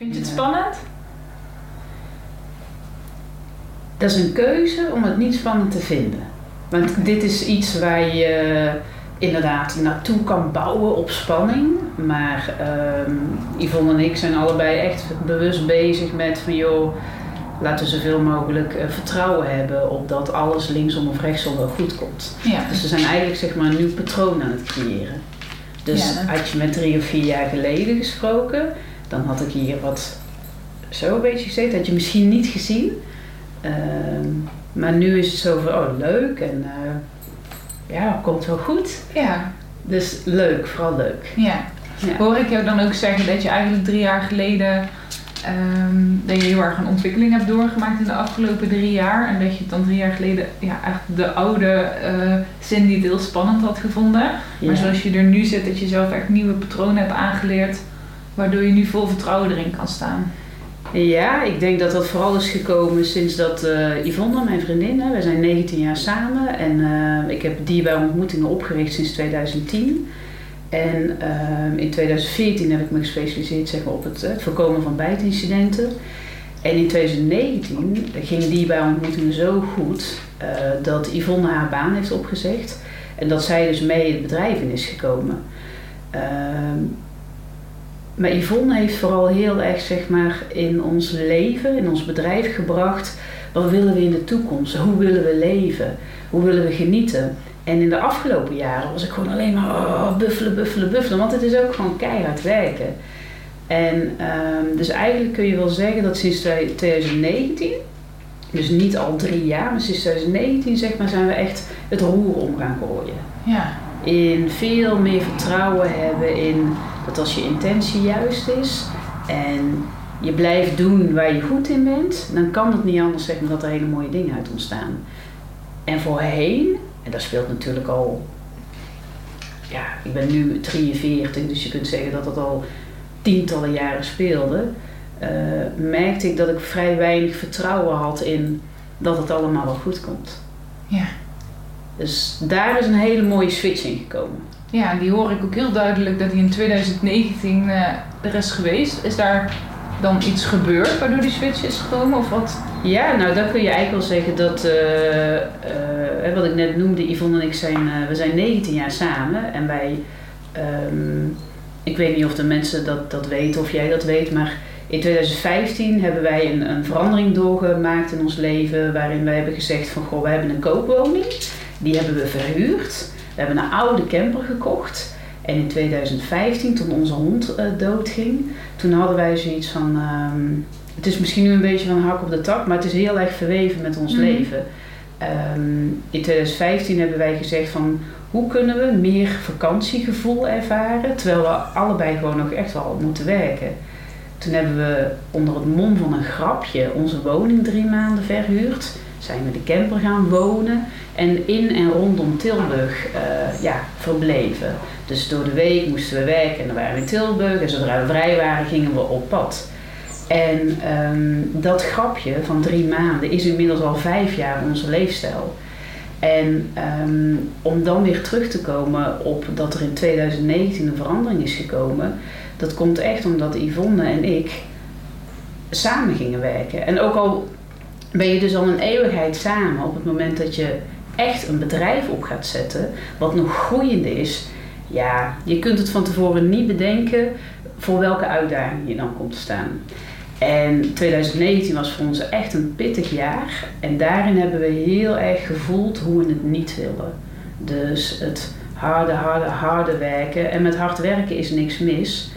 Vind je het spannend? Dat is een keuze om het niet spannend te vinden. Want dit is iets waar je inderdaad naartoe kan bouwen op spanning. Maar ehm, Yvonne en ik zijn allebei echt bewust bezig met van joh, laten we zoveel mogelijk eh, vertrouwen hebben op dat alles linksom of rechtsom wel goed komt. Ja. Dus we zijn eigenlijk zeg maar een nieuw patroon aan het creëren. Dus Ja, dat- had je met drie of vier jaar geleden gesproken, dan had ik hier wat zo een beetje gezeten. Had je misschien niet gezien. Ehm, maar nu is het zo van, oh leuk en eh, ja, komt wel goed. Ja, Dus leuk, vooral leuk. ja. Ja. Hoor ik jou dan ook zeggen dat je eigenlijk drie jaar geleden ehm, dat je heel erg een ontwikkeling hebt doorgemaakt in de afgelopen drie jaar. En dat je dan drie jaar geleden ja, echt de oude eh Cindy heel spannend had gevonden. Maar zoals je er nu zit, dat je zelf echt nieuwe patronen hebt aangeleerd. Waardoor je nu vol vertrouwen erin kan staan. Ja, ik denk dat dat vooral is gekomen sinds dat eh, Yvonne, mijn vriendin, hè, wij zijn 19 jaar samen en eh, ik heb dierbare ontmoetingen opgericht sinds 2010. En ehm, in 2014 heb ik me gespecialiseerd zeg maar, op het, eh, het voorkomen van bijtincidenten. En in 2019 gingen dierbare ontmoetingen zo goed eh, dat Yvonne haar baan heeft opgezegd en dat zij dus mee het bedrijf in is gekomen. Maar Yvonne heeft vooral heel erg zeg maar, in ons leven, in ons bedrijf gebracht. Wat willen we in de toekomst? Hoe willen we leven? Hoe willen we genieten? En in de afgelopen jaren was ik gewoon alleen maar oh, buffelen, buffelen, buffelen. Want het is ook gewoon keihard werken. En ehm, dus eigenlijk kun je wel zeggen dat sinds 2019, dus niet al drie jaar, maar sinds 2019 zeg maar, zijn we echt het roer om gaan gooien Ja, in veel meer vertrouwen hebben in dat als je intentie juist is en je blijft doen waar je goed in bent, dan kan het niet anders zeggen dat er hele mooie dingen uit ontstaan. En voorheen, en dat speelt natuurlijk al, ja, ik ben nu 43, dus je kunt zeggen dat dat al tientallen jaren speelde, eh, merkte ik dat ik vrij weinig vertrouwen had in dat het allemaal wel goed komt. ja. Dus daar is een hele mooie switch in gekomen. Ja, die hoor ik ook heel duidelijk dat die in 2019 eh, er is geweest. Is daar dan iets gebeurd waardoor die switch is gekomen? Of wat? Ja, nou dan kun je eigenlijk wel zeggen dat, eh, eh, wat ik net noemde, Yvonne en ik zijn, we zijn 19 jaar samen. En wij, ehm, ik weet niet of de mensen dat, dat weten of jij dat weet, maar in 2015 hebben wij een, een verandering doorgemaakt in ons leven. Waarin wij hebben gezegd van, goh, we hebben een koopwoning. Die hebben we verhuurd. We hebben een oude camper gekocht. En in 2015, toen onze hond eh, doodging, toen hadden wij zoiets van... ehm, het is misschien nu een beetje van een hak op de tak, maar het is heel erg verweven met ons Mhm. leven. Ehm, in 2015 hebben wij gezegd van hoe kunnen we meer vakantiegevoel ervaren, terwijl we allebei gewoon nog echt wel moeten werken. Toen hebben we onder het mom van een grapje onze woning drie maanden verhuurd. Zijn we de camper gaan wonen en in en rondom Tilburg eh, ja, verbleven. Dus door de week moesten we werken en dan waren we in Tilburg. En zodra we vrij waren gingen we op pad. En ehm, dat grapje van drie maanden is inmiddels al vijf jaar onze leefstijl. En ehm, om dan weer terug te komen op dat er in 2019 een verandering is gekomen, dat komt echt omdat Yvonne en ik samen gingen werken. En ook al ben je dus al een eeuwigheid samen op het moment dat je echt een bedrijf op gaat zetten, wat nog groeiende is, ja, je kunt het van tevoren niet bedenken voor welke uitdaging je dan komt te staan. En 2019 was voor ons echt een pittig jaar. En daarin hebben we heel erg gevoeld hoe we het niet willen. Dus het harde, harde, harde werken. En met hard werken is niks mis.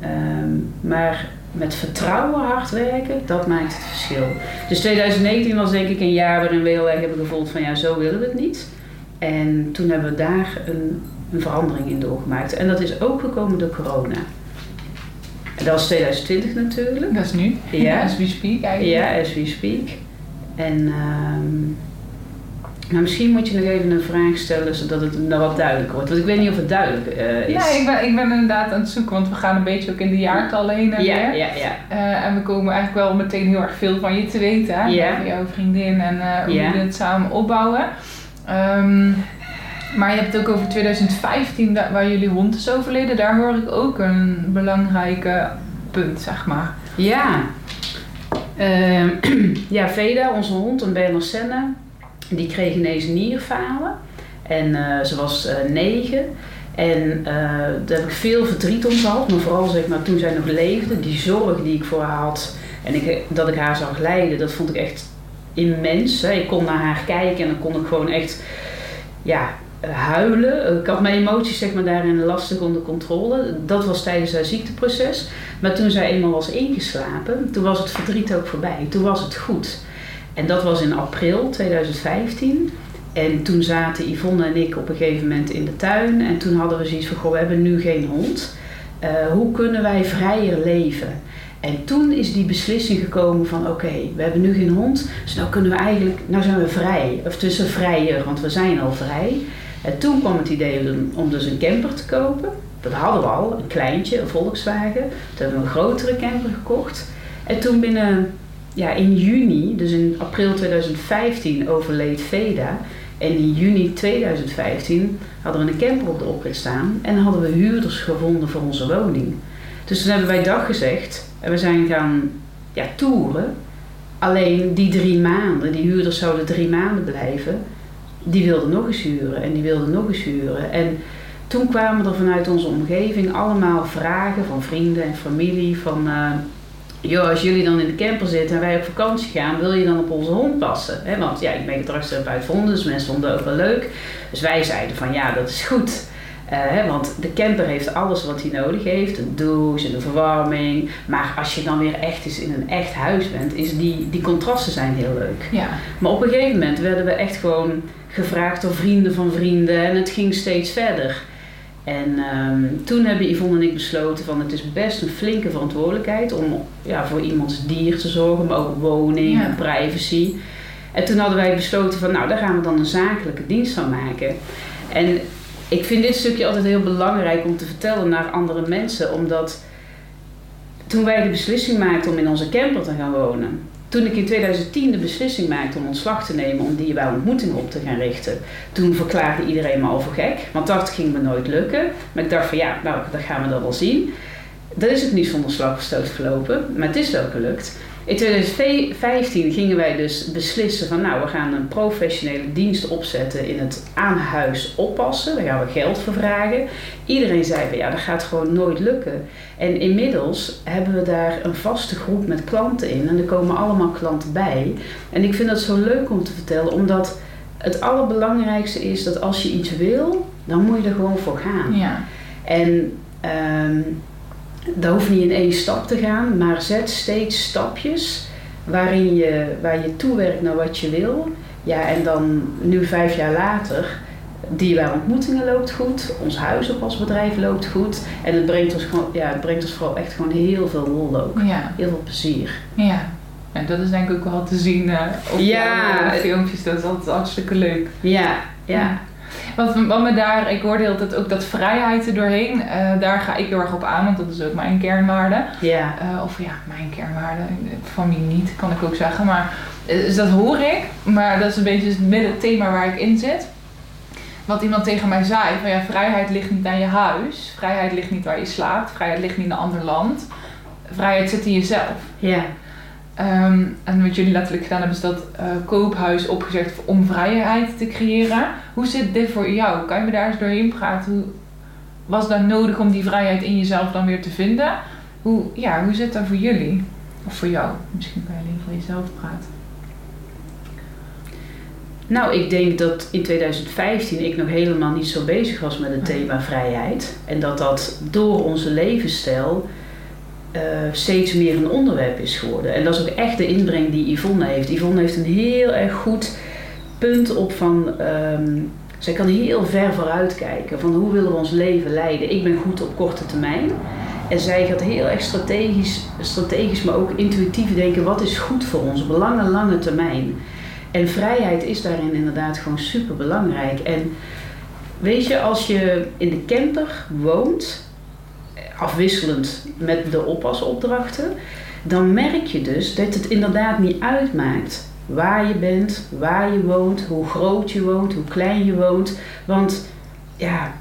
Ehm, maar met vertrouwen hard werken, dat maakt het verschil. Dus 2019 was denk ik een jaar waarin we heel erg hebben gevoeld van ja, zo willen we het niet. En toen hebben we daar een, een verandering in doorgemaakt. En dat is ook gekomen door corona. En dat was 2020 natuurlijk. Dat is nu. Ja. As we speak eigenlijk. Ja, as we speak. En ehm, maar misschien moet je nog even een vraag stellen zodat het nou wat duidelijker wordt. Want ik weet niet of het duidelijk eh, is. Ja, ik ben, ik ben inderdaad aan het zoeken, want we gaan een beetje ook in de jaartallen heen en ja, weer. ja, ja. Eh, en we komen eigenlijk wel meteen heel erg veel van je te weten. Hè? Ja. Over jouw vriendin en eh, hoe jullie het samen opbouwen. Ehm, maar je hebt het ook over 2015, da- waar jullie hond is overleden. Daar hoor ik ook een belangrijke punt, zeg maar. Ja. Ehm, ja, Veda, onze hond, een Berner Senne, die kreeg ineens nierfalen. En eh, ze was eh, negen. En uh, daar heb ik veel verdriet om gehad. Maar vooral zeg maar, toen zij nog leefde, die zorg die ik voor haar had. En ik, dat ik haar zag lijden, dat vond ik echt immens. Hè. Ik kon naar haar kijken en dan kon ik gewoon echt ja, huilen. Ik had mijn emoties zeg maar, daarin lastig onder controle. Dat was tijdens haar ziekteproces. Maar toen zij eenmaal was ingeslapen, toen was het verdriet ook voorbij. Toen was het goed. En dat was in april 2015. En toen zaten Yvonne en ik op een gegeven moment in de tuin. En toen hadden we zoiets van, goh, we hebben nu geen hond. Uh, hoe kunnen wij vrijer leven? En toen is die beslissing gekomen van oké, we hebben nu geen hond, dus nou kunnen we eigenlijk, nou zijn we vrij. Of tussen vrijer, want we zijn al vrij. En toen kwam het idee om dus een camper te kopen. Dat hadden we al, een kleintje, een Volkswagen. Toen hebben we een grotere camper gekocht. En toen binnen, ja, in juni, dus in april 2015, overleed Veda. En in juni 2015 hadden we een camper op de oprit staan en hadden we huurders gevonden voor onze woning. Dus toen hebben wij dag gezegd en we zijn gaan ja, toeren. Alleen die drie maanden, die huurders zouden drie maanden blijven, die wilden nog eens huren en die wilden nog eens huren. En toen kwamen er vanuit onze omgeving allemaal vragen van vrienden en familie van... Uh, joh, als jullie dan in de camper zitten en wij op vakantie gaan, wil je dan op onze hond passen? Want ja, ik ben gedragstherapeut voor honden, dus mensen vonden het ook wel leuk. Dus wij zeiden van ja, dat is goed. Uh, want de camper heeft alles wat hij nodig heeft. Een douche, een verwarming. Maar als je dan weer echt eens in een echt huis bent, is die, die contrasten zijn heel leuk. Ja. Maar op een gegeven moment werden we echt gewoon gevraagd door vrienden van vrienden. En het ging steeds verder. En um, toen hebben Yvonne en ik besloten van het is best een flinke verantwoordelijkheid om ja, voor iemands dier te zorgen, maar ook woning en privacy. En toen hadden wij besloten van nou, daar gaan we dan een zakelijke dienst van maken. En ik vind dit stukje altijd heel belangrijk om te vertellen naar andere mensen, omdat toen wij de beslissing maakten om in onze camper te gaan wonen, toen ik in 2010 de beslissing maakte om ontslag te nemen om dierbare ontmoetingen op te gaan richten, toen verklaarde iedereen me al voor gek, want dat ging me nooit lukken. Maar ik dacht van ja, nou, dat gaan we dan wel zien. Dat is het niet zonder slag of stoot gelopen, maar het is wel gelukt. In 2015 gingen wij dus beslissen van nou, we gaan een professionele dienst opzetten in het aan huis oppassen. Daar gaan we geld voor vragen. Iedereen zei van ja, dat gaat gewoon nooit lukken. En inmiddels hebben we daar een vaste groep met klanten in en er komen allemaal klanten bij. En ik vind dat zo leuk om te vertellen, omdat het allerbelangrijkste is dat als je iets wil, dan moet je er gewoon voor gaan. Ja. En um, dat hoeft niet in één stap te gaan, maar zet steeds stapjes waarin je, waar je toewerkt naar wat je wil. Ja, en dan nu vijf jaar later, dierbare ontmoetingen loopt goed, ons huizenpasbedrijf loopt goed. En het brengt ons, gewoon, ja, het brengt ons vooral echt gewoon heel veel lol ook. Ja. Heel veel plezier. Ja. En dat is denk ik ook wel te zien uh, op ja. filmpjes. Dat is altijd hartstikke leuk. Ja, ja. Wat, wat me daar, ik hoorde heel ook dat vrijheid er doorheen, uh, daar ga ik heel erg op aan, want dat is ook mijn kernwaarde. Ja. Uh, of ja, mijn kernwaarde, van wie niet, kan ik ook zeggen. Maar dus dat hoor ik, maar dat is een beetje het middenthema waar ik in zit. Wat iemand tegen mij zei, van ja, vrijheid ligt niet aan je huis, vrijheid ligt niet waar je slaapt, vrijheid ligt niet in een ander land. Vrijheid zit in jezelf. Ja. Um, en wat jullie letterlijk gedaan hebben, is dat uh, koophuis opgezet om vrijheid te creëren. Hoe zit dit voor jou? Kan je me daar eens doorheen praten? Hoe was dat nodig om die vrijheid in jezelf dan weer te vinden? Hoe, ja, hoe zit dat voor jullie? Of voor jou? Misschien kan je alleen voor jezelf praten. Nou, ik denk dat in 2015 ik nog helemaal niet zo bezig was met het thema vrijheid. En dat dat door onze levensstijl uh, steeds meer een onderwerp is geworden. En dat is ook echt de inbreng die Yvonne heeft. Yvonne heeft een heel erg goed punt op van. Um, zij kan heel ver vooruit kijken van hoe willen we ons leven leiden. Ik ben goed op korte termijn. En zij gaat heel erg strategisch, strategisch, maar ook intuïtief denken: wat is goed voor ons op lange, lange termijn. En vrijheid is daarin inderdaad gewoon super belangrijk. En weet je, als je in de camper woont, afwisselend met de oppasopdrachten, dan merk je dus dat het inderdaad niet uitmaakt waar je bent, waar je woont, hoe groot je woont, hoe klein je woont. Want ja,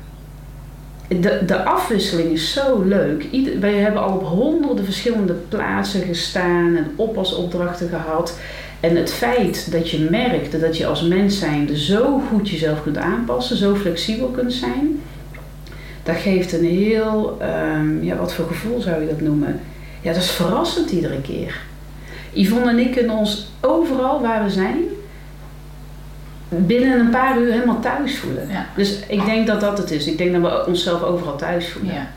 de, de afwisseling is zo leuk. Ieder, wij hebben al op honderden verschillende plaatsen gestaan en oppasopdrachten gehad. En het feit dat je merkt dat je als mens zijnde zo goed jezelf kunt aanpassen, zo flexibel kunt zijn, dat geeft een heel, ehm, ja, wat voor gevoel zou je dat noemen? Ja, dat is verrassend iedere keer. Yvonne en ik kunnen ons overal waar we zijn, binnen een paar uur helemaal thuis voelen. Ja. Dus ik denk dat dat het is. Ik denk dat we onszelf overal thuis voelen. Ja.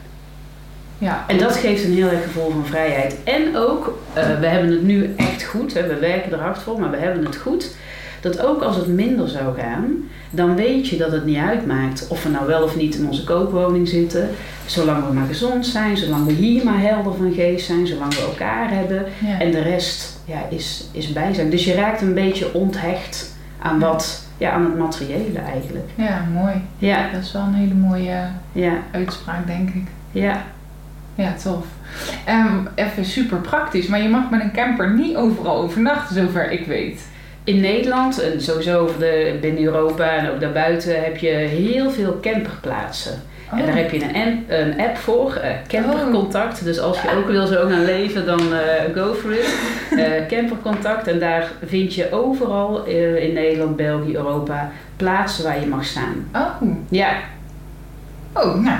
Ja. En dat geeft een heel erg gevoel van vrijheid. En ook, eh, we hebben het nu echt goed, hè, we werken er hard voor, maar we hebben het goed. Dat ook als het minder zou gaan, dan weet je dat het niet uitmaakt of we nou wel of niet in onze koopwoning zitten. Zolang we maar gezond zijn, zolang we hier maar helder van geest zijn, zolang we elkaar hebben. Ja. En de rest ja, is, is bijzijn. Dus je raakt een beetje onthecht aan, wat, ja, aan het materiële eigenlijk. ja, mooi. Ja, Dat is wel een hele mooie ja, uitspraak, denk ik. ja. Ja, tof. Ehm, even super praktisch, maar je mag met een camper niet overal overnachten, zover ik weet. In Nederland en sowieso over de, binnen Europa en ook daarbuiten heb je heel veel camperplaatsen. En daar heb je een, een app voor, eh, Campercontact. Dus als je ook wil zo gaan leven, dan eh, go for it. Eh, campercontact. En daar vind je overal in Nederland, België, Europa plaatsen waar je mag staan. Oh, Ja, oh nou,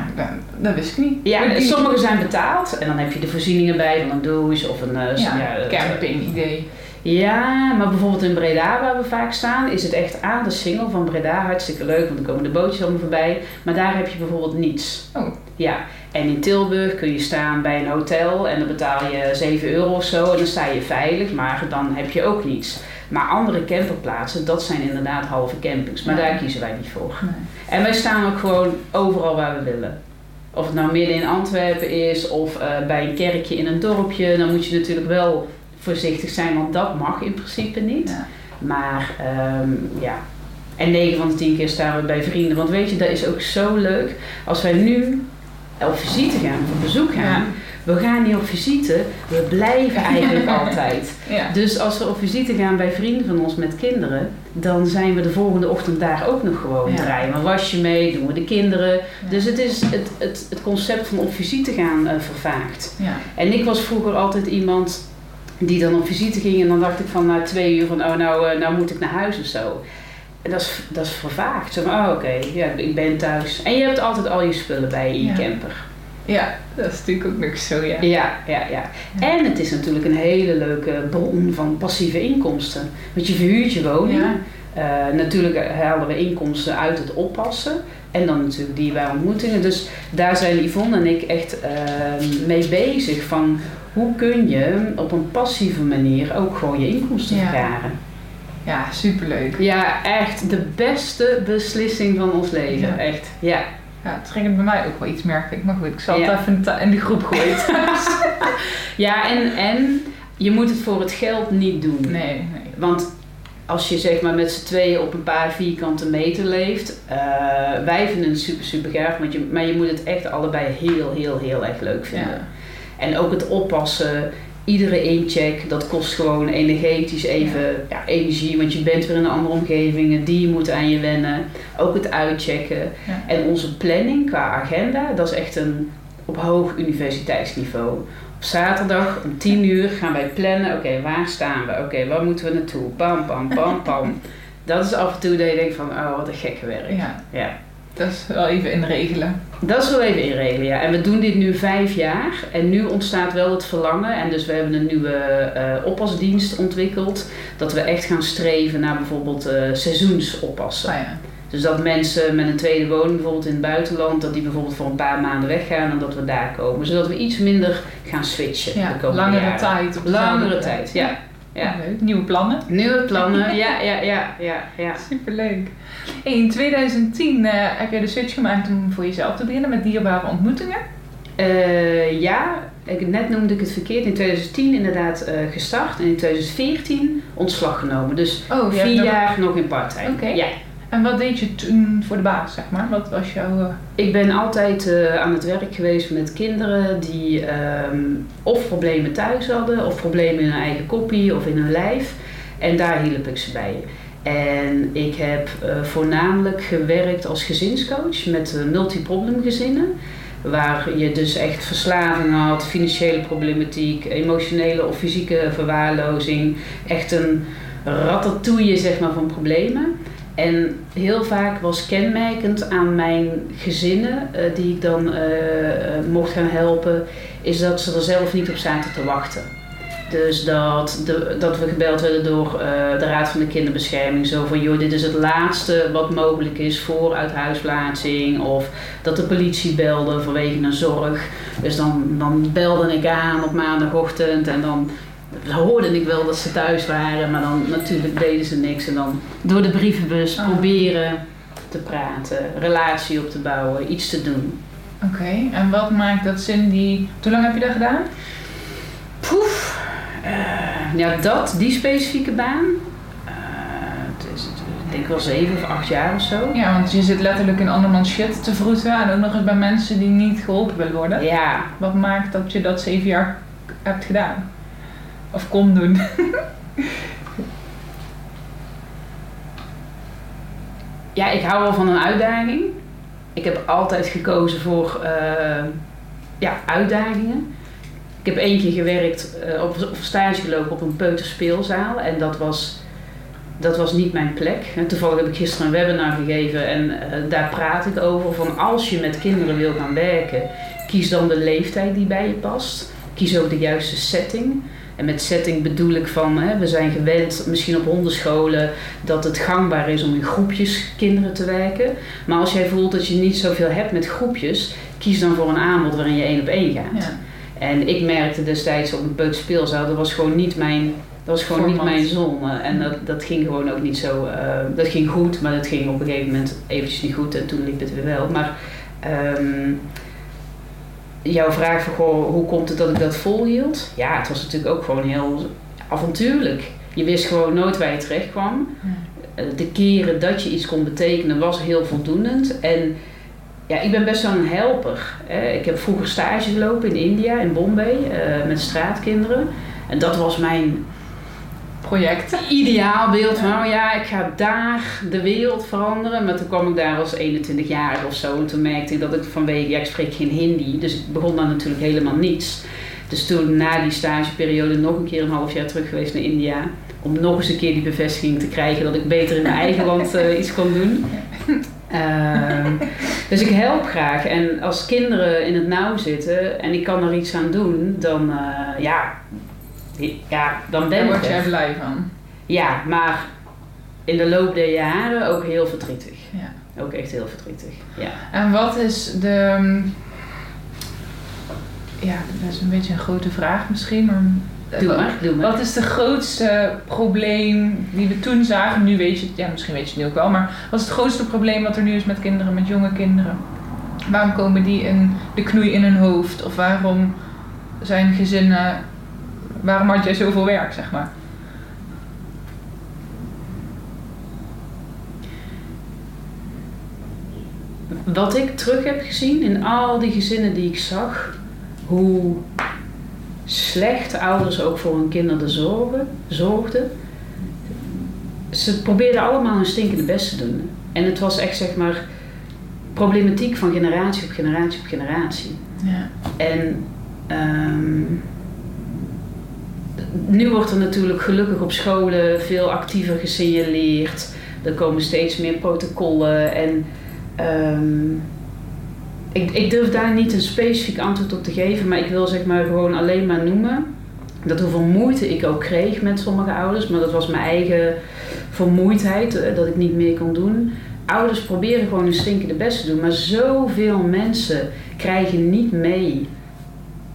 dat, wist ik niet. ja sommige zijn betaald. En dan heb je de voorzieningen bij van een douche of een... eh, Ja, het- camping idee. Ja, maar bijvoorbeeld in Breda, waar we vaak staan, is het echt aan de singel van Breda. Hartstikke leuk, want dan komen de bootjes allemaal voorbij. Maar daar heb je bijvoorbeeld niets. Oh. Ja, en in Tilburg kun je staan bij een hotel en dan betaal je 7 euro of zo en dan sta je veilig, maar dan heb je ook niets. Maar andere camperplaatsen, dat zijn inderdaad halve campings, maar daar kiezen wij niet voor. Nee. En wij staan ook gewoon overal waar we willen. Of het nou midden in Antwerpen is of eh, bij een kerkje in een dorpje, dan moet je natuurlijk wel voorzichtig zijn, want dat mag in principe niet. Ja. Maar ehm, ja, en 9 van de 10 keer staan we bij vrienden. Want weet je, dat is ook zo leuk. Als wij nu op visite gaan, op bezoek gaan, we gaan niet op visite, we blijven eigenlijk altijd. Ja. Dus als we op visite gaan bij vrienden van ons met kinderen, dan zijn we de volgende ochtend daar ook nog gewoon. Ja. Draaien we een wasje mee, doen we de kinderen. Dus het is het, het, het concept van op visite gaan vervaagd. Ja. En ik was vroeger altijd iemand die dan op visite ging en dan dacht ik van na twee uur van oh nou, eh, nou moet ik naar huis of zo. En dat is, dat is vervaagd. Zo oh oké, ja, ik ben thuis. En je hebt altijd al je spullen bij je in je Ja. camper. ja, dat is natuurlijk ook nog zo, ja. Ja, ja, ja. En het is natuurlijk een hele leuke bron van passieve inkomsten. Want je verhuurt je woning. Eh, natuurlijk halen we inkomsten uit het oppassen. En dan natuurlijk die bij ontmoetingen. Dus daar zijn Yvonne en ik echt eh, mee bezig van hoe kun je op een passieve manier ook gewoon je inkomsten Ja. vergaren. Ja, superleuk. Ja, echt de beste beslissing van ons leven. Ja. Echt, ja. Ja, het ging bij mij ook wel iets merk ik. Maar goed, ik zal het even in de groep gooien. Ja, en, en je moet het voor het geld niet doen. nee, nee. Want als je zeg maar met z'n tweeën op een paar vierkante meter leeft, eh, wij vinden het super super gaaf, maar je, maar je moet het echt allebei heel heel heel erg leuk vinden. Ja. En ook het oppassen, iedere incheck, dat kost gewoon energetisch even ja. energie, want je bent weer in een andere omgeving, en die moet aan je wennen. Ook het uitchecken. Ja. En onze planning qua agenda, dat is echt een op hoog universiteitsniveau. Op zaterdag om 10 uur gaan wij plannen, oké, waar staan we? Oké, waar moeten we naartoe? Pam, pam, pam, pam. Dat is af en toe dat je denkt van, oh, wat een gekke werk. Ja, Ja. Dat is wel even inregelen. Dat is wel even inregelen, ja. En we doen dit nu vijf jaar. En nu ontstaat wel het verlangen. En dus we hebben een nieuwe eh, oppasdienst ontwikkeld. Dat we echt gaan streven naar bijvoorbeeld eh, seizoensoppassen. Ah, ja. Dus dat mensen met een tweede woning bijvoorbeeld in het buitenland, dat die bijvoorbeeld voor een paar maanden weggaan en dat we daar komen. Zodat we iets minder gaan switchen Ja, de komende langere jaren. tijd. Langere tijd, ja. Ja. Leuk. Nieuwe plannen. Nieuwe plannen, ja, ja, ja, ja, ja. Superleuk. Hey, in 2010 eh, heb je de switch gemaakt om voor jezelf te beginnen met dierbare ontmoetingen. Eh, ja, ik, net noemde ik het verkeerd. In 2010 inderdaad eh, gestart en in 2014 ontslag genomen. Dus Oh, vier jaar nog in part-time. Oké. Ja. En wat deed je toen voor de baas, zeg maar? Wat was jouw... eh, Ik ben altijd eh, aan het werk geweest met kinderen die ehm, of problemen thuis hadden, of problemen in hun eigen koppie of in hun lijf. En daar hielp ik ze bij. En ik heb uh, voornamelijk gewerkt als gezinscoach met multiproblem gezinnen. Waar je dus echt verslaving had, financiële problematiek, emotionele of fysieke verwaarlozing. Echt een ratatouille zeg maar, van problemen. En heel vaak was kenmerkend aan mijn gezinnen, uh, die ik dan mocht gaan helpen, is dat ze er zelf niet op zaten te wachten. Dus dat, de, dat we gebeld werden door de Raad van de Kinderbescherming. Zo van, joh, dit is het laatste wat mogelijk is voor uithuisplaatsing. Of dat de politie belde vanwege een zorg. Dus dan, dan belde ik aan op maandagochtend en dan hoorde ik wel dat ze thuis waren. Maar dan natuurlijk deden ze niks. En dan door de brievenbus oh. proberen te praten, relatie op te bouwen, iets te doen. Oké, en wat maakt dat Cindy... Hoe lang heb je dat gedaan? Poef, uh, ja, dat, die specifieke baan. Uh, het is, ik denk wel zeven of acht jaar of zo. Ja, want je zit letterlijk in andermans shit te vroeten en ook nog eens bij mensen die niet geholpen willen worden. Ja. Wat maakt dat je dat zeven jaar hebt gedaan? Of kon doen? ja, ik hou wel van een uitdaging. Ik heb altijd gekozen voor uh, ja, uitdagingen. Ik heb één keer gewerkt, uh, op, op stage gelopen op een peuterspeelzaal. En dat was, dat was niet mijn plek. En toevallig heb ik gisteren een webinar gegeven en uh, daar praat ik over. Van als je met kinderen wil gaan werken, kies dan de leeftijd die bij je past. Kies ook de juiste setting. En met setting bedoel ik van, hè, we zijn gewend, misschien op hondenscholen, dat het gangbaar is om in groepjes kinderen te werken. Maar als jij voelt dat je niet zoveel hebt met groepjes, kies dan voor een aanbod waarin je één op één gaat. Ja. En ik merkte destijds op een peuterspeelzaal, dat was gewoon niet mijn, dat was gewoon niet mijn zone. En dat, dat ging gewoon ook niet zo, uh, dat ging goed, maar dat ging op een gegeven moment eventjes niet goed en toen liep het weer wel. Maar um, jouw vraag van goh, hoe komt het dat ik dat volhield? Ja, het was natuurlijk ook gewoon heel avontuurlijk. Je wist gewoon nooit waar je terecht kwam. Eh, de keren dat je iets kon betekenen was heel voldoenend. En ja, ik ben best wel een helper. Ik heb vroeger stage gelopen in India, in Bombay, eh, met straatkinderen. En dat was mijn project. Ideaalbeeld van, oh ja, ik ga daar de wereld veranderen. Maar toen kwam ik daar als 21 jaar of zo. En toen merkte ik dat ik vanwege, ja, ik spreek geen Hindi. Dus ik begon daar natuurlijk helemaal niets. Dus toen na die stageperiode nog een keer een half jaar terug geweest naar India. Om nog eens een keer die bevestiging te krijgen dat ik beter in mijn eigen land uh, iets kon doen. Uh, dus ik help graag. En als kinderen in het nauw zitten en ik kan er iets aan doen, dan, uh, ja, ja, dan ben Daar word jij blij van. Ja, maar in de loop der jaren ook heel verdrietig. Ja. Ook echt heel verdrietig. Ja. En wat is de. Mm, ja, dat is een beetje een grote vraag misschien, maar. Doe maar, doe maar. Wat is de grootste probleem die we toen zagen? Nu weet je het, ja, misschien weet je het nu ook wel, maar wat is het grootste probleem wat er nu is met kinderen, met jonge kinderen? Waarom komen die in de knoei in hun hoofd? Of waarom zijn gezinnen waarom had jij zoveel werk, zeg maar? Wat ik terug heb gezien in al die gezinnen die ik zag, hoe slecht ouders ook voor hun kinderen zorgen, zorgden. Ze probeerden allemaal hun stinkende best te doen. En het was echt zeg maar problematiek van generatie op generatie op generatie. Ja. En um, nu wordt er natuurlijk gelukkig op scholen veel actiever gesignaleerd. Er komen steeds meer protocollen en um, ik, ik durf daar niet een specifiek antwoord op te geven, maar ik wil zeg maar gewoon alleen maar noemen dat hoeveel moeite ik ook kreeg met sommige ouders, maar dat was mijn eigen vermoeidheid, eh, dat ik niet meer kon doen. Ouders proberen gewoon hun stinkende best te doen, maar zoveel mensen krijgen niet mee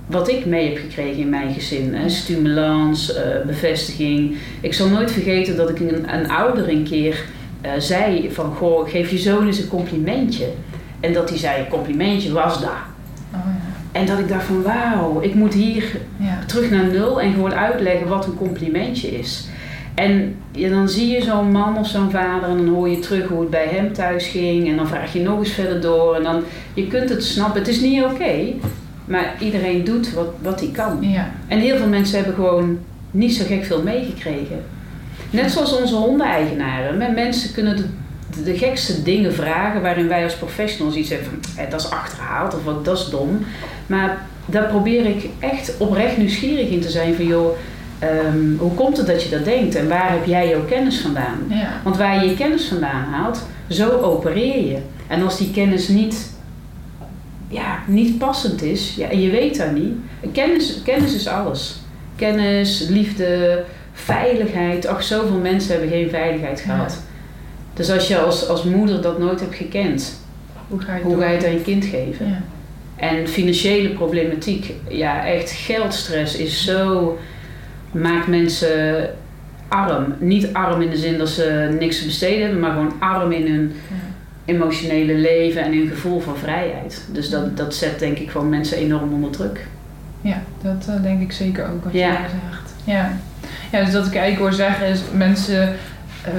wat ik mee heb gekregen in mijn gezin. Hè. Stimulans, uh, bevestiging. Ik zal nooit vergeten dat ik een, een ouder een keer uh, zei van... Goh, geef je zoon eens een complimentje. En dat hij zei, complimentje was daar. Oh, ja. En dat ik dacht van wauw, ik moet hier ja. terug naar nul en gewoon uitleggen wat een complimentje is. En ja, dan zie je zo'n man of zo'n vader en dan hoor je terug hoe het bij hem thuis ging. En dan vraag je nog eens verder door. En dan, je kunt het snappen, het is niet oké. Maar iedereen doet wat, wat hij kan. Ja. En heel veel mensen hebben gewoon niet zo gek veel meegekregen. Net zoals onze hondeneigenaren. Men- Mensen kunnen de, de gekste dingen vragen waarin wij als professionals iets hebben van eh, dat is achterhaald of wat dat is dom. Maar daar probeer ik echt oprecht nieuwsgierig in te zijn van joh, ehm, hoe komt het dat je dat denkt en waar heb jij jouw kennis vandaan? Ja. Want waar je je kennis vandaan haalt, zo opereer je. En als die kennis niet, ja, niet passend is, ja, en je weet dat niet. Kennis, kennis is alles. Kennis, liefde, veiligheid. Ach, zoveel mensen hebben geen veiligheid gehad. Dus als je als, als moeder dat nooit hebt gekend, Hoe ga je het hoe ga je het aan je kind geven? Ja. En financiële problematiek, ja, echt geldstress is zo. maakt mensen arm. Niet arm in de zin dat ze niks te besteden hebben, maar gewoon arm in hun Ja. Emotionele leven en hun gevoel van vrijheid. Dus dat, dat zet denk ik gewoon mensen enorm onder druk. Ja, dat eh, denk ik zeker ook wat Ja. je daar zegt. Ja. ja, dus dat ik eigenlijk hoor zeggen is mensen eh,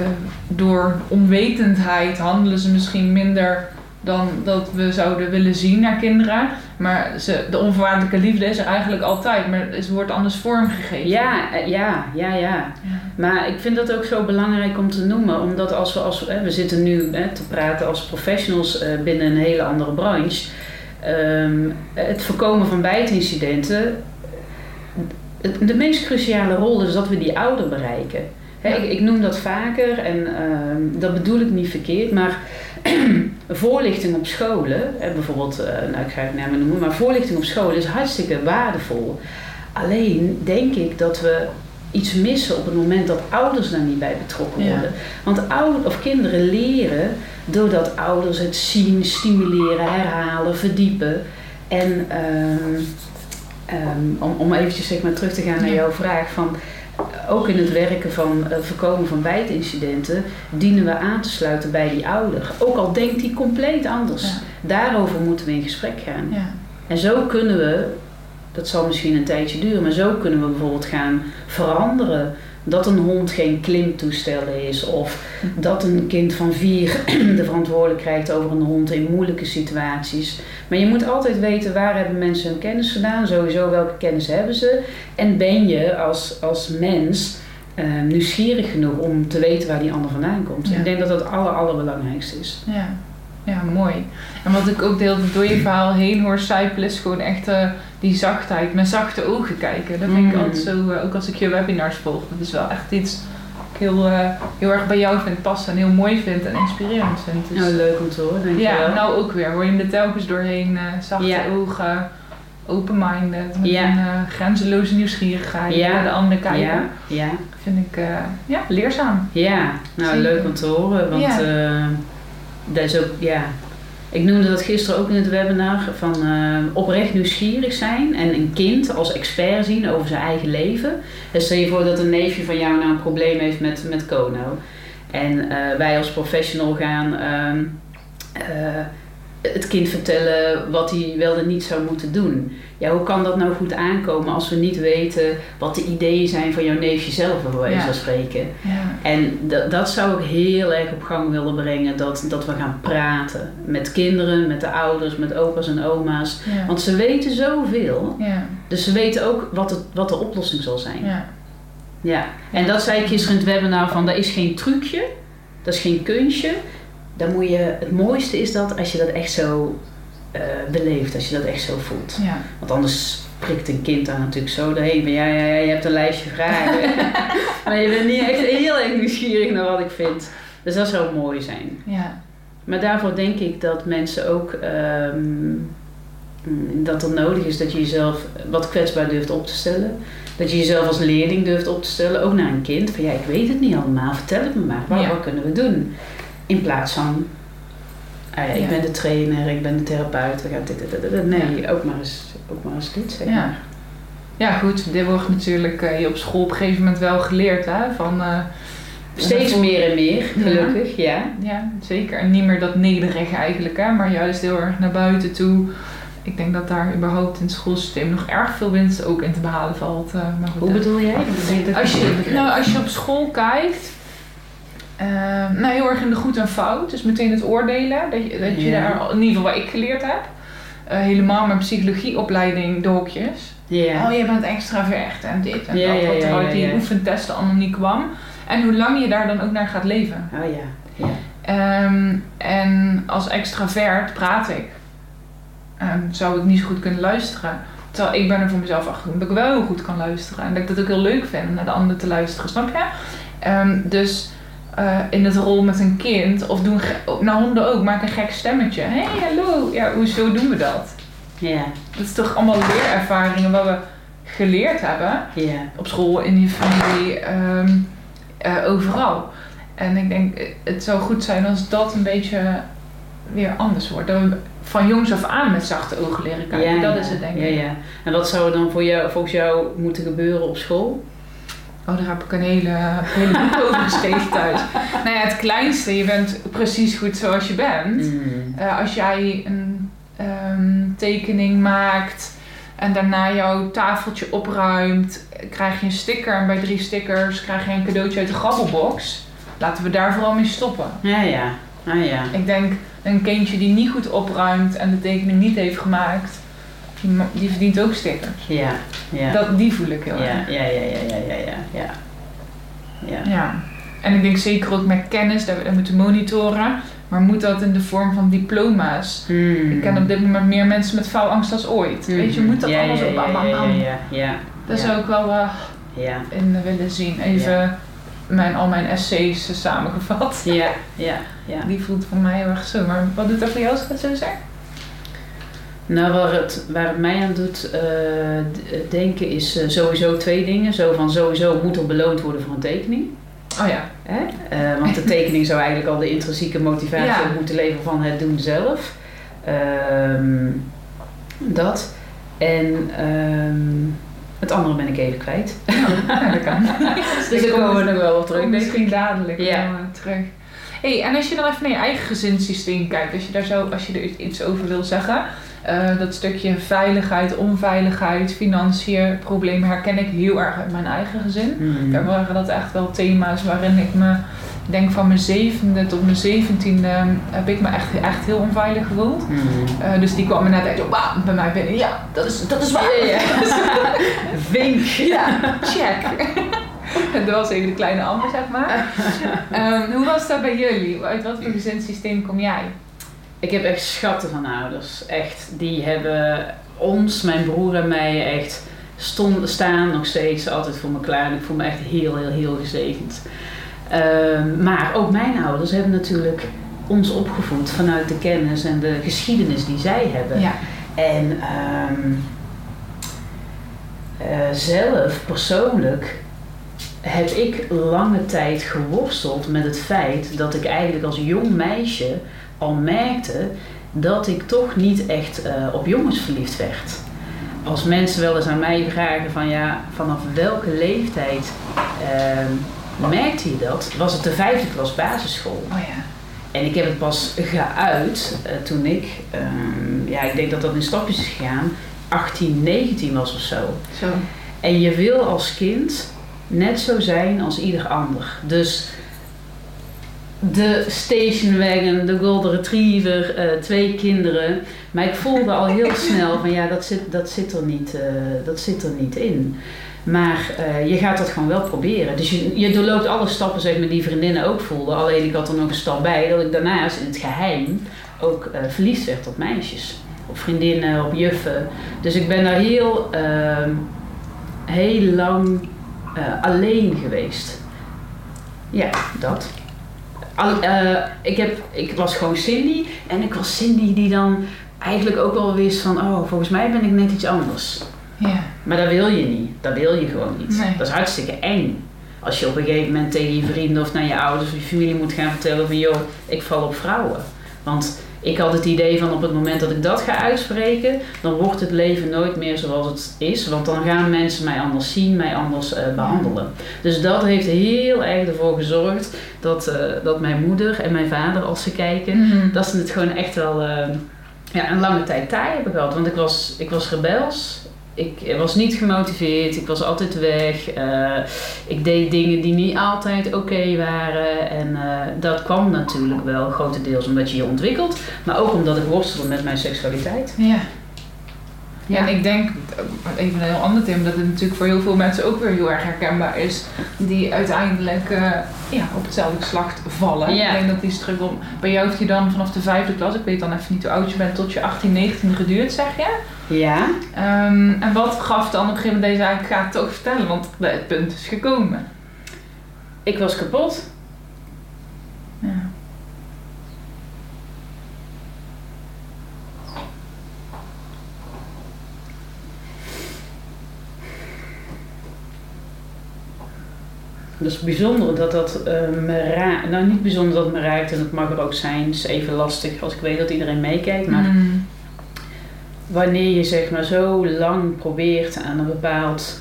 door onwetendheid handelen ze misschien minder dan dat we zouden willen zien naar kinderen. Maar ze, de onvoorwaardelijke liefde is er eigenlijk altijd, maar het wordt anders vormgegeven. Ja, eh, ja, ja, ja. Ja. Maar ik vind dat ook zo belangrijk om te noemen, omdat als we, als, we, we zitten nu hè, te praten als professionals eh, binnen een hele andere branche. Ehm, het voorkomen van bijtincidenten. De meest cruciale rol is dat we die ouder bereiken. Ik noem dat vaker en ehm, dat bedoel ik niet verkeerd, maar voorlichting op scholen, hè, bijvoorbeeld, eh, nou ik ga het namen noemen, maar voorlichting op scholen is hartstikke waardevol. Alleen denk ik dat we iets missen op het moment dat ouders daar niet bij betrokken Ja. worden. Want ouders of kinderen leren doordat ouders het zien, stimuleren, herhalen, verdiepen. En ehm, ehm, om, om eventjes zeg maar, terug te gaan naar Ja. jouw vraag van ook in het werken van eh, voorkomen van bijtincidenten dienen we aan te sluiten bij die ouder. Ook al denkt die compleet anders. Ja. Daarover moeten we in gesprek gaan. Ja. En zo kunnen we, dat zal misschien een tijdje duren, maar zo kunnen we bijvoorbeeld gaan veranderen. Dat een hond geen klimtoestel is, of dat een kind van vier de verantwoordelijkheid krijgt over een hond in moeilijke situaties. Maar je moet altijd weten waar hebben mensen hun kennis vandaan, sowieso welke kennis hebben ze. En ben je als, als mens eh, nieuwsgierig genoeg om te weten waar die ander vandaan komt. Ja. Ik denk dat dat het aller, allerbelangrijkste is. Ja. ja, mooi. En wat ik ook deel door je verhaal heen hoor is gewoon echt eh, die zachtheid, met zachte ogen kijken. Dat vind ik Mm. altijd zo, eh, ook als ik je webinars volg. Dat is wel echt iets wat ik heel, eh, heel erg bij jou vind passen en heel mooi vind en inspirerend vind. Dus, Nou, leuk om te horen, dankjewel. ja, nou ook weer. Hoor je hem er telkens doorheen, eh, zachte Ja. ogen, open-minded, met Ja. een grenzeloze nieuwsgierigheid Ja. naar de andere kijken. Ja, ja, Vind ik ja, leerzaam. ja. Nou, Zeker. leuk om te horen, want dat is ook, ja. Ik noemde dat gisteren ook in het webinar, van eh, oprecht nieuwsgierig zijn en een kind als expert zien over zijn eigen leven. En stel je voor dat een neefje van jou nou een probleem heeft met, met Kono. En eh, wij als professional gaan ehm, eh, het kind vertellen wat hij wel en niet zou moeten doen. Ja, hoe kan dat nou goed aankomen als we niet weten wat de ideeën zijn van jouw neefje zelf, bij wijze Ja. van spreken? Ja. En dat, dat zou ik heel erg op gang willen brengen, dat, dat we gaan praten met kinderen, met de ouders, met opa's en oma's. Ja. Want ze weten zoveel, dus ze weten ook wat, het, wat de oplossing zal zijn. ja. Ja, en dat zei ik gisteren in het webinar van, dat is geen trucje, dat is geen kunstje. Dan moet je, het mooiste is dat als je dat echt zo eh, beleeft, als je dat echt zo voelt. ja. Want anders prikt een kind daar natuurlijk zo doorheen. Van, ja, ja, ja, je hebt een lijstje vragen. maar je bent niet echt heel erg nieuwsgierig naar wat ik vind. Dus dat zou mooi zijn. ja. Maar daarvoor denk ik dat mensen ook... ehm, dat er nodig is dat je jezelf wat kwetsbaar durft op te stellen. Dat je jezelf als leerling durft op te stellen. Ook naar een kind. Van ja, ik weet het niet allemaal. Vertel het me maar. Wat, Ja. wat kunnen we doen? In plaats van... ah ja, ik Ja. ben de trainer, ik ben de therapeut. We gaan dit, dit, dit, dit. Nee, ook, maar eens, ook maar eens dit zeg Ja. Ja, goed, dit wordt natuurlijk eh, je op school op een gegeven moment wel geleerd, hè? Van, eh, Steeds meer en meer, gelukkig, ja. Ja, zeker. En niet meer dat nederige eigenlijk, hè? Maar juist heel erg naar buiten toe. Ik denk dat daar überhaupt in het schoolsysteem nog erg veel winst ook in te behalen valt. eh, maar goed, Hoe bedoel jij? Als je, nou, als je op school kijkt, eh, nou heel erg in de goed en fout, dus meteen het oordelen, dat je, dat je daar, in ieder geval wat ik geleerd heb, eh, helemaal mijn psychologieopleiding de hokjes. Oh, je bent extravert en dit en dat, wat er uit die oefentesten allemaal niet kwam. En hoe lang je daar dan ook naar gaat leven. Oh ja. Ehm, en als extravert praat ik. Ehm, zou ik niet zo goed kunnen luisteren. Terwijl ik ben er voor mezelf achter dat ik wel heel goed kan luisteren. En dat ik dat ook heel leuk vind om naar de ander te luisteren, snap je? Ehm, dus eh, in het rol met een kind, of doen, naar honden ook, maak een gek stemmetje. Hé, hey, hallo. Ja, hoezo doen we dat? Ja. Dat is toch allemaal leerervaringen wat we geleerd hebben. Ja. Op school, in je familie, ehm, eh, overal. En ik denk, eh, het zou goed zijn als dat een beetje weer anders wordt. Dat we van jongs af aan met zachte ogen leren kijken. dat ja. is het denk ik. Ja, ja. En wat zou er dan voor jou, volgens jou moeten gebeuren op school? Oh, daar heb ik een hele, hele boek over geschreven thuis. Nou ja, het kleinste, je bent precies goed zoals je bent. Mm. Eh, als jij een ehm, tekening maakt en daarna jouw tafeltje opruimt, krijg je een sticker. En bij drie stickers krijg je een cadeautje uit de grabbelbox. Laten we daar vooral mee stoppen. Ja, ja. Ah ja. Ik denk, een kindje die niet goed opruimt en de tekening niet heeft gemaakt, die, die verdient ook stickers. Ja. Ja. Dat, die voel ik heel ja, erg. ja, ja, ja, ja, ja, ja, ja. Ja. Ja. En ik denk zeker ook met kennis, dat we dat moeten monitoren. Maar moet dat in de vorm van diploma's? Mm. Ik ken op dit moment meer mensen met faalangst als ooit. Weet je, moet dat ja, allemaal ja, ja. Ja. Daar zou ik wel Ja, in willen zien. Even mijn, al mijn essays samengevat. ja, ja, ja. Die voelt voor mij heel erg zo. Maar wat doet dat voor jou als ik het zo zeg? Nou, waar het, waar het mij aan doet eh, d- denken is eh, sowieso twee dingen. Zo van sowieso moet er beloond worden voor een tekening. Oh ja. Hè? Eh, want de tekening zou eigenlijk al de intrinsieke motivatie Ja. moeten leveren van het doen zelf. Ehm, dat. En ehm, het andere ben ik even kwijt. Ja, dat kan. Dus daar komen we nog wel op terug. Misschien dadelijk Ja. eh, terug. Hey, en als je dan even naar je eigen gezinssysteem kijkt, als je, daar zo, als je er iets over wil zeggen, eh, dat stukje veiligheid, onveiligheid, financiën, problemen herken ik heel erg uit mijn eigen gezin. Mhm. Daar waren dat echt wel thema's waarin ik me, denk van mijn zevende tot mijn zeventiende, eh, heb ik me echt, echt heel onveilig gevoeld. Eh, dus die kwam me net bam, bij mij binnen. Ja, dat is, dat is waar. Ja, ja. Vink. Ja, check. dat was even de kleine Amber, zeg maar. Ehm, hoe was dat bij jullie? Uit wat voor gezinssysteem kom jij? Ik heb echt schatten van ouders. Echt. Die hebben ons, mijn broer en mij echt stonden, staan nog steeds altijd voor me klaar. En ik voel me echt heel, heel, heel gezegend. Ehm, maar ook mijn ouders hebben natuurlijk ons opgevoed vanuit de kennis en de geschiedenis die zij hebben. Ja. En ehm, eh, zelf, persoonlijk, heb ik lange tijd geworsteld met het feit dat ik eigenlijk als jong meisje al merkte dat ik toch niet echt eh, op jongens verliefd werd. Als mensen wel eens aan mij vragen van ja, vanaf welke leeftijd ehm, merkte je dat? Was het de vijfde klas basisschool? Oh ja. En ik heb het pas geuit eh, toen ik, ehm, ja, ik denk dat dat in stapjes is gegaan, 18, 19 was of zo. Zo. En je wil als kind net zo zijn als ieder ander. Dus de stationwagon, de golden retriever, eh, twee kinderen. Maar ik voelde al heel snel van ja, dat zit, dat zit, er, niet, eh, dat zit er niet in. Maar eh, je gaat dat gewoon wel proberen. Dus je, je doorloopt alle stappen zeg maar, die vriendinnen ook voelden. Alleen ik had er nog een stap bij dat ik daarnaast in het geheim ook verliefd werd op meisjes. Op vriendinnen, op juffen. Dus ik ben daar heel, ehm, heel lang eh, alleen geweest. Ja, dat. Al, eh, ik, heb, ik was gewoon Cindy. En ik was Cindy die dan eigenlijk ook wel wist van... Oh, volgens mij ben ik net iets anders. Ja. Maar dat wil je niet. Dat wil je gewoon niet. Nee. Dat is hartstikke eng. Als je op een gegeven moment tegen je vrienden of naar je ouders of je familie moet gaan vertellen van joh, ik val op vrouwen. Want ik had het idee van op het moment dat ik dat ga uitspreken, dan wordt het leven nooit meer zoals het is. Want dan gaan mensen mij anders zien, mij anders eh, behandelen. Dus dat heeft heel erg ervoor gezorgd dat, eh, dat mijn moeder en mijn vader, als ze kijken, Mhm. dat ze het gewoon echt wel eh, ja, een lange tijd taai hebben gehad. Want ik was, ik was rebels. Ik was niet gemotiveerd. Ik was altijd weg. Eh, ik deed dingen die niet altijd oké waren. En eh, dat kwam natuurlijk wel grotendeels omdat je je ontwikkelt. Maar ook omdat ik worstelde met mijn seksualiteit. Ja. Ja, en ik denk, even een heel ander thema, dat het natuurlijk voor heel veel mensen ook weer heel erg herkenbaar is. Die uiteindelijk eh, ja, op hetzelfde geslacht vallen. Ja. Ik denk dat die struggle, bij jou heeft je dan vanaf de vijfde klas, ik weet dan even niet hoe oud je bent, tot je 18, 19 geduurd, zeg je. Ja. Ehm, en wat gaf dan op een gegeven moment deze eigenlijk, ga het toch vertellen, want het punt is gekomen. Ik was kapot. Ja. Dat is bijzonder dat dat eh, me raakt. Nou, niet bijzonder dat het me raakt en dat mag er ook zijn. Het is even lastig als ik weet dat iedereen meekijkt. Maar Mm. Wanneer je zeg maar zo lang probeert aan een bepaald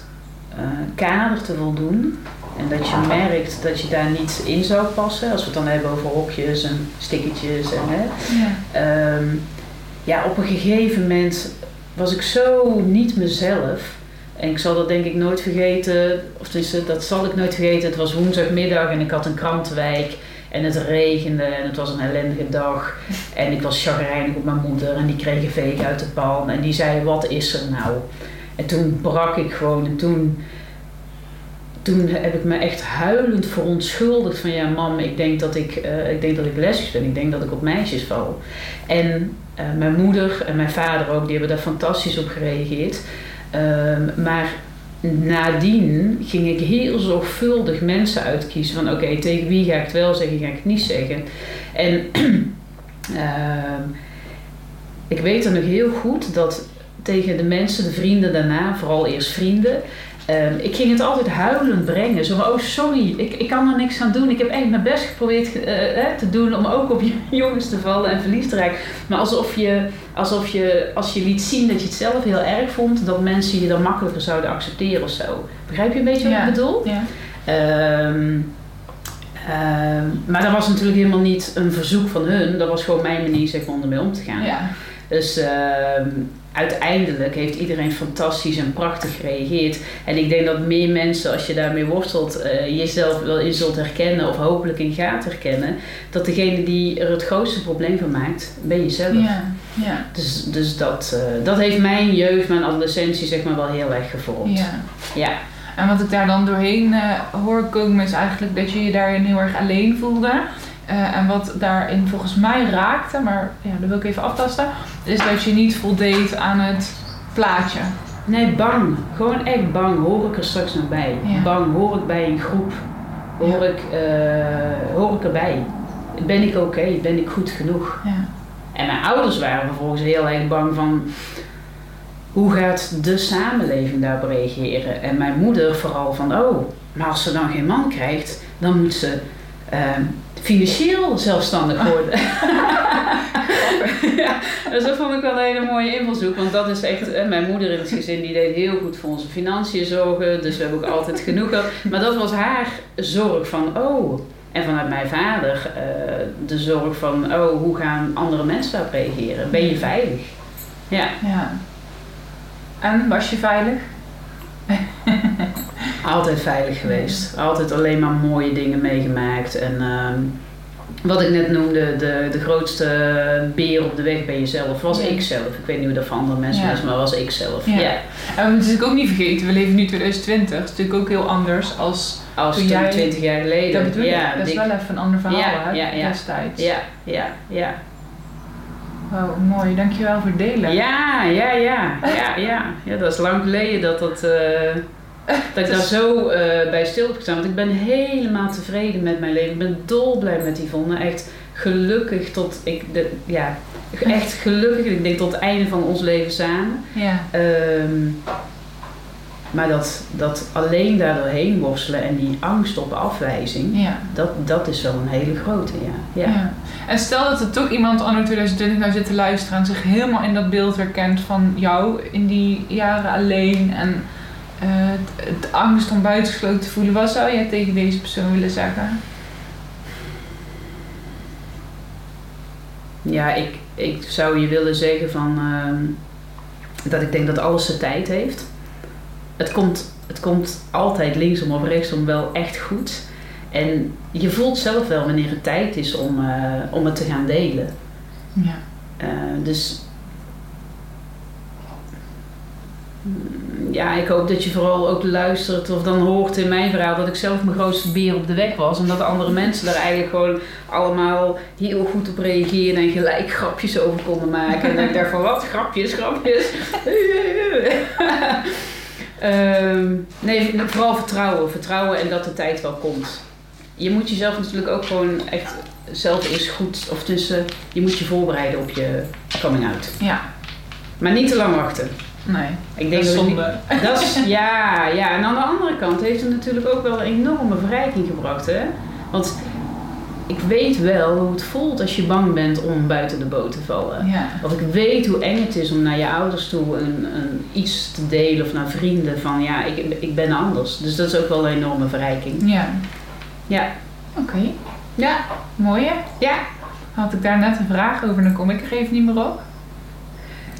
eh, kader te voldoen. En dat je merkt dat je daar niet in zou passen. Als we het dan hebben over hokjes en stickertjes. En, hè, Ja. Ehm, ja, op een gegeven moment was ik zo niet mezelf. En ik zal dat denk ik nooit vergeten. Of tenminste, dat zal ik nooit vergeten. Het was woensdagmiddag en ik had een krantenwijk. En het regende en het was een ellendige dag. En ik was chagrijnig op mijn moeder en die kreeg een veeg uit de pan. En die zei, wat is er nou? En toen brak ik gewoon en toen... Toen heb ik me echt huilend verontschuldigd van ja mam, ik denk dat ik, eh, ik denk dat ik lesbisch ben. Ik denk dat ik op meisjes val. En eh, mijn moeder en mijn vader ook, die hebben daar fantastisch op gereageerd. Ehm, maar nadien ging ik heel zorgvuldig mensen uitkiezen van oké, tegen wie ga ik het wel zeggen, ga ik het niet zeggen. En ehm, ik weet er nog heel goed dat tegen de mensen, de vrienden daarna, vooral eerst vrienden, ehm, ik ging het altijd huilend brengen. Zo van, oh sorry, ik, ik kan er niks aan doen. Ik heb echt mijn best geprobeerd eh, te doen om ook op je jongens te vallen en verliefd te raken. Maar alsof je, alsof je, als je liet zien dat je het zelf heel erg vond, dat mensen je dan makkelijker zouden accepteren of zo. Begrijp je een beetje wat ik bedoel? Ja. Ehm, ehm, maar dat was natuurlijk helemaal niet een verzoek van hun. Dat was gewoon mijn manier zeg maar, om ermee om te gaan. Ja. Dus uiteindelijk heeft iedereen fantastisch en prachtig gereageerd. En ik denk dat meer mensen, als je daarmee worstelt, eh, jezelf wel in zult herkennen of hopelijk in gaat herkennen. Dat degene die er het grootste probleem van maakt, ben jezelf. Ja. Ja. Dus, dus dat, eh, dat heeft mijn jeugd, mijn adolescentie zeg maar wel heel erg gevormd. ja. Ja. En wat ik daar dan doorheen eh, hoor komen is eigenlijk dat je je daarin heel erg alleen voelde. Eh, en wat daarin volgens mij raakte, maar ja, dat wil ik even aftasten, is dat je niet voldeed aan het plaatje. Nee, bang. Gewoon echt bang. Hoor ik er straks nog bij? Ja. Bang. Hoor ik bij een groep? Hoor, ik, eh, hoor ik erbij? Ben ik oké? Ben ik goed genoeg? Ja. En mijn ouders waren vervolgens heel erg bang van... Hoe gaat de samenleving daarop reageren? En mijn moeder vooral van... Oh, maar als ze dan geen man krijgt... Dan moet ze ehm, financieel zelfstandig worden. ja, dus dat vond ik wel een hele mooie invalshoek. Want dat is echt... mijn moeder in het gezin die deed heel goed voor onze financiën zorgen. Dus we hebben ook altijd genoeg gehad. Maar dat was haar zorg van... Oh, en vanuit mijn vader eh, de zorg van, oh, hoe gaan andere mensen daarop reageren? Ben je veilig? Ja, ja. En was je veilig? altijd veilig geweest. Altijd alleen maar mooie dingen meegemaakt. En ehm, wat ik net noemde, de, de grootste beer op de weg ben jezelf, was Ja. ik zelf. Ik weet niet hoe dat voor andere mensen Ja. is, maar was ik zelf. Ja. Ja. En we moeten natuurlijk ook niet vergeten, we leven nu 2020. Dat is natuurlijk ook heel anders als... Als Toen toen jij- 20 jaar geleden. Dat bedoel ik, ja, dat is wel even een ander verhaal Ja, hè, ja, ja. destijds. ja, ja, ja. Wow, mooi. Dankjewel voor het delen. Ja, ja, ja, ja, ja. Ja, dat is lang geleden dat dat... eh, dat ik daar zo eh, bij stil heb gestaan. Want ik ben helemaal tevreden met mijn leven. Ik ben dolblij met Yvonne. Echt gelukkig tot ik... De, ja, echt gelukkig. Ik denk tot het einde van ons leven samen. Ja. Ehm, maar dat, dat alleen daar doorheen worstelen en die angst op afwijzing... ja. Dat, dat is wel een hele grote, ja. ja. Ja. En stel dat er toch iemand anno 2020 nou zit te luisteren en zich helemaal in dat beeld herkent van jou in die jaren alleen en het, het angst om buitengesloten te voelen. Wat zou jij tegen deze persoon willen zeggen? Ja, ik, ik zou je willen zeggen van ehm, dat ik denk dat alles zijn tijd heeft. Het komt, het komt altijd linksom of rechtsom wel echt goed. En je voelt zelf wel wanneer het tijd is om, eh, om het te gaan delen. Ja. Eh, dus Ja, ik hoop dat je vooral ook luistert of dan hoort in mijn verhaal dat ik zelf mijn grootste beer op de weg was. En dat andere mensen daar eigenlijk gewoon allemaal heel goed op reageerden en gelijk grapjes over konden maken. En ik dacht van wat, grapjes, grapjes. Ehm, nee, vooral vertrouwen. Vertrouwen en dat de tijd wel komt. Je moet jezelf natuurlijk ook gewoon echt zelf eens goed, of tussen, je moet je voorbereiden op je coming out. Ja. Maar niet te lang wachten. Nee. Ik denk dat is dat, zonde. het niet- dat is, ja, ja, en aan de andere kant heeft het natuurlijk ook wel een enorme verrijking gebracht, hè? Want ik weet wel hoe het voelt als je bang bent om buiten de boot te vallen. Ja. Want ik weet hoe eng het is om naar je ouders toe een, een, iets te delen of naar vrienden van ja, ik, ik ben anders. Dus dat is ook wel een enorme verrijking. Ja. Ja. Oké. Ja. Mooi hè? Ja. Had ik daar net een vraag over, dan kom ik er even niet meer op.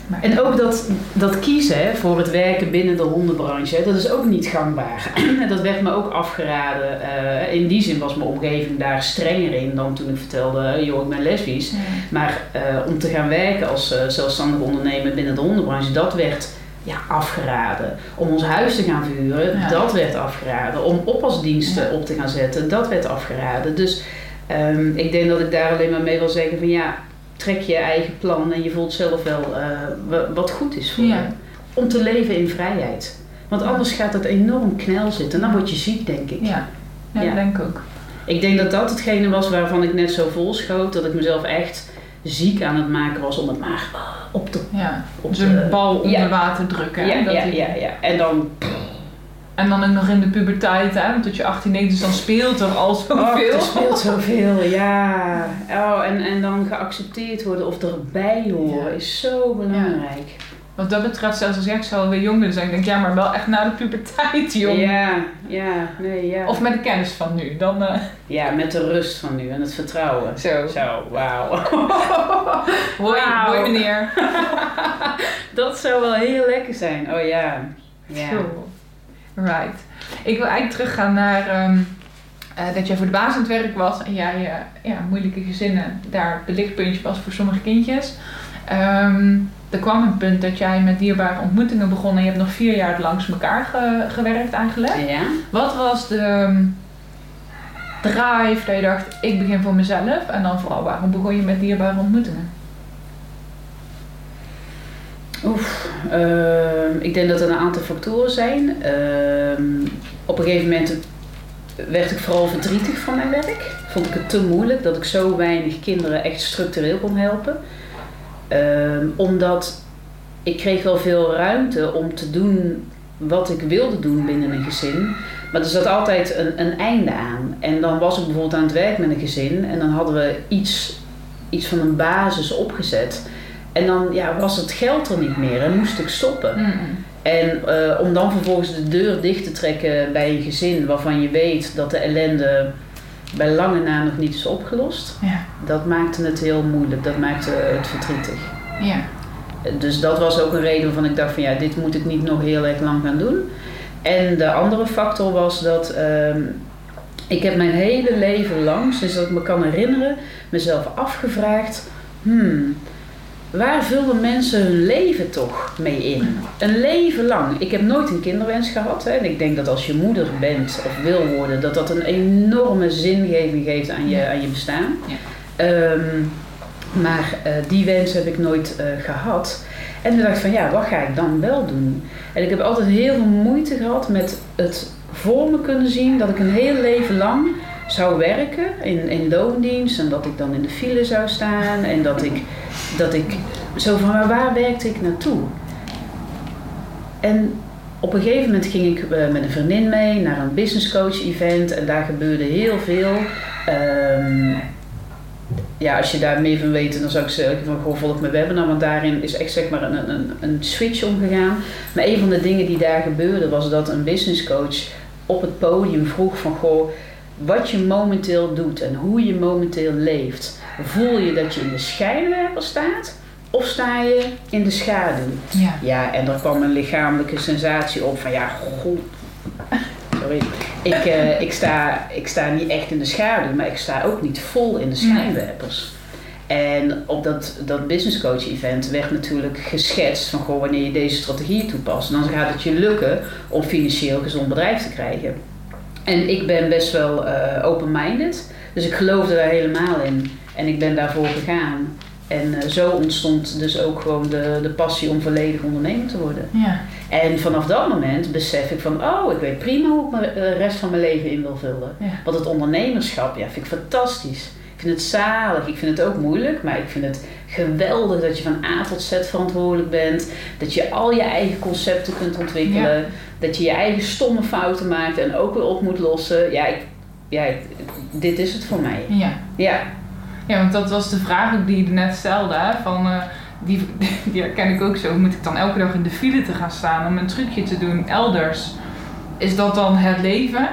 Maar En ook dat, dat kiezen hè, voor het werken binnen de hondenbranche, dat is ook niet gangbaar. Dat werd me ook afgeraden. Eh, in die zin was mijn omgeving daar strenger in dan toen ik vertelde, joh, ik ben lesbisch. Ja. Maar eh, om te gaan werken als eh, zelfstandig ondernemer binnen de hondenbranche, dat werd ja, afgeraden. Om ons huis te gaan verhuren, Ja. dat werd afgeraden. Om oppasdiensten Ja. op te gaan zetten, dat werd afgeraden. Dus ehm, ik denk dat ik daar alleen maar mee wil zeggen van ja, trek je eigen plan en je voelt zelf wel eh, wa- wat goed is voor Ja. je. Om te leven in vrijheid. Want anders gaat het enorm knel zitten en dan word je ziek, denk ik. Ja. Ja, Ja. dat denk ik ook. Ik denk dat dat hetgene was waarvan ik net zo vol schoot. Dat ik mezelf echt ziek aan het maken was om het maar op te... Ja. Op Dus de- bal onder water drukken. Ja, dat ja, ja. En dan... En dan ook nog in de puberteit, hè? Want tot je 18 bent, dus dan speelt er al zoveel. Oh, er speelt zoveel, ja. Oh, en, en dan geaccepteerd worden of erbij horen Ja. is zo belangrijk. Wat dat betreft, zelfs als ik zo weer jong ben, dan denk ik, ja, maar wel echt na de puberteit, jong. Ja, ja, nee, ja. Of met de kennis van nu. Dan, eh, ja, met de rust van nu en het vertrouwen. zo. Zo, wauw. Hoi, meneer. Dat zou wel heel lekker zijn. Oh ja. Ja. Right. Ik wil eigenlijk teruggaan naar ehm, eh, dat jij voor de baas aan het werk was en jij eh, ja, moeilijke gezinnen daar het lichtpuntje was voor sommige kindjes. Ehm, er kwam een punt dat jij met dierbare ontmoetingen begon en je hebt nog vier jaar langs elkaar ge- gewerkt eigenlijk. Ja? Wat was de ehm, drive dat je dacht, ik begin voor mezelf en dan vooral waarom begon je met dierbare ontmoetingen? Oef, ehm, ik denk dat er een aantal factoren zijn. Ehm, op een gegeven moment werd ik vooral verdrietig van mijn werk. Vond ik het te moeilijk dat ik zo weinig kinderen echt structureel kon helpen. Ehm, omdat ik kreeg wel veel ruimte om te doen wat ik wilde doen binnen een gezin. Maar er zat altijd een, een einde aan. En dan was ik bijvoorbeeld aan het werk met een gezin en dan hadden we iets, iets van een basis opgezet. En dan ja, was het geld er niet meer en moest ik stoppen. En eh, om dan vervolgens de deur dicht te trekken bij een gezin waarvan je weet dat de ellende bij lange na nog niet is opgelost, Ja. dat maakte het heel moeilijk. Dat maakte het verdrietig. Ja. Dus dat was ook een reden waarvan ik dacht van ja, dit moet ik niet nog heel erg lang gaan doen. En de andere factor was dat ehm, ik heb mijn hele leven lang, sinds dat ik me kan herinneren, mezelf afgevraagd, hmm, waar vullen mensen hun leven toch mee in? Een leven lang. Ik heb nooit een kinderwens gehad. Hè, en ik denk dat als je moeder bent of wil worden, dat dat een enorme zingeving geeft aan je, aan je bestaan. Ja. Ehm, maar eh, die wens heb ik nooit eh, gehad. En toen dacht ik van ja, wat ga ik dan wel doen? En ik heb altijd heel veel moeite gehad met het voor me kunnen zien dat ik een heel leven lang zou werken in, in loondienst en dat ik dan in de file zou staan en dat ik, dat ik zo van waar werkte ik naartoe? En op een gegeven moment ging ik eh, met een vriendin mee naar een business coach event en daar gebeurde heel veel. Ehm, ja, als je daar meer van weet, dan zou ik zeggen van volg mijn webinar, want daarin is echt zeg maar een, een, een switch omgegaan. Maar een van de dingen die daar gebeurde was dat een business coach op het podium vroeg van goh, wat je momenteel doet en hoe je momenteel leeft. Voel je dat je in de schijnwerper staat of sta je in de schaduw? Ja. Ja, en er kwam een lichamelijke sensatie op van ja, god. Sorry. Ik, eh, ik, sta, ik sta niet echt in de schaduw, maar ik sta ook niet vol in de schijnwerpers. En op dat, dat business coach event werd natuurlijk geschetst van goh, wanneer je deze strategie toepast, dan gaat het je lukken om financieel gezond bedrijf te krijgen. En ik ben best wel uh, open-minded, dus ik geloofde daar helemaal in. En ik ben daarvoor gegaan. En uh, zo ontstond dus ook gewoon de, de passie om volledig ondernemer te worden. Ja. En vanaf dat moment besef ik van, oh, ik weet prima hoe ik de rest van mijn leven in wil vullen. Ja. Want het ondernemerschap, ja, vind ik fantastisch. Ik vind het zalig, ik vind het ook moeilijk, maar ik vind het geweldig dat je van A tot Z verantwoordelijk bent. Dat je al je eigen concepten kunt ontwikkelen. Ja. Dat je je eigen stomme fouten maakt en ook weer op moet lossen. Ja, ik, ja ik- dit is het voor mij. Ja. Ja, ja, want dat was de vraag ook die je net stelde. Hè? Van, eh, die, die herken ik ook zo. Moet ik dan elke dag in de file te gaan staan om een trucje te doen elders? Is dat dan het leven?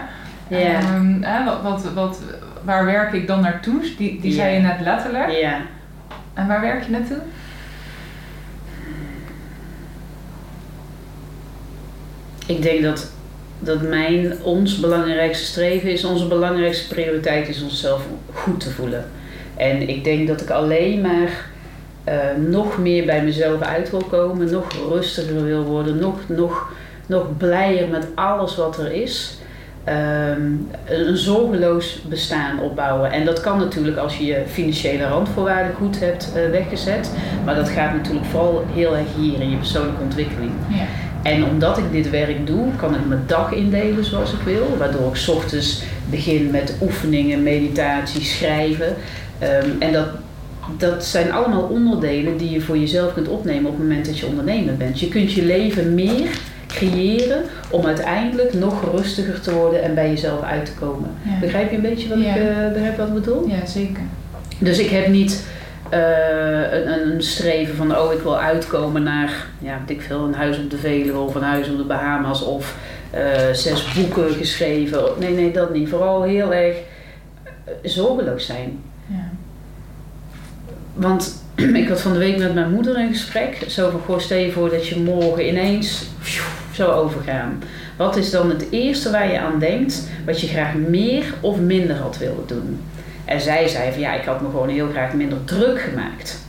ja, Ehm, hè, wat, wat, wat, waar werk ik dan naartoe? Die, die zei je net letterlijk. ja. En waar werk je naartoe? Ik denk dat, dat mijn, ons belangrijkste streven is, onze belangrijkste prioriteit is onszelf goed te voelen. En ik denk dat ik alleen maar eh, nog meer bij mezelf uit wil komen, nog rustiger wil worden, nog, nog, nog blijer met alles wat er is. Ehm, een, zorgeloos bestaan opbouwen. En dat kan natuurlijk als je je financiële randvoorwaarden goed hebt eh, weggezet. Maar dat gaat natuurlijk vooral heel erg hier in je persoonlijke ontwikkeling. Ja. En omdat ik dit werk doe, kan ik mijn dag indelen zoals ik wil. Waardoor ik 's ochtends begin met oefeningen, meditatie, schrijven. Ehm, en dat, dat zijn allemaal onderdelen die je voor jezelf kunt opnemen op het moment dat je ondernemer bent. Je kunt je leven meer creëren om uiteindelijk nog rustiger te worden en bij jezelf uit te komen. Ja. Begrijp je een beetje wat, Ja. ik, eh, begrijp wat ik bedoel? ja, zeker. Dus ik heb niet eh, een, een streven van, oh, ik wil uitkomen naar, ja, ik veel, een huis op de Veluwe of een huis op de Bahama's of eh, zes boeken geschreven. Nee, nee, dat niet. Vooral heel erg zorgeloos zijn. Ja. Want ik had van de week met mijn moeder een gesprek. Zo van, goh, stel je voor dat je morgen ineens zou overgaan. Wat is dan het eerste waar je aan denkt, wat je graag meer of minder had willen doen? En zij zei van, ja, ik had me gewoon heel graag minder druk gemaakt.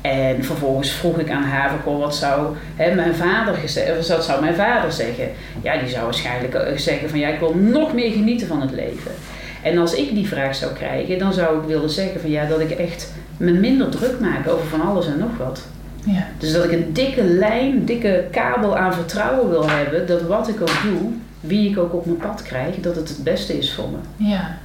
En vervolgens vroeg ik aan haar wat zou hè, mijn vader gezegd, wat zou mijn vader zeggen? Ja, die zou waarschijnlijk eh, zeggen van, ja, ik wil nog meer genieten van het leven. En als ik die vraag zou krijgen, dan zou ik willen zeggen van, ja, dat ik echt me minder druk maak over van alles en nog wat. Ja. Dus dat ik een dikke lijn, dikke kabel aan vertrouwen wil hebben, dat wat ik ook doe, wie ik ook op mijn pad krijg, dat het het beste is voor me. Ja.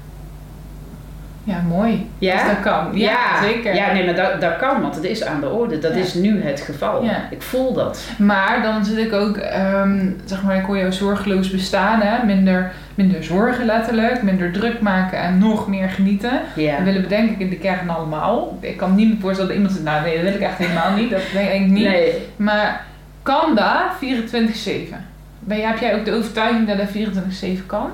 Ja, mooi. Ja? Dus dat kan. Ja, zeker. Ja, nee, maar dat, dat kan, want het is aan de orde. Dat Ja. is nu het geval. Ja. Ik voel dat. Maar dan zit ik ook, ehm, zeg maar, ik hoor jou zorgeloos bestaan, hè? Minder, minder zorgen letterlijk, minder druk maken en nog meer genieten. Ja. Dat willen we denk ik in de kern allemaal. Ik kan niet meer voorstellen dat iemand zegt, nou nee, dat wil ik echt helemaal niet. Dat denk ik niet. Nee. Maar kan dat 24-7? Ben jij, heb jij ook de overtuiging dat dat 24-7 kan?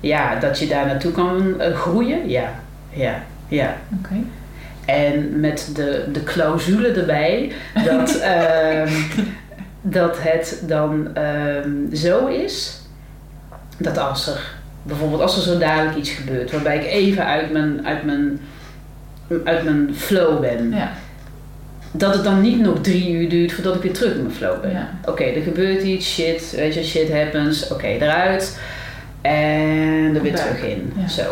Ja, dat je daar naartoe kan eh, groeien. Ja. Ja. Ja. Oké. En met de, de clausule erbij dat, ehm, dat het dan ehm, zo is dat als er bijvoorbeeld als er zo dadelijk iets gebeurt waarbij ik even uit mijn, uit mijn, uit mijn flow ben, Ja. dat het dan niet nog drie uur duurt voordat ik weer terug in mijn flow ben. Ja. Oké, er gebeurt iets, shit, weet je, shit happens, oké, eruit en er weer terug in. Ja. Zo,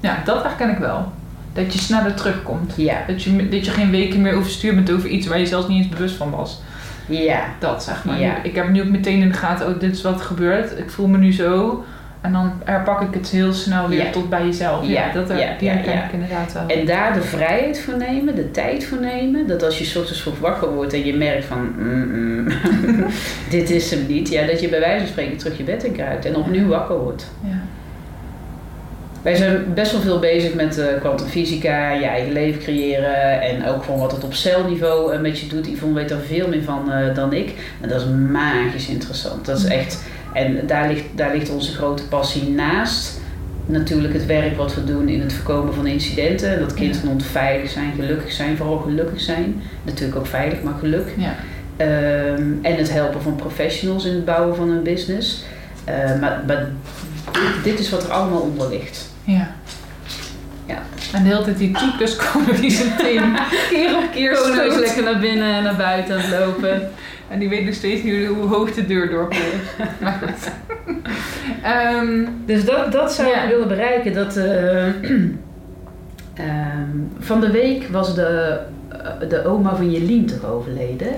ja, dat herken ik wel. Dat je sneller terugkomt. ja, Dat je, dat je geen weken meer overstuur bent over iets waar je zelfs niet eens bewust van was. Ja, Dat zeg maar. Ja. Ik heb nu ook meteen in de gaten, oh dit is wat er gebeurt. Ik voel me nu zo. En dan herpak ik het heel snel weer Ja. tot bij jezelf. Ja, Ja, dat, ja, die ja, herken ik inderdaad wel. En daar de vrijheid voor nemen, de tijd voor nemen. Dat als je ochtends vroeg wakker wordt en je merkt van... mm, mm, dit is hem niet. Ja, dat je bij wijze van spreken terug je bed in kruipt en opnieuw wakker wordt. ja. Wij zijn best wel veel bezig met eh kwantumfysica, je eigen leven creëren. En ook gewoon wat het op celniveau eh, met je doet. Yvonne weet daar veel meer van eh, dan ik. En dat is magisch interessant. Dat is echt... En daar ligt, daar ligt onze grote passie naast natuurlijk het werk wat we doen in het voorkomen van incidenten. Dat kinderen onveilig zijn, gelukkig zijn, vooral gelukkig zijn. Natuurlijk ook veilig, maar geluk. Ja. Ehm, en het helpen van professionals in het bouwen van hun business. Maar maar dit, dit is wat er allemaal onder ligt. Ja. Ja. En de hele tijd die types komen die zijn team keer op keer stoot. lekker naar binnen en naar buiten aan het lopen. En die weet nog steeds niet hoe hoog de deur doorkomt. maar goed. Ehm, Dus dat, dat zou Ja. ik willen bereiken. Dat, eh, ehm, van de week was de, eh, de oma van Jelien toch overleden.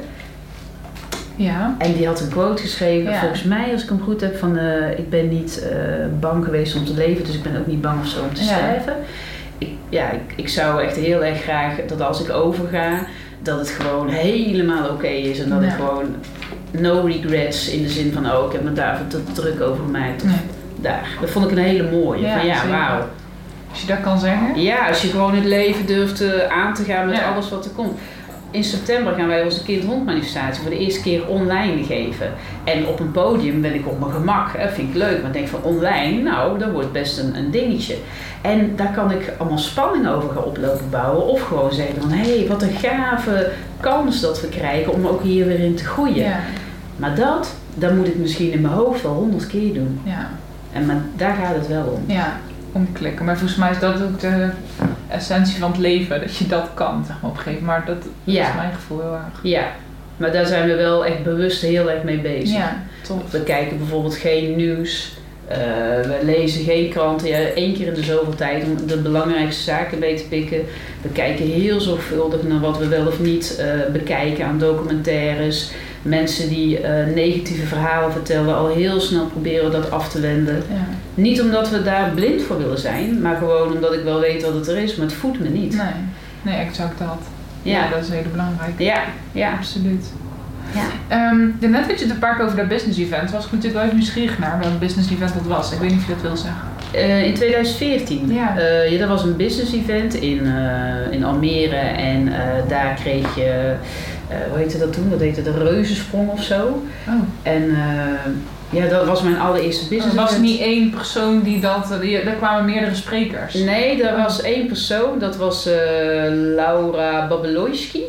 Ja. En die had een quote geschreven, Ja. volgens mij als ik hem goed heb, van eh, ik ben niet eh, bang geweest om te leven, dus ik ben ook niet bang of zo om te Ja. sterven. Ik, ja, ik, ik zou echt heel erg graag dat als ik overga, dat het gewoon helemaal oké is. En dat ik gewoon no regrets in de zin van, oh ik heb me daar te druk over gemaakt. Nee. daar. Dat vond ik een hele mooie. Ja, van ja, wauw. Als je dat kan zeggen. Ja, als je gewoon het leven durft eh, aan te gaan met alles wat er komt. In september gaan wij onze kind-hond manifestatie voor de eerste keer online geven. En op een podium ben ik op mijn gemak. Hè, vind ik leuk. Maar ik denk van online, nou, dat wordt best een, een dingetje. En daar kan ik allemaal spanning over gaan oplopen bouwen. Of gewoon zeggen van, hé, hey, wat een gave kans dat we krijgen om ook hier weer in te groeien. Ja. Maar dat, dat moet ik misschien in mijn hoofd wel honderd keer doen. Ja. En maar daar gaat het wel om. ja. Omklikken. Maar volgens mij is dat ook de essentie van het leven. Dat je dat kan, zeg maar, op een gegeven moment. Maar dat, dat Ja. is mijn gevoel heel erg. Ja, maar daar zijn we wel echt bewust heel erg mee bezig. Ja, tof. We kijken bijvoorbeeld geen nieuws. eh, we lezen geen kranten. Ja, één keer in de zoveel tijd om de belangrijkste zaken mee te pikken. We kijken heel zorgvuldig naar wat we wel of niet eh, bekijken aan documentaires. Mensen die eh, negatieve verhalen vertellen, al heel snel proberen dat af te wenden. Ja. Niet omdat we daar blind voor willen zijn, maar gewoon omdat ik wel weet dat het er is, maar het voedt me niet. Nee. Nee, exact dat. Ja, Ja, dat is heel belangrijk. ja, ja. Absoluut. Ja. Ehm, de net had je het een paar keer over dat business event. Was ik natuurlijk wel even nieuwsgierig naar welk business event dat was. Ik weet niet of je dat wil zeggen. Eh, in 2014. Ja. Eh, ja, dat was een business event in, eh, in Almere. En daar kreeg je, hoe heette dat toen? Dat heette de Reuzensprong of zo. Oh. En eh, ja, dat was mijn allereerste business Er was event. niet één persoon die dat... Er kwamen meerdere sprekers. Nee, er was één persoon. Dat was eh, Laura Babeloyski.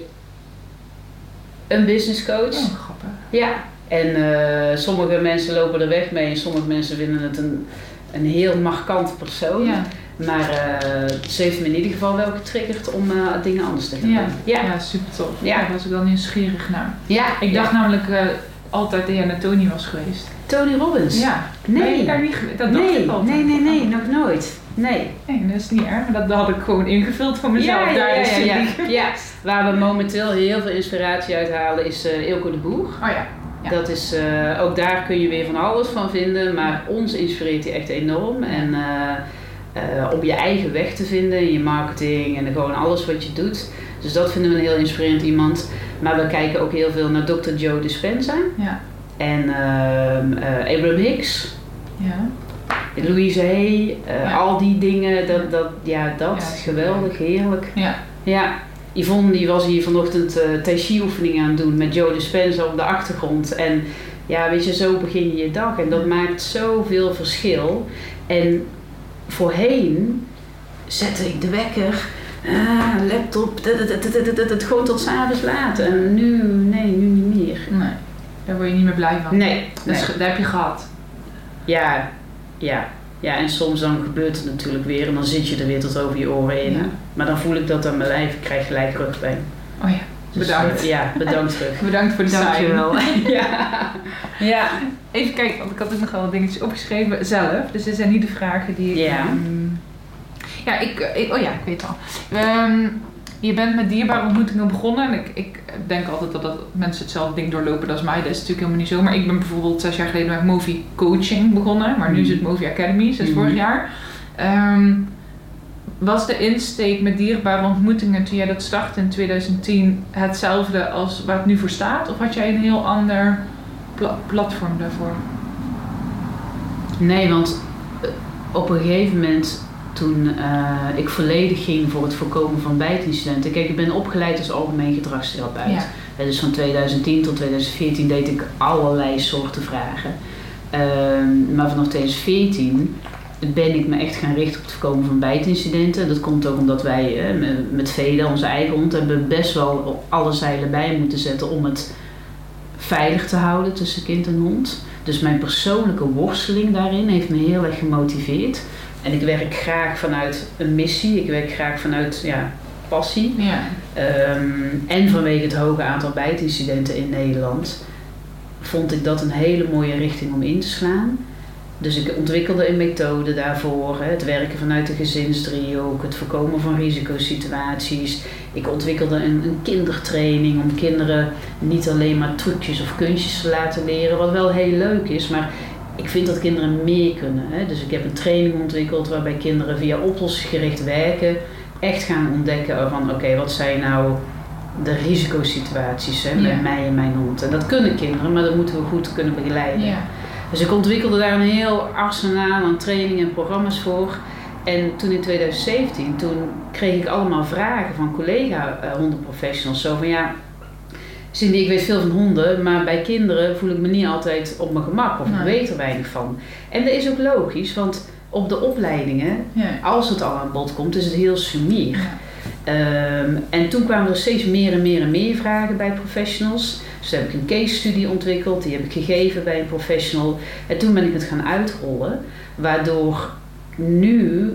Een business coach. Oh, grappig. Ja. En eh, sommige mensen lopen er weg mee. En sommige mensen vinden het een, een heel markant persoon. Ja. Maar eh, ze heeft me in ieder geval wel getriggerd om dingen anders te gaan Ja. doen. Ja. ja, super tof. Ja. Daar was ik wel nieuwsgierig naar. ja. Ik dacht ja. namelijk altijd dat jij naar Tony was geweest. Tony Robbins. Ja. Nee. Daar niet? Dat dacht nee, ik altijd. nee, nee, nee, nog nooit. Nee. Nee, dat is niet erg. Dat, dat had ik gewoon ingevuld voor mezelf. Ja, ja, daar ja, is ja, ja. Waar we momenteel heel veel inspiratie uit halen is eh Ilko de Boer. Oh ja. Ja. Dat is, eh, ook daar kun je weer van alles van vinden, maar ons inspireert hij echt enorm. En eh, eh, om je eigen weg te vinden in je marketing en gewoon alles wat je doet. Dus dat vinden we een heel inspirerend iemand. Maar we kijken ook heel veel naar Dr. Joe Dispenza Ja. En ehm, eh, Abraham Hicks, Ja. Louise Hay, eh, Ja. al die dingen. Dat, dat, ja, dat, Ja, geweldig, heerlijk. Ja. Ja, Yvonne die was hier vanochtend eh tai chi oefeningen aan het doen met Joe Dispenza op de achtergrond. En ja, weet je, zo begin je je dag. En dat maakt zoveel verschil. En voorheen zette ik de wekker, ah, laptop, dit, dit, dit, gewoon tot s'avonds laat. En nu, nee, nu niet meer. Nee. Daar word je niet meer blij van. Nee, Dat, nee. is, dat heb je gehad. Ja, ja. Ja, en soms dan gebeurt het natuurlijk weer en dan zit je er weer tot over je oren in. Ja. Maar dan voel ik dat aan mijn lijf, ik krijg gelijk rugpijn. Oh ja. Dus, Bedankt. eh, ja, bedankt terug. Bedankt voor de. Dankjewel. ja. ja. Even kijken, want ik had ook nog wel wat dingetjes opgeschreven zelf. Dus dit zijn niet de vragen die ik... Ja. ehm, ja, ik, ik- Oh ja, ik weet het al. Ehm, je bent met dierbare ontmoetingen begonnen. En ik, ik denk altijd dat, dat mensen hetzelfde ding doorlopen als mij. Dat is natuurlijk helemaal niet zo. Maar ik ben bijvoorbeeld zes jaar geleden met Movi Coaching begonnen. Maar nu is het Movi Academy, sinds Mhm. vorig jaar. Ehm, was de insteek met dierbare ontmoetingen toen jij dat startte in 2010 hetzelfde als waar het nu voor staat? Of had jij een heel ander pla- platform daarvoor? Nee, want eh, op een gegeven moment toen eh, ik volledig ging voor het voorkomen van bijtincidenten. Kijk, ik ben opgeleid als algemeen gedragstherapeut. Ja. Dus van 2010 tot 2014 deed ik allerlei soorten vragen. Ehm, maar vanaf 2014 ben ik me echt gaan richten op het voorkomen van bijtincidenten. Dat komt ook omdat wij met- Veda, onze eigen hond, hebben best wel alle zeilen bij moeten zetten om het veilig te houden tussen kind en hond. Dus mijn persoonlijke worsteling daarin heeft me heel erg gemotiveerd. En ik werk graag vanuit een missie. Ik werk graag vanuit ja, passie. Ja. Ehm, en vanwege het hoge aantal bijtincidenten in Nederland vond ik dat een hele mooie richting om in te slaan. Dus ik ontwikkelde een methode daarvoor, hè, het werken vanuit de gezinsdriehoek, het voorkomen van risicosituaties. Ik ontwikkelde een, een kindertraining om kinderen niet alleen maar trucjes of kunstjes te laten leren, wat wel heel leuk is, maar ik vind dat kinderen meer kunnen. Hè. Dus ik heb een training ontwikkeld waarbij kinderen via oplossingsgericht werken echt gaan ontdekken van oké, wat zijn nou de risicosituaties hè, met Ja. mij en mijn hond. En dat kunnen kinderen, maar dat moeten we goed kunnen begeleiden. Ja. Dus ik ontwikkelde daar een heel arsenaal aan trainingen en programma's voor. En toen in 2017, toen kreeg ik allemaal vragen van collega eh, hondenprofessionals. Zo van ja, Cindy, ik weet veel van honden, maar bij kinderen voel ik me niet altijd op mijn gemak of ik weet er weinig van. En dat is ook logisch, want op de opleidingen, Ja. als het al aan bod komt, is het heel sumier. Ja. Ehm, en toen kwamen er steeds meer en meer en meer vragen bij professionals. Dus toen heb ik een case studie ontwikkeld, die heb ik gegeven bij een professional. En toen ben ik het gaan uitrollen, waardoor nu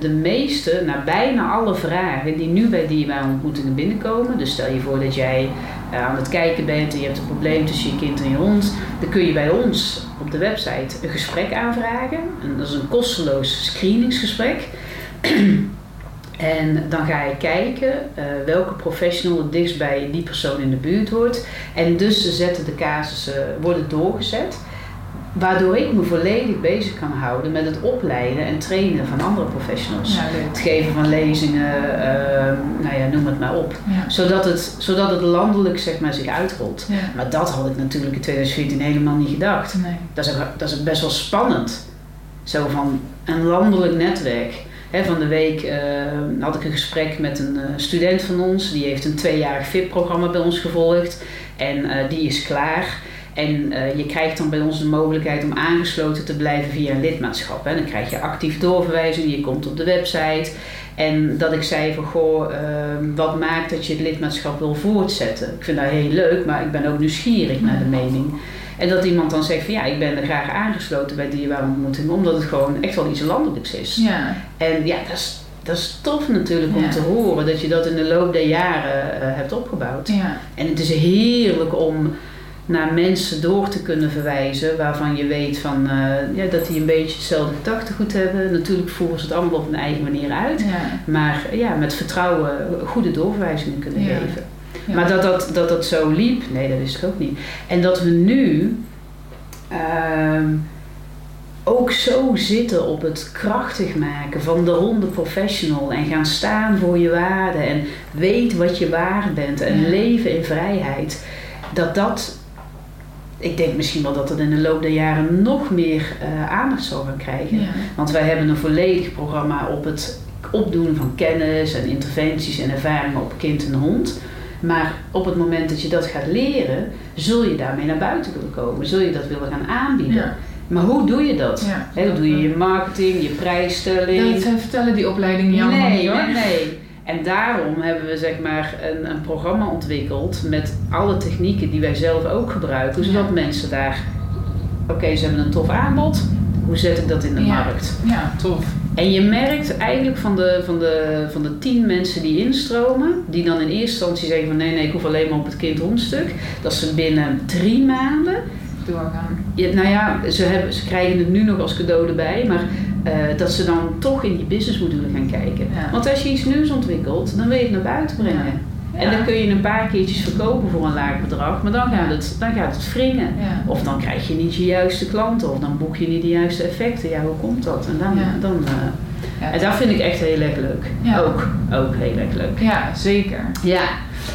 de meeste, nou bijna alle vragen die nu bij dierbaarontmoetingen binnenkomen. Dus stel je voor dat jij eh, aan het kijken bent en je hebt een probleem tussen je kind en je hond. Dan kun je bij ons op de website een gesprek aanvragen. En dat is een kosteloos screeningsgesprek. En dan ga je kijken eh, welke professional het dichtst bij die persoon in de buurt hoort. En dus zetten de casussen, worden doorgezet. Waardoor ik me volledig bezig kan houden met het opleiden en trainen van andere professionals. Ja, Het geven van lezingen, eh, nou ja, noem het maar op. Ja. Zodat het, zodat het landelijk zeg maar, zich uitrolt. Ja. Maar dat had ik natuurlijk in 2014 helemaal niet gedacht. Nee. Dat is, dat is best wel spannend. Zo van een landelijk netwerk. Van de week eh, had ik een gesprek met een eh, student van ons. Die heeft een tweejarig VIP-programma bij ons gevolgd. En eh, die is klaar. En eh, je krijgt dan bij ons de mogelijkheid om aangesloten te blijven via een lidmaatschap. Hè. Dan krijg je actief doorverwijzing, je komt op de website. En dat ik zei van, goh, eh, wat maakt dat je het lidmaatschap wil voortzetten? Ik vind dat heel leuk, maar ik ben ook nieuwsgierig naar de mening. En dat iemand dan zegt van, ja, ik ben er graag aangesloten bij dierbaarontmoeting, omdat het gewoon echt wel iets landelijks is. Ja. En ja, dat is, dat is tof natuurlijk om Ja. te horen dat je dat in de loop der jaren eh, hebt opgebouwd. Ja. En het is heerlijk om naar mensen door te kunnen verwijzen waarvan je weet van, eh, ja, dat die een beetje hetzelfde gedachtegoed hebben. Natuurlijk voeren ze het allemaal op hun eigen manier uit. Ja. Maar ja, met vertrouwen goede doorverwijzingen kunnen Ja. geven. Ja. Maar dat dat, dat dat zo liep, nee, dat wist ik ook niet. En dat we nu ehm, ook zo zitten op het krachtig maken van de hondenprofessional en gaan staan voor je waarden en weet wat je waard bent en leven in vrijheid. Dat dat, ik denk misschien wel dat het in de loop der jaren nog meer eh, aandacht zal gaan krijgen. Ja. Want wij hebben een volledig programma op het opdoen van kennis en interventies en ervaringen op kind en hond. Maar op het moment dat je dat gaat leren, zul je daarmee naar buiten willen komen. Zul je dat willen gaan aanbieden. Ja. Maar hoe doe je dat? Ja. Hoe doe je je marketing, je prijsstelling? Dat vertellen die opleidingen jammer nee, niet hoor. nee, nee. En daarom hebben we zeg maar een, een programma ontwikkeld met alle technieken die wij zelf ook gebruiken. Zodat Ja. mensen daar, oké, ze hebben een tof aanbod. Hoe zet ik dat in de Ja. markt? Ja, tof. En je merkt eigenlijk van de, van, de, van de tien mensen die instromen, die dan in eerste instantie zeggen van nee, nee, ik hoef alleen maar op het kind-hondstuk, dat ze binnen drie maanden, Doorgaan. je, nou ja, ze, hebben, ze krijgen het nu nog als cadeau erbij, maar eh, dat ze dan toch in die businessmodule gaan kijken. Ja. Want als je iets nieuws ontwikkelt, dan wil je het naar buiten brengen. En dan kun je een paar keertjes verkopen voor een laag bedrag, maar dan gaat het, dan gaat het wringen. Of dan krijg je niet je juiste klanten, of dan boek je niet de juiste effecten. Ja, hoe komt dat? En dan, dan eh, Ja. en dat vind ik echt heel erg leuk. Ook, ook heel erg leuk. Ja, zeker. Ja.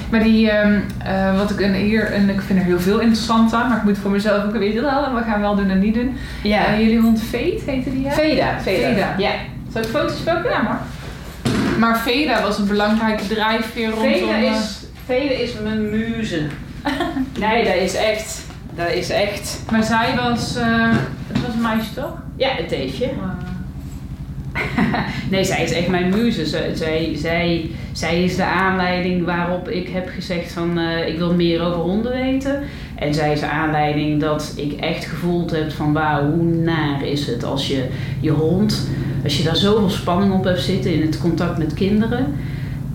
Maar die, ehm, eh, wat ik een hier, en ik vind er heel veel interessant aan, maar ik moet voor mezelf ook een beetje, wel, we gaan wel doen en niet doen. Ja. Eh, jullie hond Veet heette die? hè? Veda, Veda. Veda. Ja. Zal ik foto's pakken? Ja, maar. Maar Veda was een belangrijke drijfveer rondom... Veda eh, is, Veda is mijn muze. nee, dat is echt. Dat is echt. Maar zij was... eh, het was een meisje toch? Ja, het teefje. Eh, Nee, zij is echt mijn muze. Zij, zij, zij, is de aanleiding waarop ik heb gezegd van eh, ik wil meer over honden weten. En zij is de aanleiding dat ik echt gevoeld heb van wauw, hoe naar is het als je je hond Als je daar zoveel spanning op hebt zitten in het contact met kinderen.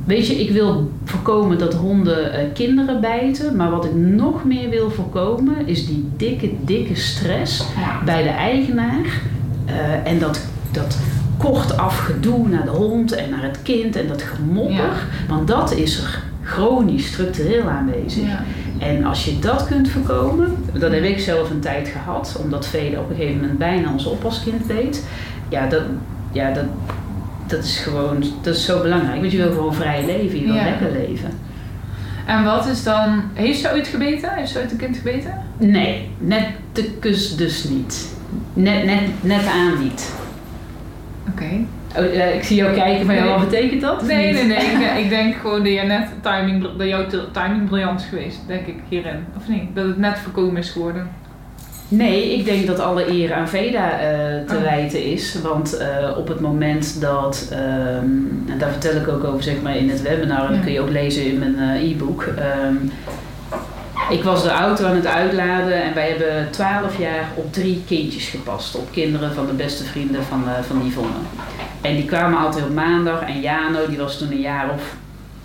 Weet je, ik wil voorkomen dat honden eh, kinderen bijten. Maar wat ik nog meer wil voorkomen is die dikke, dikke stress Ja. bij de eigenaar. Eh, en dat, dat kortaf gedoe naar de hond en naar het kind en dat gemopper. Ja. Want dat is er chronisch structureel aanwezig. Ja. En als je dat kunt voorkomen, dat heb ik zelf een tijd gehad, omdat Vede op een gegeven moment bijna ons oppaskind deed. Ja, dat, ja, dat, dat is gewoon, dat is zo belangrijk. Want je wil gewoon vrij leven, je wil Ja. lekker leven. En wat is dan... Heeft ze ooit gebeten? Heeft ze ooit een kind gebeten? Nee, net de kus dus niet. Net, net, net aan niet. Oké. Oh, ik zie jou kijken, maar Nee. wat betekent dat? Nee, nee, nee. Ik, denk- ik denk gewoon dat, je net timing, dat jouw timing briljant is geweest, denk ik, hierin. Of niet? Dat het net voorkomen is geworden. Nee, ik denk dat alle eer aan Veda eh, te Oh. wijten is. Want eh, op het moment dat, ehm, en daar vertel ik ook over zeg maar, in het webinar, en dat kun je ook lezen in mijn eh, e-book. Ehm, ik was de auto aan het uitladen en wij hebben 12 jaar op drie kindjes gepast. Op kinderen van de beste vrienden van, eh van Yvonne. En die kwamen altijd op maandag. En Jano, die was toen een jaar of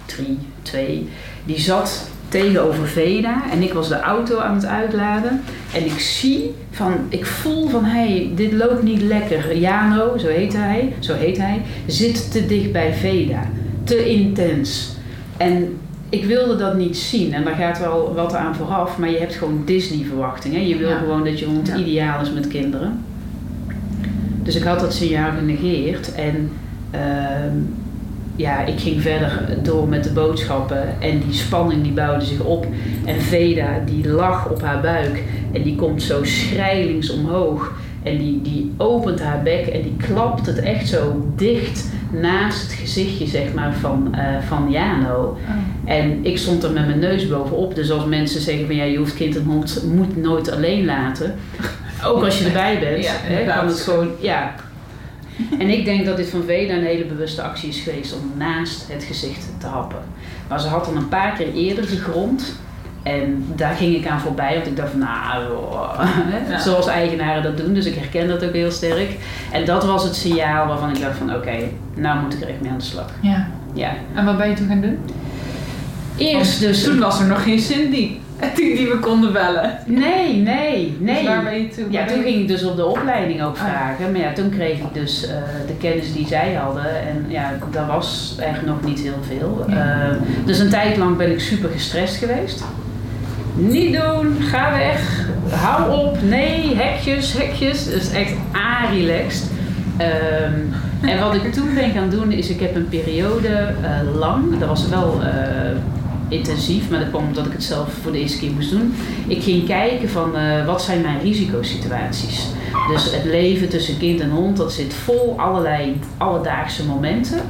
drie, twee. Die zat tegenover Veda en ik was de auto aan het uitladen. En ik zie van, ik voel van, hé, hey, dit loopt niet lekker. Jano, zo heet hij, zo heet hij, zit te dicht bij Veda. Te intens. En ik wilde dat niet zien. En daar gaat wel wat aan vooraf, maar je hebt gewoon Disney-verwachtingen. Je wil Ja. gewoon dat je hond Ja. ideaal is met kinderen. Dus ik had dat signaal genegeerd. En ehm, ja, ik ging verder door met de boodschappen. En die spanning die bouwde zich op. En Veda die lag op haar buik. En die komt zo schrijlings omhoog. En die, die opent haar bek en die klapt het echt zo dicht naast het gezichtje zeg maar, van, eh, van Jano. En ik stond er met mijn neus bovenop. Dus als mensen zeggen van ja, je hoeft kind en hond moet nooit alleen laten. Ook als je erbij bent, Ja, hè, kan het gewoon, ja. En ik denk dat dit van Veda een hele bewuste actie is geweest om naast het gezicht te happen. Maar ze had dan een paar keer eerder gegrond. En daar ging ik aan voorbij, want ik dacht van nou, Ja. zoals eigenaren dat doen. Dus ik herken dat ook heel sterk. En dat was het signaal waarvan ik dacht van oké, nou moet ik er echt mee aan de slag. Ja. Ja. En wat ben je toen gaan doen? Eerst dus... Toen was er nog geen Cindy. Die, we konden bellen. Nee, nee, nee. Dus waar ben je toen? Ja, toen ging ik dus op de opleiding ook Ah. vragen. Maar ja, toen kreeg ik dus eh, de kennis die zij hadden. En ja, dat was echt nog niet heel veel. Ja. Eh, dus een tijd lang ben ik super gestrest geweest. Niet doen, ga weg, hou op, nee, hekjes, hekjes. Dus echt a-relaxed. Ehm, en wat ik toen ben gaan doen is, ik heb een periode eh, lang, dat was wel eh, intensief, maar dat kwam omdat ik het zelf voor de eerste keer moest doen. Ik ging kijken van eh, wat zijn mijn risicosituaties. Dus het leven tussen kind en hond, dat zit vol allerlei alledaagse momenten.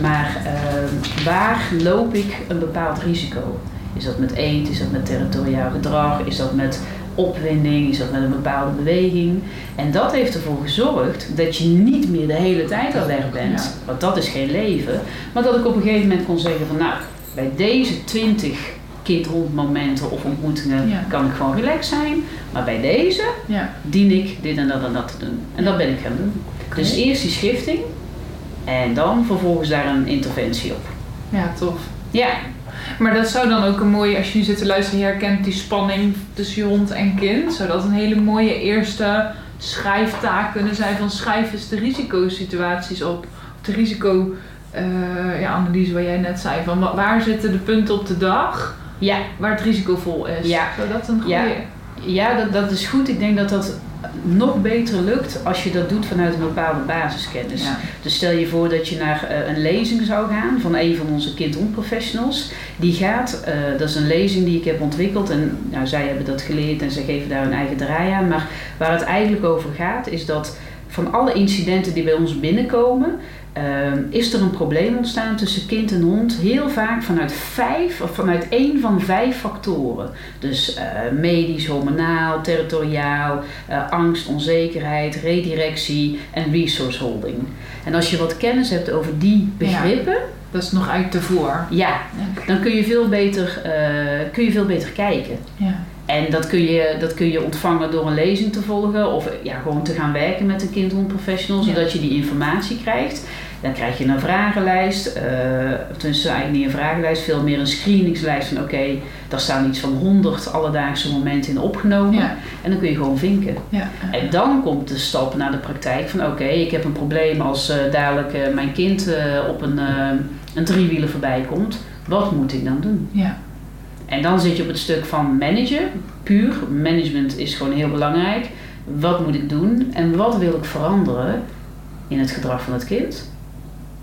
Maar eh, waar loop ik een bepaald risico? Is dat met eet? Is dat met territoriaal gedrag? Is dat met opwinding? Is dat met een bepaalde beweging? En dat heeft ervoor gezorgd dat je niet meer de hele tijd al weg bent. Ja. Want dat is geen leven. Maar dat ik op een gegeven moment kon zeggen van nou, bij deze 20 kind-hond momenten of ontmoetingen Ja. kan ik gewoon relaxed zijn. Maar bij deze Ja. dien ik dit en dat en dat te doen. En dat ben ik gaan doen. Dus eerst die schifting en dan vervolgens daar een interventie op. Ja, tof. Ja, Maar dat zou dan ook een mooie, als je nu zit te luisteren, je herkent die spanning tussen je hond en kind. Zou dat een hele mooie eerste schrijftaak kunnen zijn van schrijf eens de risicosituaties op. Of de risico eh, ja, analyse waar jij net zei. Van wa- waar zitten de punten op de dag ja, waar het risicovol is. Ja. Zou dat een goede... Ja. ja dat, dat is goed. Ik denk dat dat nog beter lukt als je dat doet vanuit een bepaalde basiskennis. Ja. Dus stel je voor dat je naar eh, een lezing zou gaan van een van onze kind-hond-professionals. Die gaat, eh, dat is een lezing die ik heb ontwikkeld en nou, zij hebben dat geleerd en ze geven daar hun eigen draai aan. Maar waar het eigenlijk over gaat is dat van alle incidenten die bij ons binnenkomen, eh, is er een probleem ontstaan tussen kind en hond. Heel vaak vanuit vijf of vanuit één van vijf factoren. Dus eh, medisch, hormonaal, territoriaal, eh, angst, onzekerheid, redirectie en resource holding. En als je wat kennis hebt over die begrippen, Dat is nog uit tevoren. ja, dan kun je veel beter, eh, kun je veel beter kijken. Ja. En dat kun, je, dat kun je ontvangen door een lezing te volgen of ja, gewoon te gaan werken met een kindhondprofessional, zodat je die informatie krijgt. Dan krijg je een vragenlijst, uh, tenminste eigenlijk niet een vragenlijst, veel meer een screeningslijst van oké, daar staan iets van 100 alledaagse momenten in opgenomen. En dan kun je gewoon vinken. Ja. En dan komt de stap naar de praktijk van oké, ik heb een probleem als uh, dadelijk uh, mijn kind op een, een driewieler voorbij komt. Wat moet ik dan doen? Ja. En dan zit je op het stuk van managen, puur. Management is gewoon heel belangrijk. Wat moet ik doen en wat wil ik veranderen in het gedrag van het kind?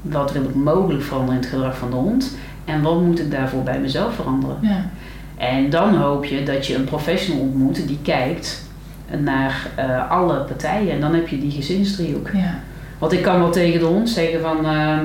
Wat wil ik mogelijk veranderen in het gedrag van de hond? En wat moet ik daarvoor bij mezelf veranderen? Ja. En dan hoop je dat je een professional ontmoet die kijkt naar uh, alle partijen. En dan heb je die gezinsdriehoek. Ja. Want ik kan wel tegen de hond zeggen van... Uh,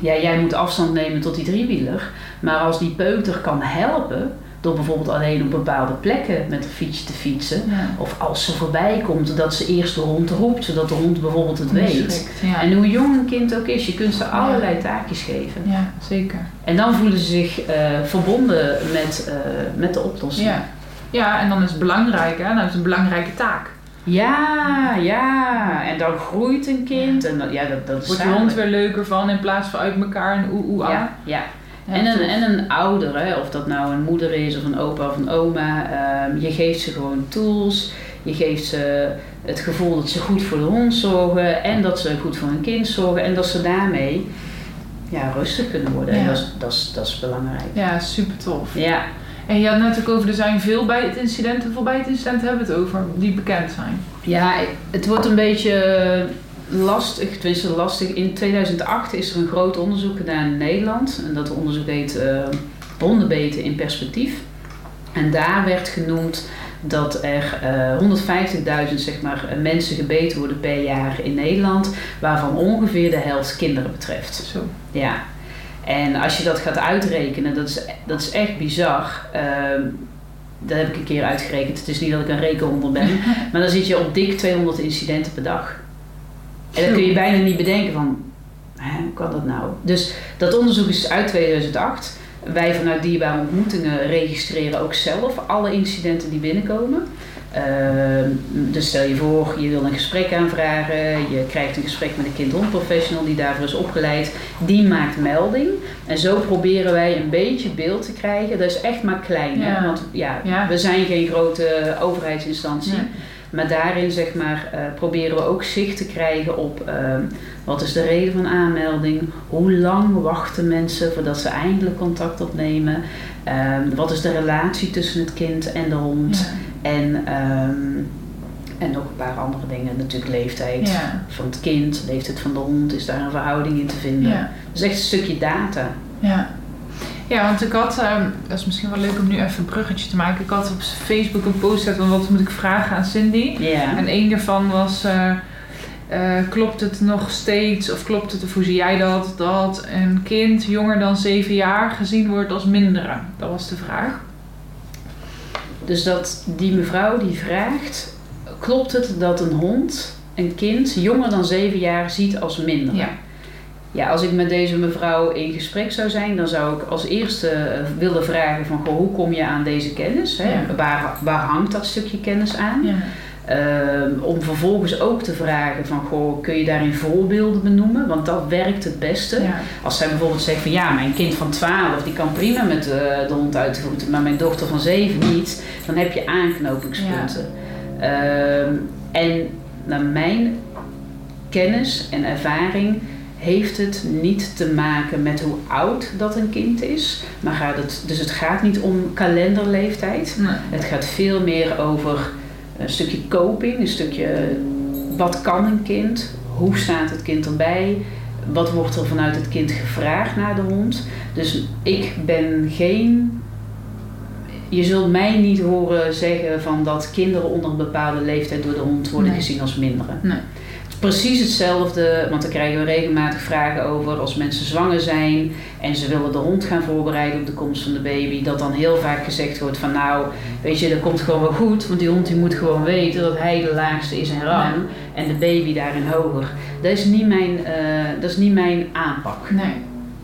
ja, jij moet afstand nemen tot die driewieler. Maar als die peuter kan helpen, door bijvoorbeeld alleen op bepaalde plekken met een fiets te fietsen. Of als ze voorbij komt, dat ze eerst de hond roept, zodat de hond bijvoorbeeld het weet. Ja. En hoe jong een kind ook is, je kunt ze allerlei taakjes geven. Ja, zeker. En dan voelen ze zich uh, verbonden met, uh, met de oplossing. Ja. ja, en dan is het belangrijk, hè? dan is het een belangrijke taak. Ja, ja. En dan groeit een kind. En dat, ja, dat, dat Wordt de hond weer leuker van in plaats van uit elkaar en oe oe Ja, ja. En, een, en een ouder, hè, of dat nou een moeder is of een opa of een oma, um, je geeft ze gewoon tools. Je geeft ze het gevoel dat ze goed voor de hond zorgen en dat ze goed voor hun kind zorgen en dat ze daarmee ja, rustig kunnen worden. Ja. En dat is, dat, is, dat is belangrijk. Ja, super tof. Ja. En je had net ook over, er zijn veel bijtincidenten. Hoeveel bijtincidenten hebben we het over die bekend zijn? Ja, het wordt een beetje lastig, tenminste lastig. In 2008 is er een groot onderzoek gedaan in Nederland. En dat onderzoek heet uh, Hondenbeten in perspectief. En daar werd genoemd dat er uh, 150.000 zeg maar, mensen gebeten worden per jaar in Nederland, waarvan ongeveer de helft kinderen betreft. Zo. Ja. En als je dat gaat uitrekenen, dat is, dat is echt bizar. Uh, dat heb ik een keer uitgerekend. Het is niet dat ik een rekenhonder ben. maar dan zit je op dik 200 incidenten per dag. En dan kun je bijna niet bedenken van, hè, hoe kan dat nou? Dus dat onderzoek is uit 2008. Wij vanuit Dierbare Ontmoetingen registreren ook zelf alle incidenten die binnenkomen. Uh, dus stel je voor, je wil een gesprek aanvragen, je krijgt een gesprek met een kind-hondprofessional die daarvoor is opgeleid, die maakt melding. En zo proberen wij een beetje beeld te krijgen. Dat is echt maar klein, ja. Hè? want ja, ja, we zijn geen grote overheidsinstantie. Ja. Maar daarin zeg maar, uh, proberen we ook zicht te krijgen op uh, wat is de reden van aanmelding, hoe lang wachten mensen voordat ze eindelijk contact opnemen, wat is de relatie tussen het kind en de hond. Ja. En, um, en nog een paar andere dingen. Natuurlijk leeftijd Ja. van het kind, leeftijd van de hond. Is daar een verhouding in te vinden. Ja. Dus echt een stukje data. Ja. Ja, want ik had, um, dat is misschien wel leuk om nu even een bruggetje te maken. Ik had op Facebook een post gezet van wat moet ik vragen aan Cindy. En één daarvan was, uh, uh, klopt het nog steeds, of klopt het, of hoe zie jij dat, dat een kind jonger dan zeven jaar gezien wordt als mindere? Dat was de vraag. Dus dat die mevrouw die vraagt, klopt het dat een hond een kind jonger dan zeven jaar ziet als minder? Ja. Ja, als ik met deze mevrouw in gesprek zou zijn, dan zou ik als eerste willen vragen van goh, hoe kom je aan deze kennis? Hè? Ja. Waar, waar hangt dat stukje kennis aan? Ja. Um, om vervolgens ook te vragen van goh, kun je daarin voorbeelden benoemen? Want dat werkt het beste. Ja. Als zij bijvoorbeeld zegt van ja, mijn kind van 12 die kan prima met uh, de hond uit de voeten, maar mijn dochter van 7 niet, dan heb je aanknopingspunten. Um, en naar mijn kennis en ervaring heeft het niet te maken met hoe oud dat een kind is. Maar gaat het, dus het gaat niet om kalenderleeftijd. Nee. Het gaat veel meer over een stukje coping, een stukje wat kan een kind, hoe staat het kind erbij, wat wordt er vanuit het kind gevraagd naar de hond. Dus ik ben geen. Je zult mij niet horen zeggen van dat kinderen onder een bepaalde leeftijd door de hond worden Nee. gezien als minderen. Nee. Precies hetzelfde, want daar krijgen we regelmatig vragen over als mensen zwanger zijn en ze willen de hond gaan voorbereiden op de komst van de baby. Dat dan heel vaak gezegd wordt van nou, weet je, dat komt gewoon wel goed, want die hond die moet gewoon weten dat hij de laagste is in rang en de baby daarin hoger. Dat is niet mijn, uh, dat is niet mijn aanpak. Nee.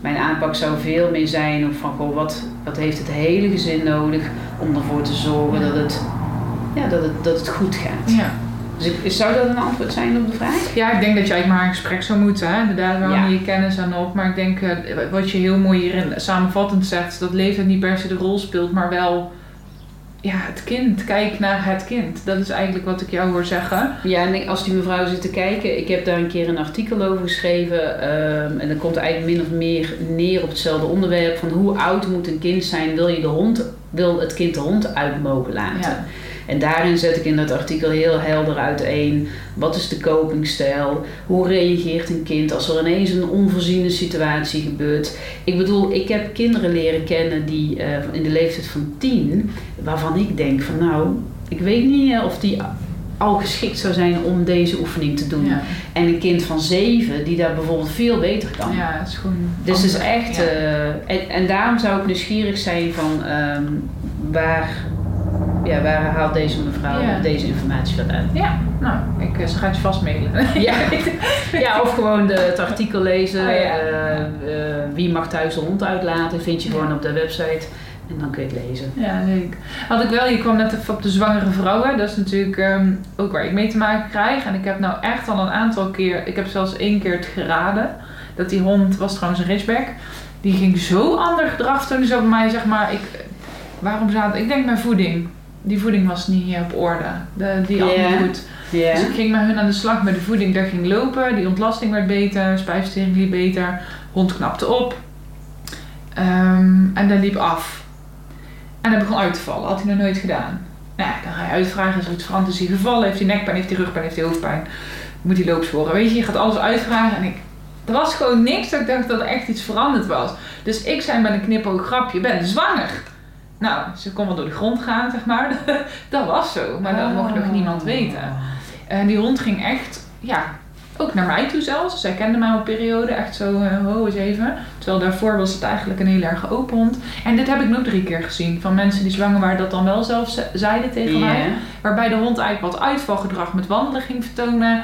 Mijn aanpak zou veel meer zijn op van goh, wat, wat heeft het hele gezin nodig om ervoor te zorgen dat het, ja, dat het, dat het goed gaat. Ja. Dus zou dat een antwoord zijn op de vraag? Ja, ik denk dat je eigenlijk maar een gesprek zou moeten. Hè? Inderdaad, waarom Ja. je je kennis aan op. Maar ik denk, eh, wat je heel mooi hierin samenvattend zegt, dat leeftijd niet per se de rol speelt, maar wel ja, het kind. Kijk naar het kind. Dat is eigenlijk wat ik jou hoor zeggen. Ja, en als die mevrouw zit te kijken, ik heb daar een keer een artikel over geschreven. ehm, en dat komt eigenlijk min of meer neer op hetzelfde onderwerp. Van hoe oud moet een kind zijn, wil je de hond, wil het kind de hond uit mogen laten? Ja. En daarin zet ik in dat artikel heel helder uiteen. Wat is de copingstijl? Hoe reageert een kind als er ineens een onvoorziene situatie gebeurt? Ik bedoel, ik heb kinderen leren kennen die eh, in de leeftijd van tien, waarvan ik denk van nou, ik weet niet eh, of die al geschikt zou zijn om deze oefening te doen. Ja, En een kind van zeven die daar bijvoorbeeld veel beter kan. ja het is gewoon. Dus het is echt, Ja. eh, en, en daarom zou ik nieuwsgierig zijn van ehm, waar, ja, waar haalt deze mevrouw Ja. deze informatie vandaan? Ja, nou, ik, eh, ze gaat je vast mailen. Ja. ja, of gewoon de, het artikel lezen. Oh, ja. eh, eh, wie mag thuis de hond uitlaten, vind je gewoon op de website. En dan kun je het lezen. Ja, zeker. Had ik wel, je kwam net op de zwangere vrouwen. Dat is natuurlijk ehm, ook waar ik mee te maken krijg. En ik heb nou echt al een aantal keer, ik heb zelfs één keer het geraden. Dat die hond, was trouwens een ridgeback, die ging zo ander gedrag toen zo bij mij, zeg maar, ik, waarom zat, ik denk mijn voeding. Die voeding was niet op orde. De, die Ja. andere goed. Dus ik ging met hun aan de slag met de voeding. Daar ging lopen, die ontlasting werd beter, spijsvertering liep beter, hond knapte op. Ehm, en dat liep af. En dat begon uit te vallen, had hij nog nooit gedaan. Nou, ja, dan ga je uitvragen, is er iets veranderd, is hij gevallen, heeft hij nekpijn, heeft hij rugpijn, heeft hij hoofdpijn, moet hij loopsporen. Weet je, je gaat alles uitvragen en ik, er was gewoon niks dat ik dacht dat er echt iets veranderd was. Dus ik zei met een knipoog grapje, je bent zwanger. Nou, ze kon wel door de grond gaan, zeg maar. dat was zo, maar dat mocht nog niemand weten. En die hond ging echt, ja, ook naar mij toe zelfs. Zij kende mij al een periode, echt zo, eh ho eens even. Terwijl daarvoor was het eigenlijk een heel erg open hond. En dit heb ik nog drie keer gezien. Van mensen die zwanger waren dat dan wel zelf ze- zeiden tegen mij. Waarbij de hond eigenlijk wat uitvalgedrag met wandelen ging vertonen.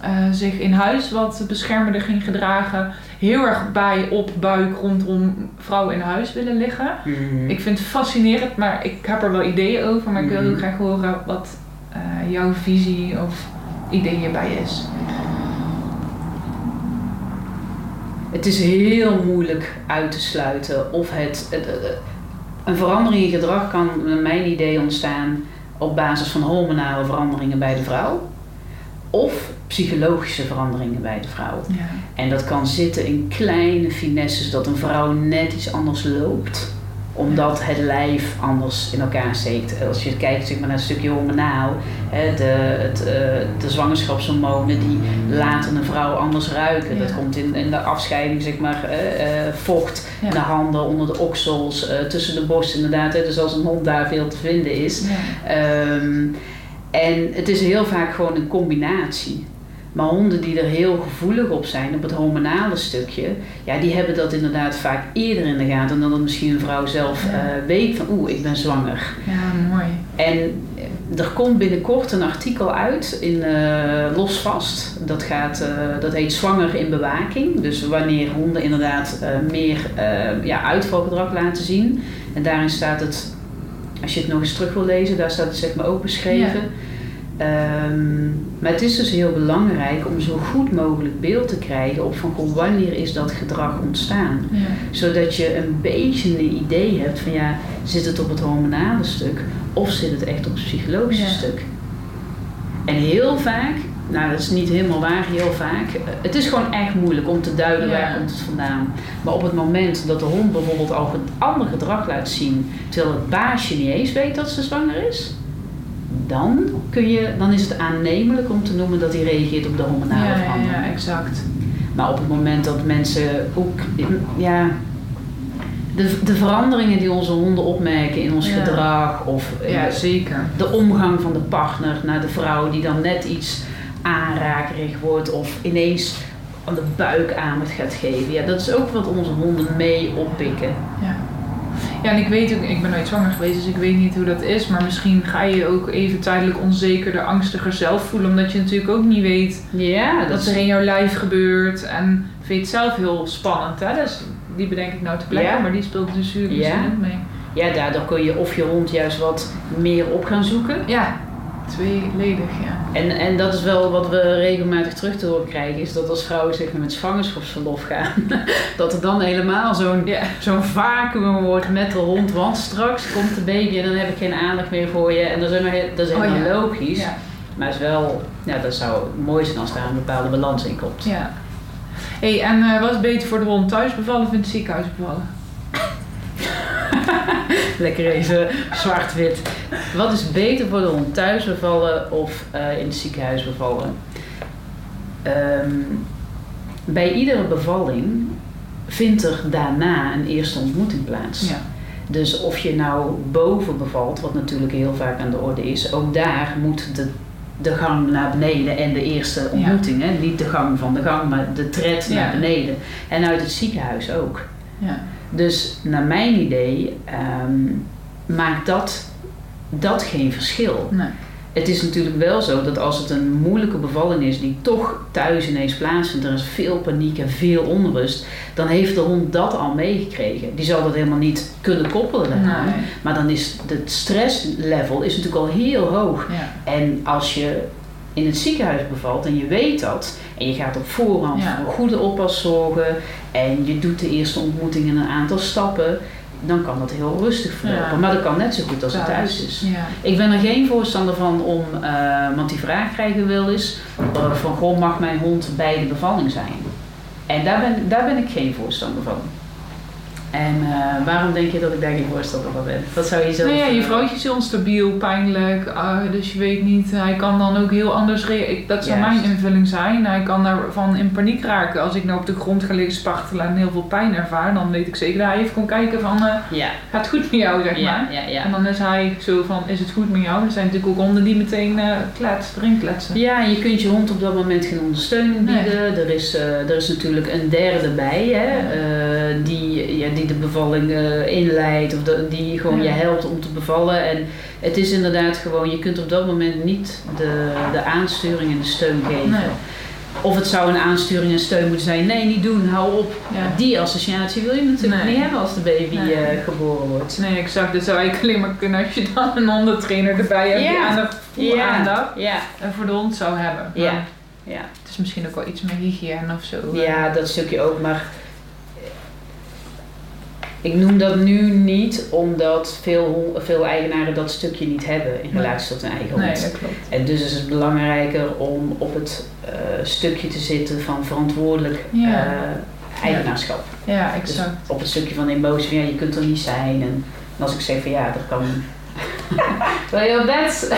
Eh, zich in huis wat beschermender ging gedragen. Heel erg bij, op, buik, rondom vrouwen in huis willen liggen. Mhm. Ik vind het fascinerend, maar ik heb er wel ideeën over. Maar ik wil heel Mhm. graag horen wat eh, jouw visie of idee hierbij is. Het is heel moeilijk uit te sluiten of het, het- het- een verandering in gedrag kan naar mijn idee ontstaan op basis van hormonale veranderingen bij de vrouw of psychologische veranderingen bij de vrouw. Ja. En dat kan zitten in kleine finesses dat een vrouw net iets anders loopt omdat het lijf anders in elkaar steekt. Als je kijkt zeg maar, naar het stukje hormonaal, hè, de, het, eh, de zwangerschapshormonen die laten een vrouw anders ruiken. Ja. Dat komt in, in de afscheiding, zeg maar, eh, eh, vocht Ja. in de handen, onder de oksels, eh, tussen de borst inderdaad. Hè, dus als een hond daar veel te vinden is. Ja. Ehm, en het is heel vaak gewoon een combinatie. Maar honden die er heel gevoelig op zijn, op het hormonale stukje, ja, die hebben dat inderdaad vaak eerder in de gaten dan dat misschien een vrouw zelf Ja. eh, weet van oeh, ik ben zwanger. ja, mooi. En er komt binnenkort een artikel uit in eh Losvast. Dat, gaat, eh, dat heet Zwanger in bewaking. Dus wanneer honden inderdaad meer ja, uitvalgedrag laten zien. En daarin staat het, als je het nog eens terug wil lezen, daar staat het zeg maar ook beschreven. Ehm, maar het is dus heel belangrijk om zo goed mogelijk beeld te krijgen op van goh, wanneer is dat gedrag ontstaan Ja. zodat je een beetje een idee hebt van ja, zit het op het hormonale stuk of zit het echt op het psychologische Ja. stuk. En heel vaak, nou dat is niet helemaal waar, heel vaak, eh, het is gewoon echt moeilijk om te duiden Ja. waar komt het vandaan. Maar op het moment dat de hond bijvoorbeeld al een ander gedrag laat zien, terwijl het baasje niet eens weet dat ze zwanger is, dan, kun je, dan is het aannemelijk om te noemen dat hij reageert op de hormonale Ja, ja, verandering. ja, exact. Maar op het moment dat mensen ook, ja, de, de veranderingen die onze honden opmerken in ons Ja. gedrag of eh, Ja, zeker. de omgang van de partner naar de vrouw die dan net iets aanrakerig wordt of ineens aan de buik aandacht gaat geven. Ja, dat is ook wat onze honden mee oppikken. Ja. Ja, en ik weet ook, ik ben nooit zwanger geweest, dus ik weet niet hoe dat is. Maar misschien ga je ook even tijdelijk onzekerder, angstiger zelf voelen. Omdat je natuurlijk ook niet weet Ja, dat wat er in jouw lijf gebeurt. En vind je het zelf heel spannend, hè? Dus die bedenk ik nou te plekken, Ja. maar die speelt dus natuurlijk Ja. misschien ook mee. Ja, daardoor kun je of je hond juist wat meer op gaan zoeken. Ja, tweeledig, ja. En, en dat is wel wat we regelmatig terug te horen krijgen, is dat als vrouwen zeg maar, met zwangerschapsverlof gaan, dat er dan helemaal zo'n Ja, zo'n vacuüm wordt met de hond, want straks komt de baby en dan heb ik geen aandacht meer voor je. En dat is helemaal, dat is Oh, helemaal ja. logisch, ja, maar is wel, ja, dat zou mooi zijn als daar een bepaalde balans in komt. ja. hey, en eh, wat is beter voor de hond? Thuis bevallen of in het ziekenhuis bevallen? Lekker even zwart-wit. Wat is beter voor de hond? Thuis bevallen of eh, in het ziekenhuis bevallen? Ehm, bij iedere bevalling vindt er daarna een eerste ontmoeting plaats. Ja. Dus of je nou boven bevalt, wat natuurlijk heel vaak aan de orde is, ook daar moet de, de gang naar beneden en de eerste ontmoeting. Hè? Niet de gang van de gang, maar de tred Ja. naar beneden. En uit het ziekenhuis ook. Ja. Dus naar mijn idee ehm, maakt dat, dat geen verschil. Nee. Het is natuurlijk wel zo dat als het een moeilijke bevalling is die toch thuis ineens plaatsvindt, er is veel paniek en veel onrust, dan heeft de hond dat al meegekregen. Die zal dat helemaal niet kunnen koppelen daaraan. Nee. Maar dan is het stresslevel is natuurlijk al heel hoog. Ja. En als je in het ziekenhuis bevalt en je weet dat, en je gaat op voorhand Ja. voor goede oppas zorgen en je doet de eerste ontmoeting in een aantal stappen, dan kan dat heel rustig verlopen. Ja. Maar dat kan net zo goed als het thuis is. Ja. Ik ben er geen voorstander van om, eh, want die vraag krijgen we wel eens, eh, van goh, mag mijn hond bij de bevalling zijn? En daar ben, daar ben ik geen voorstander van. En eh, waarom denk je dat ik daar geen voorstander van ben? Wat zou je zelf... Nou ja, je eh, vrouwtje is onstabiel, pijnlijk, ah, dus je weet niet, hij kan dan ook heel anders reageren. Dat zou Juist. mijn invulling zijn. Hij kan daarvan in paniek raken. Als ik nou op de grond ga liggen spartelen en heel veel pijn ervaar, dan weet ik zeker dat hij even kon kijken van, eh, Ja, gaat het goed met jou, zeg ja, maar. ja, ja. En dan is hij zo van, is het goed met jou? Er zijn natuurlijk ook honden die meteen eh klets, erin kletsen. Ja, en je kunt je hond op dat moment geen ondersteuning Nee. bieden. Er, is, er is natuurlijk een derde bij, hè, die, ja, die de bevalling eh, inleidt of de- die gewoon Ja. je helpt om te bevallen. En het is inderdaad gewoon, je kunt op dat moment niet de, de aansturing en de steun geven. Nee. Of het zou een aansturing en steun moeten zijn, nee, niet doen, hou op. Ja. Die associatie wil je natuurlijk Nee. niet hebben als de baby Nee. eh, geboren wordt. Nee, exact. Dat zou eigenlijk alleen maar kunnen als je dan een hondentrainer erbij hebt die Ja. aandacht, voel aandacht ja, en voor de hond zou hebben. Maar ja, ja. Het is misschien ook wel iets meer hygiëne of zo. Ja, dat stukje ook, maar ik noem dat nu niet omdat veel, veel eigenaren dat stukje niet hebben in Nee. relatie tot hun eigen Nee, hond. dat klopt. En dus is het belangrijker om op het eh, stukje te zitten van verantwoordelijk Ja. eh, eigenaarschap. Ja, Dus exact. op het stukje van emotie, van, ja, je kunt er niet zijn. En als ik zeg van ja, dat kan. Wil je op bed?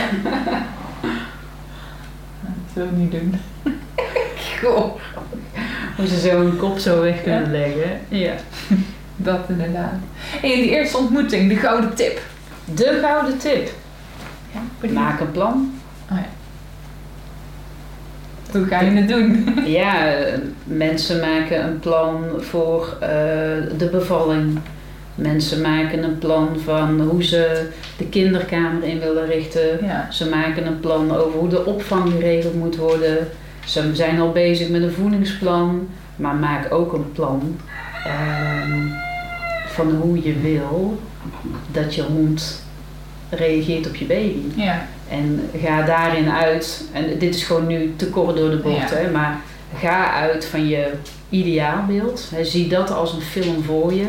Dat wil ik niet doen. Goh. Hoe ze zo'n kop zo weg kunnen leggen. Ja. Dat inderdaad. En die eerste ontmoeting, de gouden tip. De gouden tip. Ja, Maak een plan. Hoe ga je het doen? Ja, mensen maken een plan voor eh, de bevalling. Mensen maken een plan van hoe ze de kinderkamer in willen richten. Ja. Ze maken een plan over hoe de opvang geregeld moet worden. Ze zijn al bezig met een voedingsplan. Maar maak ook een plan ehm, van hoe je wil dat je hond reageert op je baby. Ja. En ga daarin uit, en dit is gewoon nu te kort door de bocht, Ja. hè, maar ga uit van je ideaalbeeld. Hè, zie dat als een film voor je.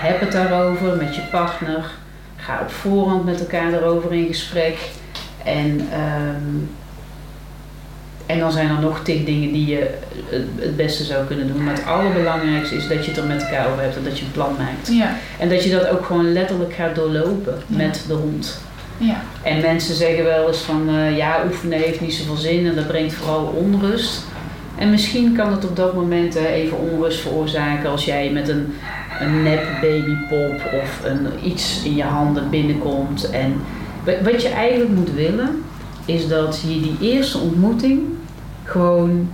Heb het daarover met je partner. Ga op voorhand met elkaar erover in gesprek. En, ehm, en dan zijn er nog tig dingen die je het, het beste zou kunnen doen. Maar het allerbelangrijkste is dat je het er met elkaar over hebt en dat je een plan maakt. Ja. En dat je dat ook gewoon letterlijk gaat doorlopen Ja. met de hond. Ja. En mensen zeggen wel eens van eh, ja, oefenen heeft niet zoveel zin en dat brengt vooral onrust. En misschien kan het op dat moment eh, even onrust veroorzaken als jij met een, een nep babypop of een, iets in je handen binnenkomt. En wa- wat je eigenlijk moet willen, is dat je die eerste ontmoeting gewoon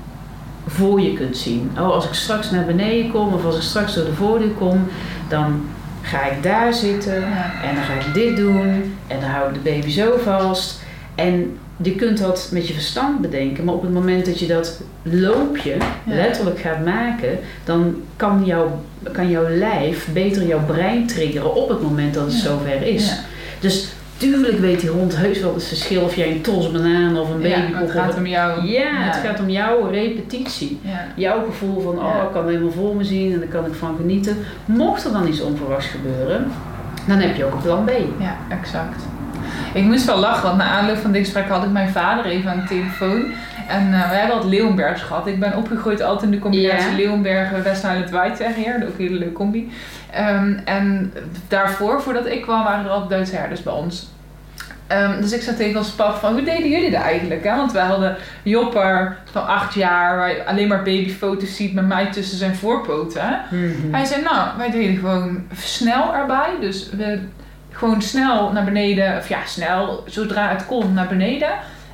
voor je kunt zien. Oh, als ik straks naar beneden kom of als ik straks door de voordeur kom, dan ga ik daar zitten en dan ga ik dit doen en dan hou ik de baby zo vast. En je kunt dat met je verstand bedenken, maar op het moment dat je dat loopje Ja. letterlijk gaat maken, dan kan, jouw kan jouw lijf beter jouw brein triggeren op het moment dat het Ja. zover is. Ja. Dus tuurlijk weet die hond heus wel het verschil of jij een tos banaan of een Ja, baby maar het gaat om jou. Ja, het gaat om jouw repetitie. Ja. Jouw gevoel van, oh, Ja. ik kan helemaal voor me zien en daar kan ik van genieten. Mocht er dan iets onverwachts gebeuren, dan heb je ook een plan B. Ja, exact. Ik moest wel lachen, want na aanloop van dit gesprek had ik mijn vader even aan de telefoon. En eh, we hebben wat Leeuwenbergs gehad. Ik ben opgegroeid altijd in de combinatie Ja. Leeuwenbergen, West-Highland White Terrier. Ook een hele leuke combi. Ehm, en daarvoor, voordat ik kwam, waren er al Duitse herders bij ons. Ehm, dus ik zei tegen ons pap van, hoe deden jullie dat eigenlijk? Hè? Want wij hadden Jopper van acht jaar, waar je alleen maar babyfoto's ziet met mij tussen zijn voorpoten. Mhm. Hij zei, nou, wij deden gewoon snel erbij. Dus we gewoon snel naar beneden, of ja, snel, zodra het kon, naar beneden.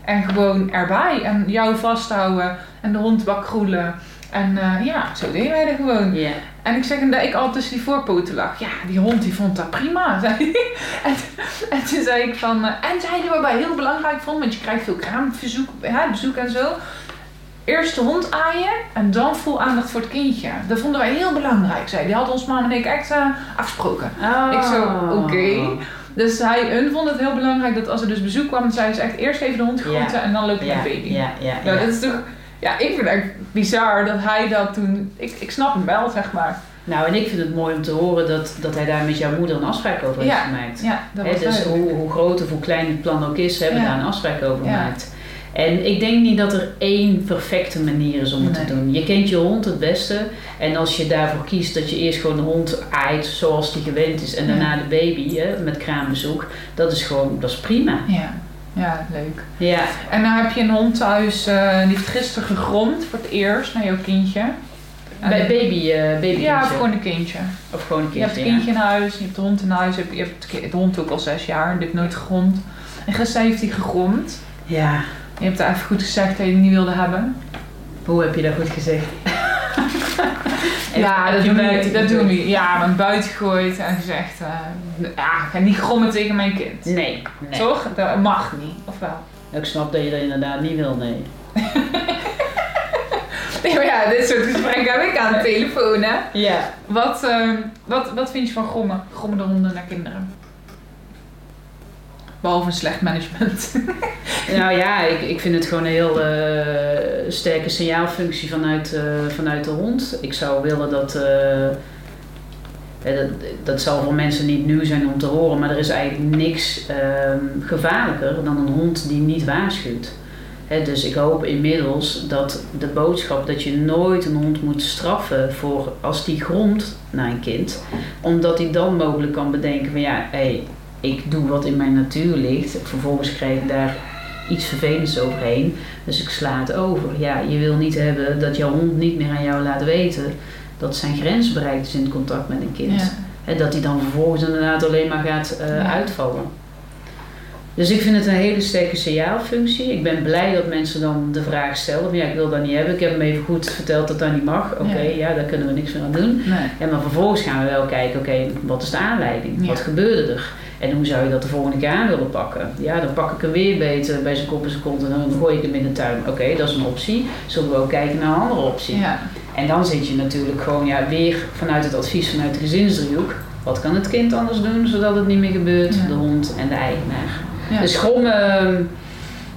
En gewoon erbij. En jou vasthouden en de hond bakroelen. En eh, ja, zo deden wij dat gewoon. En ik zeg hem dat ik al tussen die voorpoten lag. Ja, die hond die vond dat prima. zei hij. en, en toen zei ik van... eh, en zei hij wat wij heel belangrijk vond, want je krijgt veel kraambezoek bezoek en zo. Eerst de hond aaien en dan vol aandacht voor het kindje. Dat vonden wij heel belangrijk, zei. Die had ons mama en ik echt eh, afgesproken. Oh. Ik zo, oké. Dus hij, hun vond het heel belangrijk dat als er dus bezoek kwam, zeiden ze echt eerst even de hond groeten Ja. en dan loop je naar de baby. ja, ja, Nou, ja. dat is toch... Ja, ik vind het echt bizar dat hij dat toen... Ik, ik snap hem wel, zeg maar. Nou, en ik vind het mooi om te horen dat, dat hij daar met jouw moeder een afspraak over heeft gemaakt. Ja, dat was dus hoe, hoe groot of hoe klein het plan ook is, hebben we Ja. daar een afspraak over gemaakt. En ik denk niet dat er één perfecte manier is om het Nee. te doen. Je kent je hond het beste. En als je daarvoor kiest dat je eerst gewoon de hond aait zoals die gewend is. En Ja. daarna de baby hè, met kraambezoek. Dat is gewoon, dat is prima. Ja. ja, leuk. Ja, En dan heb je een hond thuis, eh, die heeft gisteren gegromd voor het eerst naar jouw kindje. En- bij baby, eh baby Ja, of gewoon een kindje. Of gewoon een Je hebt kindje, het kindje in huis, je hebt de hond in huis, je hebt, de hond ook al zes jaar, die heeft nooit gegromd. En gisteren heeft hij gegromd. ja. Je hebt even goed gezegd dat je het niet wilde hebben. Hoe heb je dat goed gezegd? ja, dat je doen, we, buiten dat doen we. Ja, mijn buiten gegooid en gezegd, eh, ja, ik ga niet grommen tegen mijn kind. Nee, nee. Toch? Dat mag niet, of wel? Ik snap dat je dat inderdaad niet wil, nee. Nee, maar ja, dit soort gesprekken heb ik aan de telefoon, hè. Ja. Wat, ehm, wat, wat vind je van grommen? Grommende honden naar kinderen? Behalve slecht management. Nou ja, ik, ik vind het gewoon een heel eh, sterke signaalfunctie vanuit, eh, vanuit de hond. Ik zou willen dat, eh, dat. Dat zal voor mensen niet nieuw zijn om te horen, maar er is eigenlijk niks ehm, gevaarlijker dan een hond die niet waarschuwt. Hè, dus ik hoop inmiddels dat de boodschap dat je nooit een hond moet straffen voor als die gromt naar een kind, omdat hij dan mogelijk kan bedenken van ja, hé, ik doe wat in mijn natuur ligt, vervolgens krijg ik daar iets vervelends overheen. Dus ik sla het over. Ja, je wil niet hebben dat jouw hond niet meer aan jou laat weten dat zijn grens bereikt is in contact met een kind. Ja. En dat hij dan vervolgens inderdaad alleen maar gaat eh, Ja. uitvallen. Dus ik vind het een hele sterke signaalfunctie. Ik ben blij dat mensen dan de vraag stellen. van, Ja, ik wil dat niet hebben. Ik heb hem even goed verteld dat dat niet mag. Oké, Ja. ja. daar kunnen we niks meer aan doen. Nee. Ja, maar vervolgens gaan we wel kijken, oké, wat is de aanleiding? Ja. Wat gebeurde er? En hoe zou je dat de volgende keer aan willen pakken? Ja, dan pak ik hem weer beter bij zijn kop en zijn kont en dan gooi ik hem in de tuin. Oké, dat is een optie. Zullen we ook kijken naar een andere optie? Ja. En dan zit je natuurlijk gewoon ja, weer vanuit het advies vanuit de gezinsdriehoek. Wat kan het kind anders doen zodat het niet meer gebeurt? De hond en de eigenaar. Ja. Dus grommen,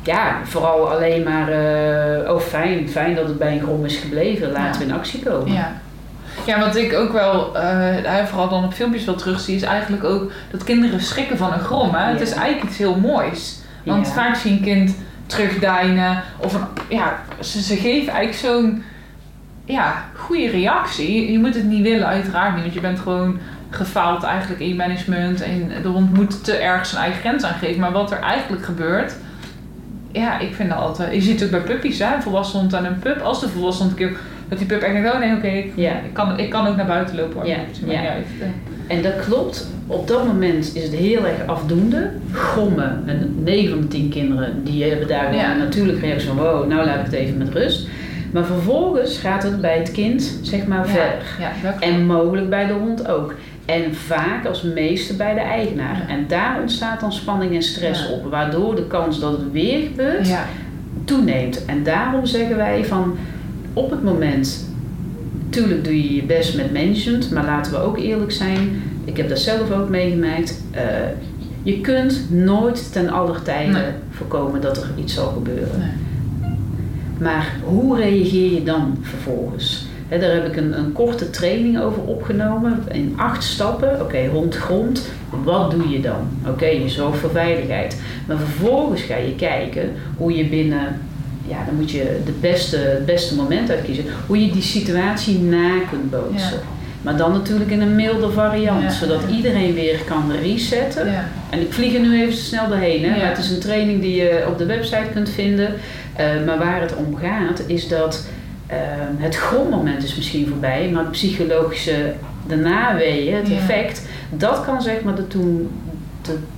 ja, vooral alleen maar, eh, oh fijn, fijn dat het bij een grom is gebleven. Laten we in actie komen. Ja. Ja, wat ik ook wel, eh, vooral dan op filmpjes wel terugzie, is eigenlijk ook dat kinderen schrikken van een grom. Hè? Het is eigenlijk iets heel moois. Want Ja. vaak zie je een kind terugdeinen of een, ja, ze, ze geven eigenlijk zo'n ja, goede reactie. Je moet het niet willen, uiteraard niet, want je bent gewoon gefaald eigenlijk in je management en de hond moet te erg zijn eigen grens aangeven. Maar wat er eigenlijk gebeurt, ja, ik vind dat altijd. Je ziet het ook bij puppies, hè? Een volwassen hond en een pup. Als de volwassen hond een keer dat die pup echt denkt, oh nee, oké, ik, Ja. ik, kan, ik kan ook naar buiten lopen hoor. Ja, uit. En dat klopt. Op dat moment is het heel erg afdoende. Gommen. En 9 van de 10 kinderen die hebben daar Ja. een natuurlijke reactie van wow, nou laat ik het even met rust. Maar vervolgens gaat het bij het kind zeg maar Ja, verder. Ja. En mogelijk bij de hond ook. En vaak als meeste bij de eigenaar. Ja. En daar ontstaat dan spanning en stress Ja. op, waardoor de kans dat het weer gebeurt Ja. toeneemt. En daarom zeggen wij van op het moment, tuurlijk doe je je best met management, maar laten we ook eerlijk zijn. Ik heb dat zelf ook meegemaakt. eh, je kunt nooit ten aller tijde Nee. voorkomen dat er iets zal gebeuren. Nee. Maar hoe reageer je dan vervolgens? Daar heb ik een, een korte training over opgenomen in acht stappen. Oké, hond grond, wat doe je dan? Oké, je zorgt voor veiligheid. Maar vervolgens ga je kijken hoe je binnen, ja, dan moet je de beste, het beste moment uitkiezen, hoe je die situatie na kunt bootsen. Ja. Maar dan natuurlijk in een milde variant, Ja. zodat iedereen weer kan resetten. Ja. En ik vlieg er nu even snel doorheen. Hè? Maar het is een training die je op de website kunt vinden. Eh, maar waar het om gaat is dat eh, het grondmoment is misschien voorbij. Maar het psychologische, de naweeën, het Ja. effect, dat kan zeg maar ertoe,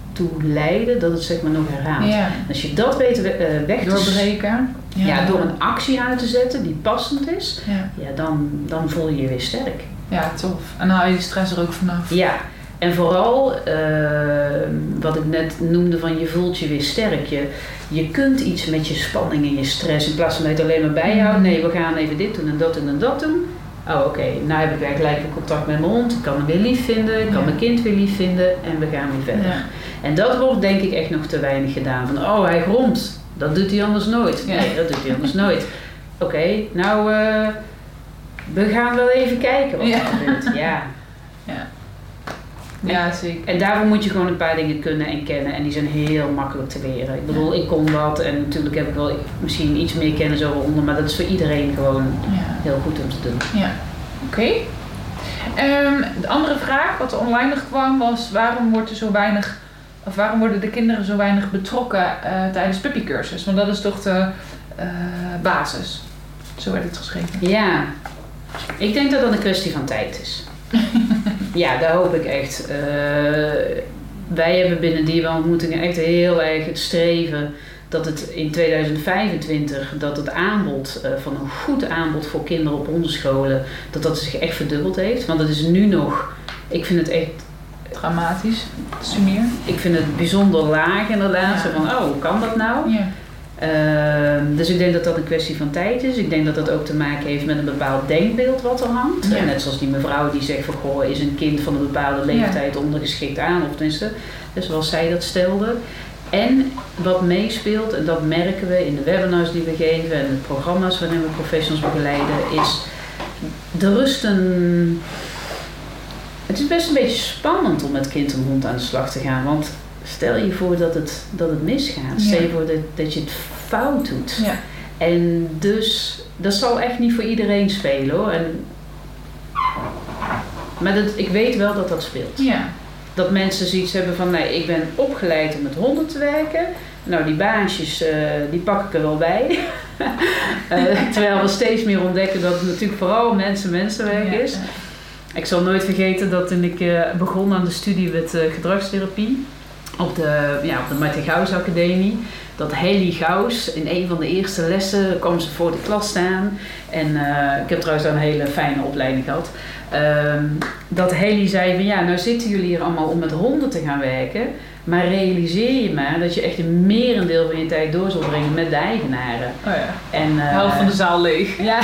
ertoe leiden dat het zeg maar nog herhaalt. Ja. Als je dat weet we- eh, weg te Doorbreken. ja. door een actie uit te zetten die passend is, Ja. dan, dan voel je je weer sterk. ja, tof. En dan haal je die stress er ook vanaf. Ja, en vooral eh, wat ik net noemde van je voelt je weer sterk. Je, je kunt iets met je spanning en je stress in plaats van dat je het alleen maar bijhoudt. Nee, we gaan even dit doen en dat doen en dat doen. Oh oké, nou heb ik weer gelijk een contact met mijn hond. Ik kan hem weer lief vinden, ik kan Ja. mijn kind weer lief vinden en we gaan weer verder. Ja. En dat wordt denk ik echt nog te weinig gedaan. Van oh hij gromt, dat doet hij anders nooit. Ja. Nee, dat doet hij anders nooit. Oké, nou eh, we gaan wel even kijken wat er gebeurt. Ja. ja, zeker. En daarvoor moet je gewoon een paar dingen kunnen en kennen. En die zijn heel makkelijk te leren. Ik bedoel, ik kon dat. En natuurlijk heb ik wel misschien iets meer kennis over honden. Maar dat is voor iedereen gewoon Ja. heel goed om te doen. Ja, oké. Ehm, de andere vraag wat er online nog kwam was waarom wordt er zo weinig of waarom worden de kinderen zo weinig betrokken eh, tijdens puppycursus? Want dat is toch de eh, basis. Zo werd het geschreven. Ja, ik denk dat dat een kwestie van tijd is. ja, daar hoop ik echt. Eh, wij hebben binnen dierenbehontmoetingen echt heel erg het streven dat het in 2025 dat het aanbod eh, van een goed aanbod voor kinderen op hondenscholen dat dat zich echt verdubbeld heeft. Want dat is nu nog, ik vind het echt Dramatisch. Sumeer. ik vind het bijzonder laag inderdaad. Ja. Zo van, oh, hoe kan dat nou? Ja. Ehm, dus ik denk dat dat een kwestie van tijd is. Ik denk dat dat ook te maken heeft met een bepaald denkbeeld wat er hangt. Ja. Net zoals die mevrouw die zegt van, goh, is een kind van een bepaalde leeftijd ondergeschikt aan? Of tenminste, dus zoals zij dat stelde. En wat meespeelt, en dat merken we in de webinars die we geven en de programma's waarin we professionals begeleiden, is de rust een... Het is best een beetje spannend om met kind en hond aan de slag te gaan. Want stel je voor dat het, dat het misgaat. Stel je voor dat, dat je het fout doet. Ja. En dus, dat zal echt niet voor iedereen spelen hoor. En, maar dat, ik weet wel dat dat speelt. Ja. Dat mensen zoiets hebben van, nee, ik ben opgeleid om met honden te werken. Nou, die baasjes, eh, die pak ik er wel bij. Eh, terwijl we steeds meer ontdekken dat het natuurlijk vooral mensen-mensenwerk is. Ik zal nooit vergeten dat toen ik eh, begon aan de studie met gedragstherapie op de, ja, op de Martin Gauws Academie. Dat Helly Gauws in een van de eerste lessen kwam ze voor de klas staan. En eh, ik heb trouwens een hele fijne opleiding gehad. Ehm, dat Helly zei van ja, nou zitten jullie hier allemaal om met honden te gaan werken. Maar realiseer je maar dat je echt een merendeel van je tijd door zal brengen met de eigenaren. Oh ja. En, De eh, helft van de zaal leeg. ja,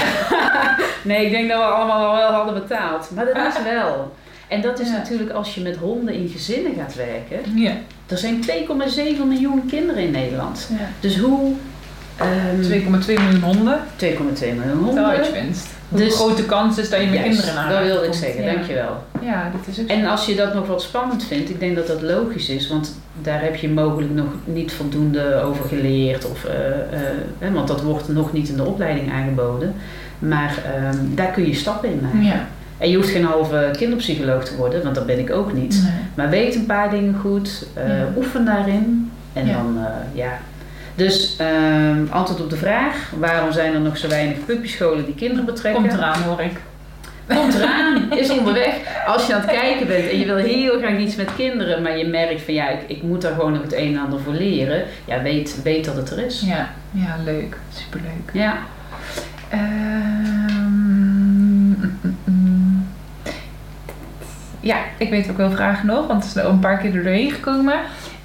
nee, ik denk dat we allemaal al wel hadden betaald. Maar dat is wel. En dat is Ja. natuurlijk als je met honden in gezinnen gaat werken. Ja. Er zijn 2,7 miljoen kinderen in Nederland. ja. Dus hoe... ehm 2,2 miljoen honden. 2,2 miljoen honden. uit je winst. Hoe Dus- grote kans is dat je met Juist, kinderen naar dat wilde ik zeggen, Ja. dankjewel. Ja, dit is ook En als je dat nog wat spannend vindt, ik denk dat dat logisch is, want daar heb je mogelijk nog niet voldoende over geleerd, of, eh, eh, hè, want dat wordt nog niet in de opleiding aangeboden. Maar ehm, daar kun je stappen in maken. Ja. En je hoeft geen halve kinderpsycholoog te worden, want dat ben ik ook niet. Nee. Maar weet een paar dingen goed, eh, Ja. oefen daarin en Ja. dan, eh, ja. Dus ehm, antwoord op de vraag, waarom zijn er nog zo weinig puppyscholen die kinderen betrekken? Komt eraan hoor ik. Komt eraan, is onderweg. Als je aan het kijken bent en je wil heel graag iets met kinderen, maar je merkt van ja, ik, ik moet daar gewoon nog het een en ander voor leren. Ja, weet, weet dat het er is. Ja, ja leuk. Superleuk. Ja. Ehm, ja, ik weet ook wel vragen nog, want het is al een paar keer er doorheen gekomen.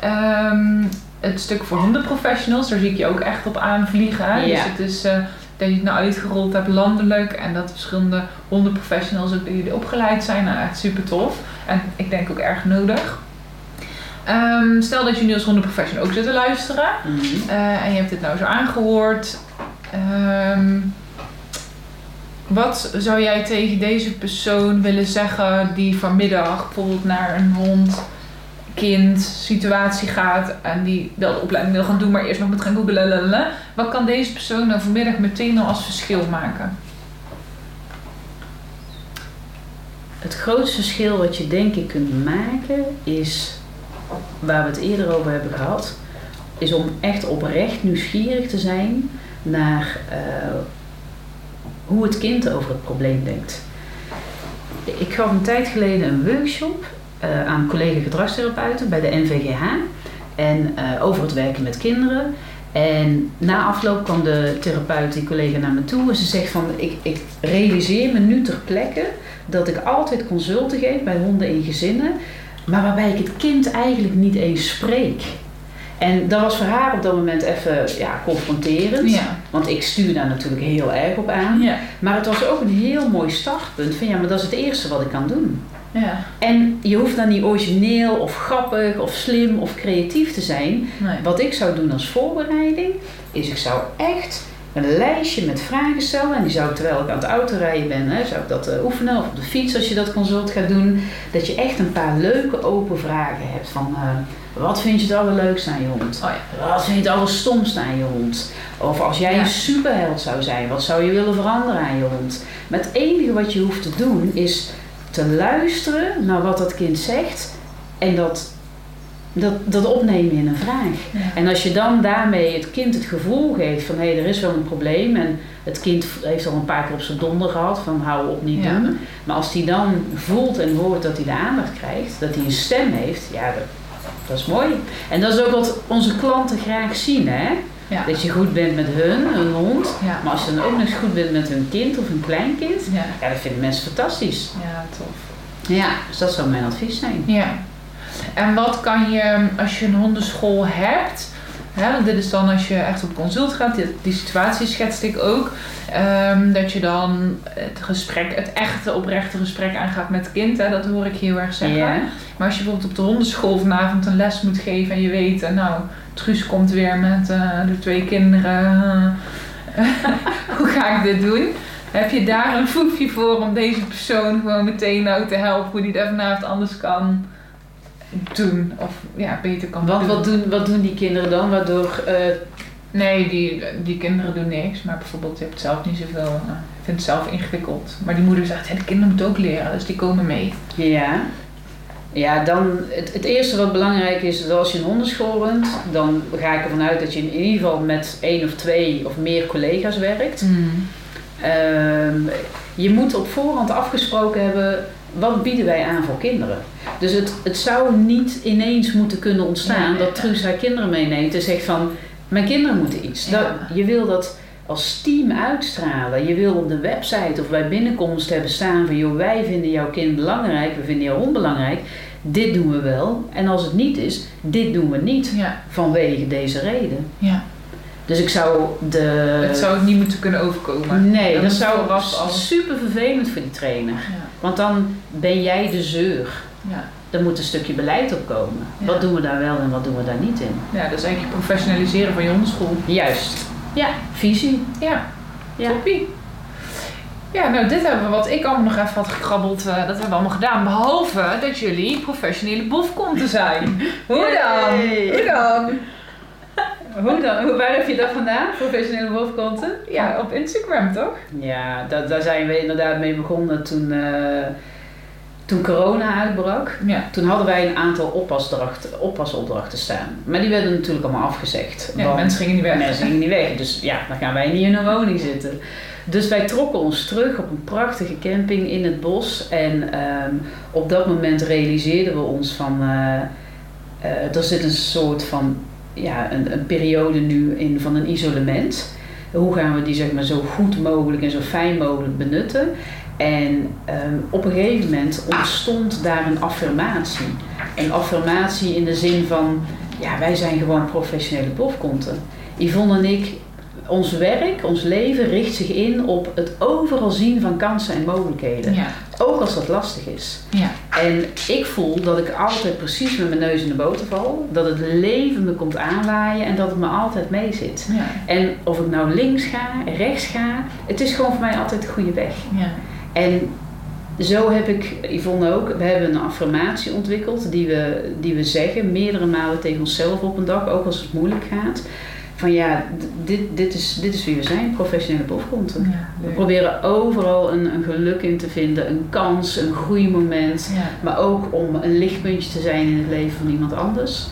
Ehm, het stuk voor hondenprofessionals, daar zie ik je ook echt op aanvliegen. Ja. Dus het is eh, dat je het nou uitgerold hebt landelijk en dat verschillende hondenprofessionals ook door jullie opgeleid zijn. Nou, echt super tof. En ik denk ook erg nodig. Ehm, stel dat je nu als hondenprofessional ook zit te luisteren. Mhm. Eh, en je hebt dit nou zo aangehoord. Ehm, wat zou jij tegen deze persoon willen zeggen die vanmiddag bijvoorbeeld naar een hond, kind, situatie gaat en die wel de opleiding wil gaan doen, maar eerst nog moet gaan googlen? Wat kan deze persoon nou vanmiddag meteen al als verschil maken? Het grootste verschil wat je denk ik kunt maken is, waar we het eerder over hebben gehad, is om echt oprecht nieuwsgierig te zijn naar eh, hoe het kind over het probleem denkt. Ik gaf een tijd geleden een workshop eh, aan collega gedragstherapeuten bij de NVGH en eh, over het werken met kinderen. En na afloop kwam de therapeut, die collega, naar me toe en ze zegt van ik, ik realiseer me nu ter plekke dat ik altijd consulten geef bij honden in gezinnen, maar waarbij ik het kind eigenlijk niet eens spreek. En dat was voor haar op dat moment even ja, confronterend, Ja. want ik stuur daar natuurlijk heel erg op aan. Ja. Maar het was ook een heel mooi startpunt van ja, maar dat is het eerste wat ik kan doen. Ja. En je hoeft dan niet origineel of grappig of slim of creatief te zijn. Nee. Wat ik zou doen als voorbereiding, is ik zou echt een lijstje met vragen stellen. En die zou ik terwijl ik aan het autorijden ben, hè, zou ik dat eh, oefenen. Of op de fiets als je dat consult gaat doen. Dat je echt een paar leuke open vragen hebt. Van eh, wat vind je het allerleukste aan je hond? Oh ja. Wat vind je het allerstomste aan je hond? Of als jij Ja. een superheld zou zijn, wat zou je willen veranderen aan je hond? Maar het enige wat je hoeft te doen is te luisteren naar wat dat kind zegt en dat, dat, dat opnemen in een vraag. Ja. En als je dan daarmee het kind het gevoel geeft van hé, er is wel een probleem en het kind heeft al een paar keer op zijn donder gehad van hou op niet doen. Maar als hij dan voelt en hoort dat hij de aandacht krijgt, dat hij een stem heeft, ja, dat, dat is mooi. En dat is ook wat onze klanten graag zien, hè? Ja. Dat je goed bent met hun, hun hond. Ja. Maar als je dan ook nog eens goed bent met hun kind of hun kleinkind, Ja. ja, dat vinden mensen fantastisch. ja, tof. Ja, dus dat zou mijn advies zijn. Ja. En wat kan je, als je een hondenschool hebt, hè, want dit is dan als je echt op consult gaat, die, die situatie schetste ik ook, ehm, dat je dan het gesprek, het echte oprechte gesprek aangaat met het kind, hè, dat hoor ik heel erg zeggen. Maar als je bijvoorbeeld op de hondenschool vanavond een les moet geven en je weet, eh, nou, Truus komt weer met eh, de twee kinderen, hoe ga ik dit doen? Heb je daar een foefje voor om deze persoon gewoon meteen nou te helpen hoe die dat vanavond anders kan doen? Of ja, beter kan Want doen. wat doen, wat doen die kinderen dan? Waardoor, eh, Nee, die, die kinderen doen niks. Maar bijvoorbeeld, je hebt zelf niet zoveel. eh, ik vind het zelf ingewikkeld. Maar die moeder zegt, ja, de kinderen moeten ook leren. Dus die komen mee. ja. Ja, dan het, het eerste wat belangrijk is, dat als je een hondenschool bent, dan ga ik ervan uit dat je in ieder geval met één of twee of meer collega's werkt. Ehm, je moet op voorhand afgesproken hebben, wat bieden wij aan voor kinderen? Dus het, het zou niet ineens moeten kunnen ontstaan Ja, dat. Truus haar kinderen meeneemt en zegt van, mijn kinderen moeten iets. Dat, je wil dat als team uitstralen. Je wil op de website of bij binnenkomst hebben staan van, joh, wij vinden jouw kind belangrijk, we vinden jouw hond belangrijk. Dit doen we wel. En als het niet is, dit doen we niet Ja, vanwege deze reden. ja. Dus ik zou de... het zou niet moeten kunnen overkomen. Nee, dat zou vooraf al- super vervelend voor die trainer. Ja, Want dan ben jij de zeur. Ja. Er moet een stukje beleid op komen. Ja. Wat doen we daar wel en wat doen we daar niet in? ja, dat is eigenlijk professionaliseren van je. Juist. Ja, visie. Ja, Ja. toppie. Ja, nou dit hebben we wat ik allemaal nog even had gekrabbeld. eh, dat hebben we allemaal gedaan. Behalve dat jullie professionele bofkonten zijn. Hoe dan? Hoe dan? Hoe dan? Waar heb je dat vandaan? Professionele wolfkonten? Ja, op Instagram toch? Ja, da- daar zijn we inderdaad mee begonnen toen, eh, toen corona uitbrak. Ja. Toen hadden wij een aantal oppasopdrachten staan. Maar die werden natuurlijk allemaal afgezegd. ja want- mensen gingen niet weg. Mensen gingen niet weg. Dus ja, dan gaan wij niet in een woning zitten. Dus wij trokken ons terug op een prachtige camping in het bos. En ehm, op dat moment realiseerden we ons van... eh, eh, er zit een soort van... Ja, een, een periode nu in van een isolement. Hoe gaan we die zeg maar zo goed mogelijk en zo fijn mogelijk benutten? En ehm, op een gegeven moment ontstond daar een affirmatie. Een affirmatie in de zin van, ja, wij zijn gewoon professionele bofkonten. Yvonne en ik, ons werk, ons leven richt zich in op het overal zien van kansen en mogelijkheden. Ja. Ook als dat lastig is. Ja. En ik voel dat ik altijd precies met mijn neus in de boter val. Dat het leven me komt aanwaaien en dat het me altijd meezit. Ja. En of ik nou links ga, rechts ga, het is gewoon voor mij altijd de goede weg. En zo heb ik, Yvonne ook, we hebben een affirmatie ontwikkeld die we, die we zeggen meerdere malen tegen onszelf op een dag, ook als het moeilijk gaat. Van ja, dit, dit, is, dit is wie we zijn, professionele bofkonten. Ja. We proberen overal een, een geluk in te vinden, een kans, een groeimoment. Ja. Maar ook om een lichtpuntje te zijn in het leven van iemand anders.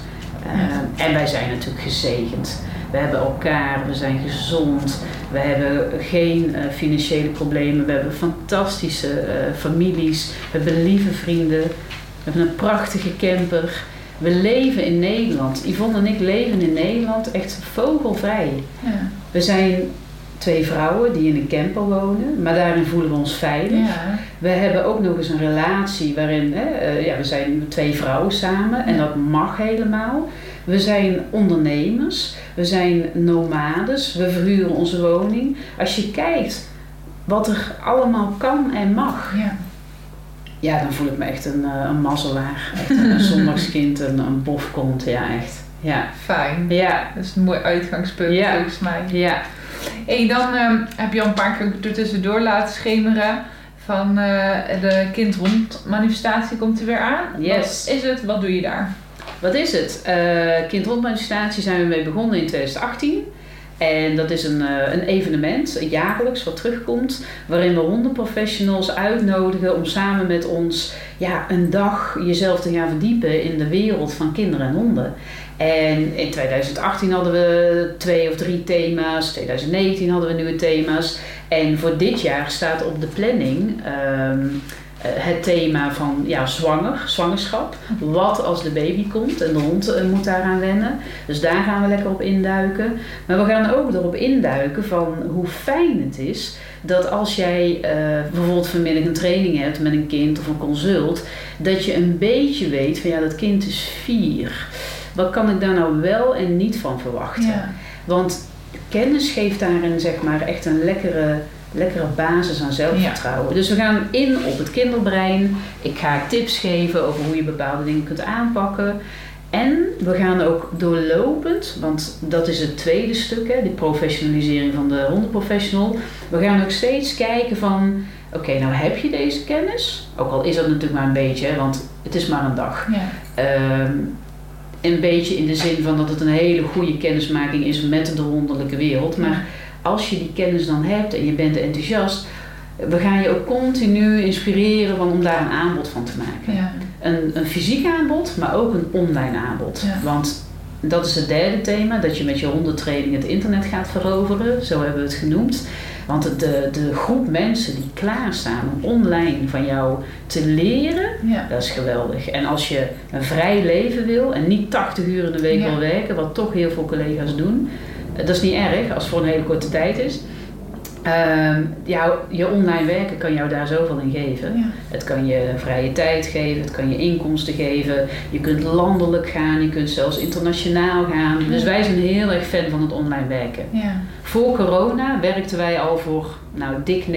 Eh, en wij zijn natuurlijk gezegend. We hebben elkaar, we zijn gezond, we hebben geen eh, financiële problemen, we hebben fantastische eh, families, we hebben lieve vrienden, we hebben een prachtige camper. We leven in Nederland. Yvonne en ik leven in Nederland echt vogelvrij. Ja. We zijn twee vrouwen die in een camper wonen, maar daarin voelen we ons veilig. Ja. We hebben ook nog eens een relatie waarin hè, eh, ja, we zijn twee vrouwen samen en dat mag helemaal. We zijn ondernemers, we zijn nomades, we verhuren onze woning. Als je kijkt wat er allemaal kan en mag, Ja. ja, dan voel ik me echt een, eh, een mazzelaar. Echt een zondagskind, een, een bofkont, ja echt. Ja, Fijn. ja, Dat is een mooi uitgangspunt Ja. volgens mij. ja. Hey, dan ehm, heb je al een paar keer er tussendoor laten schemeren van eh, de kind-hond-manifestatie komt er weer aan. Yes. Wat is het? Wat doe je daar? Wat is het? Uh, zijn we mee begonnen in 2018. En dat is een, eh, een evenement, jaarlijks, wat terugkomt, waarin we hondenprofessionals uitnodigen om samen met ons ja, een dag jezelf te gaan verdiepen in de wereld van kinderen en honden. En in 2018 hadden we twee of drie thema's, 2019 hadden we nieuwe thema's. En voor dit jaar staat op de planning ehm, eh, het thema van ja, zwanger, zwangerschap. Wat als de baby komt en de hond eh, moet daaraan wennen. Dus daar gaan we lekker op induiken. Maar we gaan ook erop induiken van hoe fijn het is dat als jij eh, bijvoorbeeld vanmiddag een training hebt met een kind of een consult, dat je een beetje weet van ja, dat kind is vier. Wat kan ik daar nou wel en niet van verwachten? Ja. Want kennis geeft daarin zeg maar echt een lekkere, lekkere basis aan zelfvertrouwen. Dus we gaan in op het kinderbrein. Ik ga tips geven over hoe je bepaalde dingen kunt aanpakken. En we gaan ook doorlopend, want dat is het tweede stuk, hè, die professionalisering van de hondenprofessional. We gaan ook steeds kijken van, oké, nou heb je deze kennis. Ook al is dat natuurlijk maar een beetje, hè, want het is maar een dag. Ja. Ehm, een beetje in de zin van dat het een hele goede kennismaking is met de wonderlijke wereld. Maar als je die kennis dan hebt en je bent enthousiast, we gaan je ook continu inspireren van, om daar een aanbod van te maken. Ja. Een, een fysiek aanbod, maar ook een online aanbod. Ja. Want dat is het derde thema, dat je met je hondentraining het internet gaat veroveren. Zo hebben we het genoemd. Want de, de groep mensen die klaarstaan om online van jou te leren, Ja. dat is geweldig. En als je een vrij leven wil en niet 80 uur in de week wil werken, wat toch heel veel collega's doen, dat is niet erg als het voor een hele korte tijd is. Jou, je online werken kan jou daar zoveel in geven. Ja. Het kan je vrije tijd geven, het kan je inkomsten geven. Je kunt landelijk gaan, je kunt zelfs internationaal gaan. Dus wij zijn heel erg fan van het online werken. Ja. Voor corona werkten wij al voor nou, dik 90%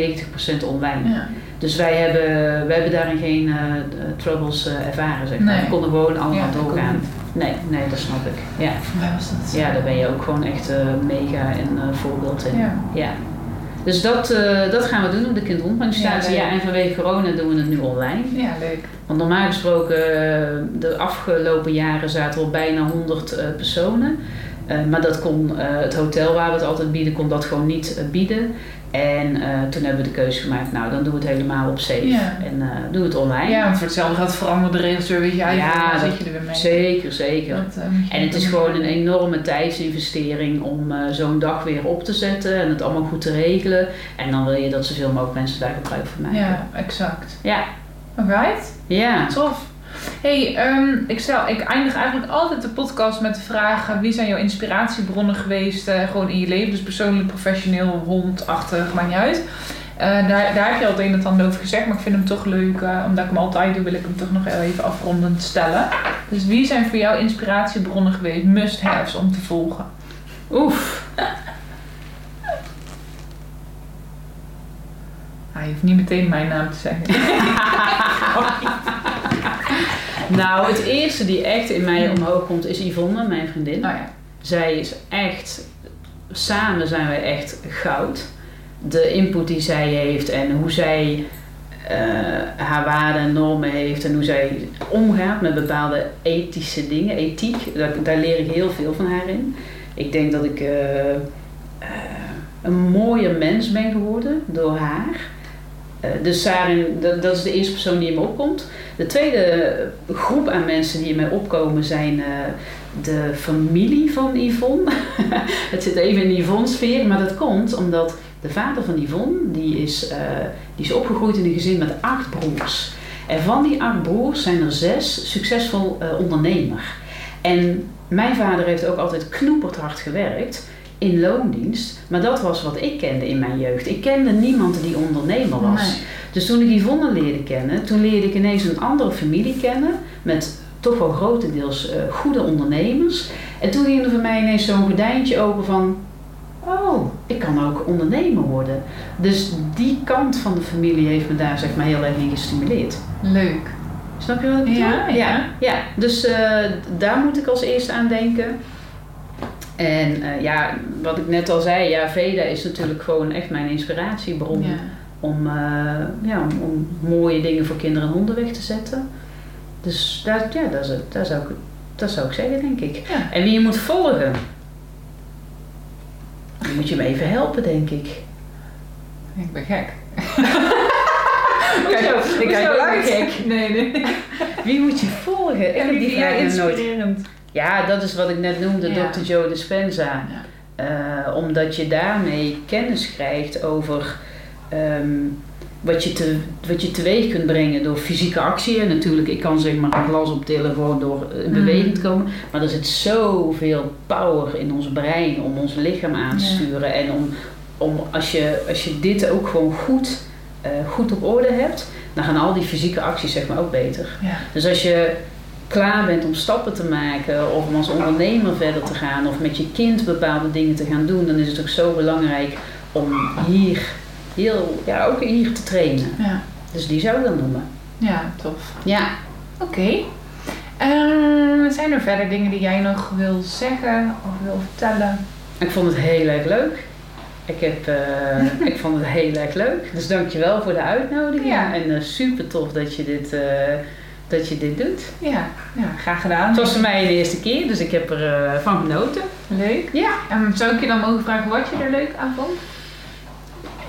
online. Ja. Dus wij hebben, wij hebben daarin geen eh, troubles eh, ervaren. Zeg maar. Nee. We konden gewoon allemaal doorgaan. Nee, nee, dat snap ik. Ja, Voor mij was dat. ja daar ben je ook gewoon echt eh, mega en eh, voorbeeld in. Ja. Dus dat, eh, dat gaan we doen op de kindrondmanifestatie. Ja, Ja, en vanwege corona doen we het nu online. Ja, leuk. Want normaal gesproken, eh, de afgelopen jaren zaten op bijna 100 eh, personen. Eh, maar dat kon, eh, het hotel waar we het altijd bieden, kon dat gewoon niet eh, bieden. En toen hebben we de keuze gemaakt, nou dan doen we het helemaal op safe. Ja. En eh, doen we het online. Ja, want voor hetzelfde gaat veranderen de regels weer, weet je, Ja, ja, dan zit je er weer mee. Zeker, zeker. Dat, En het is gewoon een enorme tijdsinvestering om zo'n dag weer op te zetten en het allemaal goed te regelen. En dan wil je dat zoveel mogelijk mensen daar gebruik van maken. Ja, exact. Ja. Alright, Ja. tof. Hey, ehm, ik, stel, ik eindig eigenlijk altijd de podcast met de vraag: wie zijn jouw inspiratiebronnen geweest, eh, gewoon in je leven, dus persoonlijk, professioneel, hondachtig, maakt niet uit. Eh, daar, daar heb je al het een en ander over gezegd, maar ik vind hem toch leuk. eh, omdat ik hem altijd doe, wil ik hem toch nog even afrondend stellen. Dus wie zijn voor jou inspiratiebronnen geweest, must-haves om te volgen? Oef. Ah, je hoeft niet meteen mijn naam te zeggen. Nou, het eerste die echt in mij omhoog komt is Yvonne, mijn vriendin. Nou ja, Zij is echt, samen zijn wij echt goud. De input die zij heeft en hoe zij eh, haar waarden en normen heeft en hoe zij omgaat met bepaalde ethische dingen, ethiek, daar, daar leer ik heel veel van haar in. Ik denk dat ik eh, eh, een mooier mens ben geworden door haar. Eh, dus daarin, dat, dat is de eerste persoon die in me opkomt. De tweede groep aan mensen die in mij opkomen zijn eh, de familie van Yvonne. het zit even in de Yvonne-sfeer, maar dat komt omdat de vader van Yvonne, die is, eh, die is opgegroeid in een gezin met acht broers. En van die acht broers zijn er zes succesvol eh, ondernemer. En mijn vader heeft ook altijd knoeperd hard gewerkt in loondienst. Maar dat was wat ik kende in mijn jeugd. Ik kende niemand die ondernemer was. Nee. Dus toen ik Yvonne leerde kennen, toen leerde ik ineens een andere familie kennen. Met toch wel grotendeels eh, goede ondernemers. En toen ging er voor mij ineens zo'n gordijntje open van... Oh, ik kan ook ondernemer worden. Dus die kant van de familie heeft me daar zeg maar heel erg in gestimuleerd. leuk. Snap je wat ik bedoel? Ja, ja. ja, ja. Dus eh, daar moet ik als eerste aan denken. En eh, ja, wat ik net al zei, ja, Veda is natuurlijk gewoon echt mijn inspiratiebron Ja. om, eh, ja, om, om mooie dingen voor kinderen en honden weg te zetten. Dus daar, ja, dat, zou ik, dat zou ik zeggen, denk ik. Ja. En wie je moet volgen, dan moet je me even helpen, denk ik. Ik ben gek. Hoezo? ik kijk Hoezo? uit. Gek. Nee, nee. Wie moet je volgen? Ik heb die vraag nooit. Ja, dat is wat ik net noemde, Ja. Dr. Joe Dispenza. Eh, omdat je daarmee kennis krijgt over ehm, wat, je te, wat je teweeg kunt brengen door fysieke actie. En natuurlijk, ik kan zeg maar een glas optillen gewoon door eh, in Mm. beweging te komen. Maar er zit zoveel power in ons brein om ons lichaam aan te Ja. sturen. En om, om als, je, als je dit ook gewoon goed, eh, goed op orde hebt, dan gaan al die fysieke acties zeg maar ook beter. Ja. Dus als je klaar bent om stappen te maken of om als ondernemer verder te gaan of met je kind bepaalde dingen te gaan doen, dan is het ook zo belangrijk om hier heel, ja, ook hier te trainen. Ja. Dus die zou ik dan noemen. ja, tof. Ja. Oké. Ehm, zijn er verder dingen die jij nog wil zeggen of wil vertellen? Ik vond het heel erg leuk. Ik, heb, eh, ik vond het heel erg leuk. Dus dankjewel voor de uitnodiging. Ja. En eh, super tof dat je dit, eh, dat je dit doet. Ja, ja graag gedaan. Het was voor mij de eerste keer, dus ik heb er eh, van genoten. leuk. Ja. En zou ik je dan mogen vragen wat je er leuk aan vond?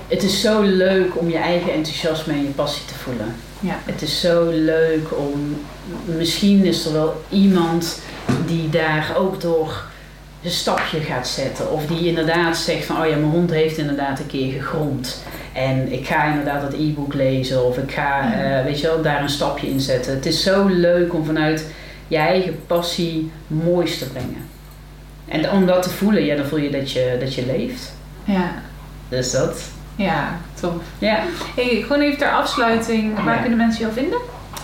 Het is zo leuk om je eigen enthousiasme en je passie te voelen. Ja. Het is zo leuk om. Misschien is er wel iemand die daar ook door een stapje gaat zetten. Of die inderdaad zegt van, oh ja, mijn hond heeft inderdaad een keer gegrond. En ik ga inderdaad dat e-book lezen. Of ik ga, Ja. eh, weet je wel, daar een stapje in zetten. Het is zo leuk om vanuit je eigen passie moois te brengen. En om dat te voelen, ja, dan voel je dat je, dat je leeft. Ja, Dus dat. ja tof. Ja. Hey, gewoon even ter afsluiting, waar Ja. kunnen mensen jou vinden?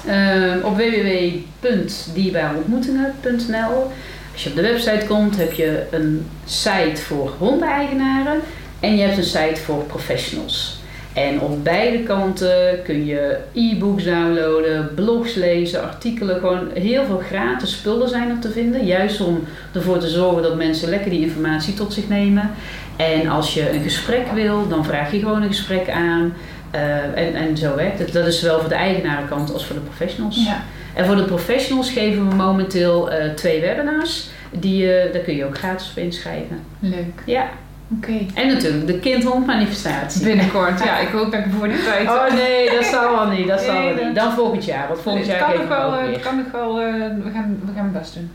Ehm, op www.dierbaarontmoetingen.nl Als je op de website komt, heb je een site voor hondeneigenaren en je hebt een site voor professionals. En op beide kanten kun je e-books downloaden, blogs lezen, artikelen. Gewoon heel veel gratis spullen zijn er te vinden. Juist om ervoor te zorgen dat mensen lekker die informatie tot zich nemen. En als je een gesprek wil, dan vraag je gewoon een gesprek aan. Eh, en, en zo werkt het. Dat is zowel voor de eigenarenkant als voor de professionals. Ja. En voor de professionals geven we momenteel eh, twee webinars. Die, eh, daar kun je ook gratis op inschrijven. Leuk. Ja. Oké. En natuurlijk de kind-hond-manifestatie. Binnenkort, ja. Ik hoop dat ik voor die tijd... Oh nee, dat zal wel niet. Dat zal Nee, wel niet. Dan volgend jaar. Want volgend jaar kan we wel, eh, het kan nog wel, we, gaan, we gaan het best doen.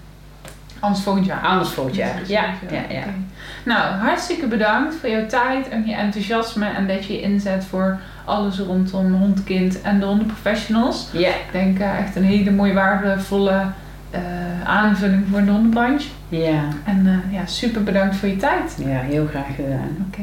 Anders volgend jaar. Anders volgend jaar. Ja, ja, ja. Nou, hartstikke bedankt voor jouw tijd en je enthousiasme en dat je je inzet voor alles rondom hondkind en de hondenprofessionals. Ja, Ik denk eh, echt een hele mooie waardevolle eh, aanvulling voor de hondenbranche. ja. En eh, ja, super bedankt voor je tijd. Ja, heel graag gedaan. Oké.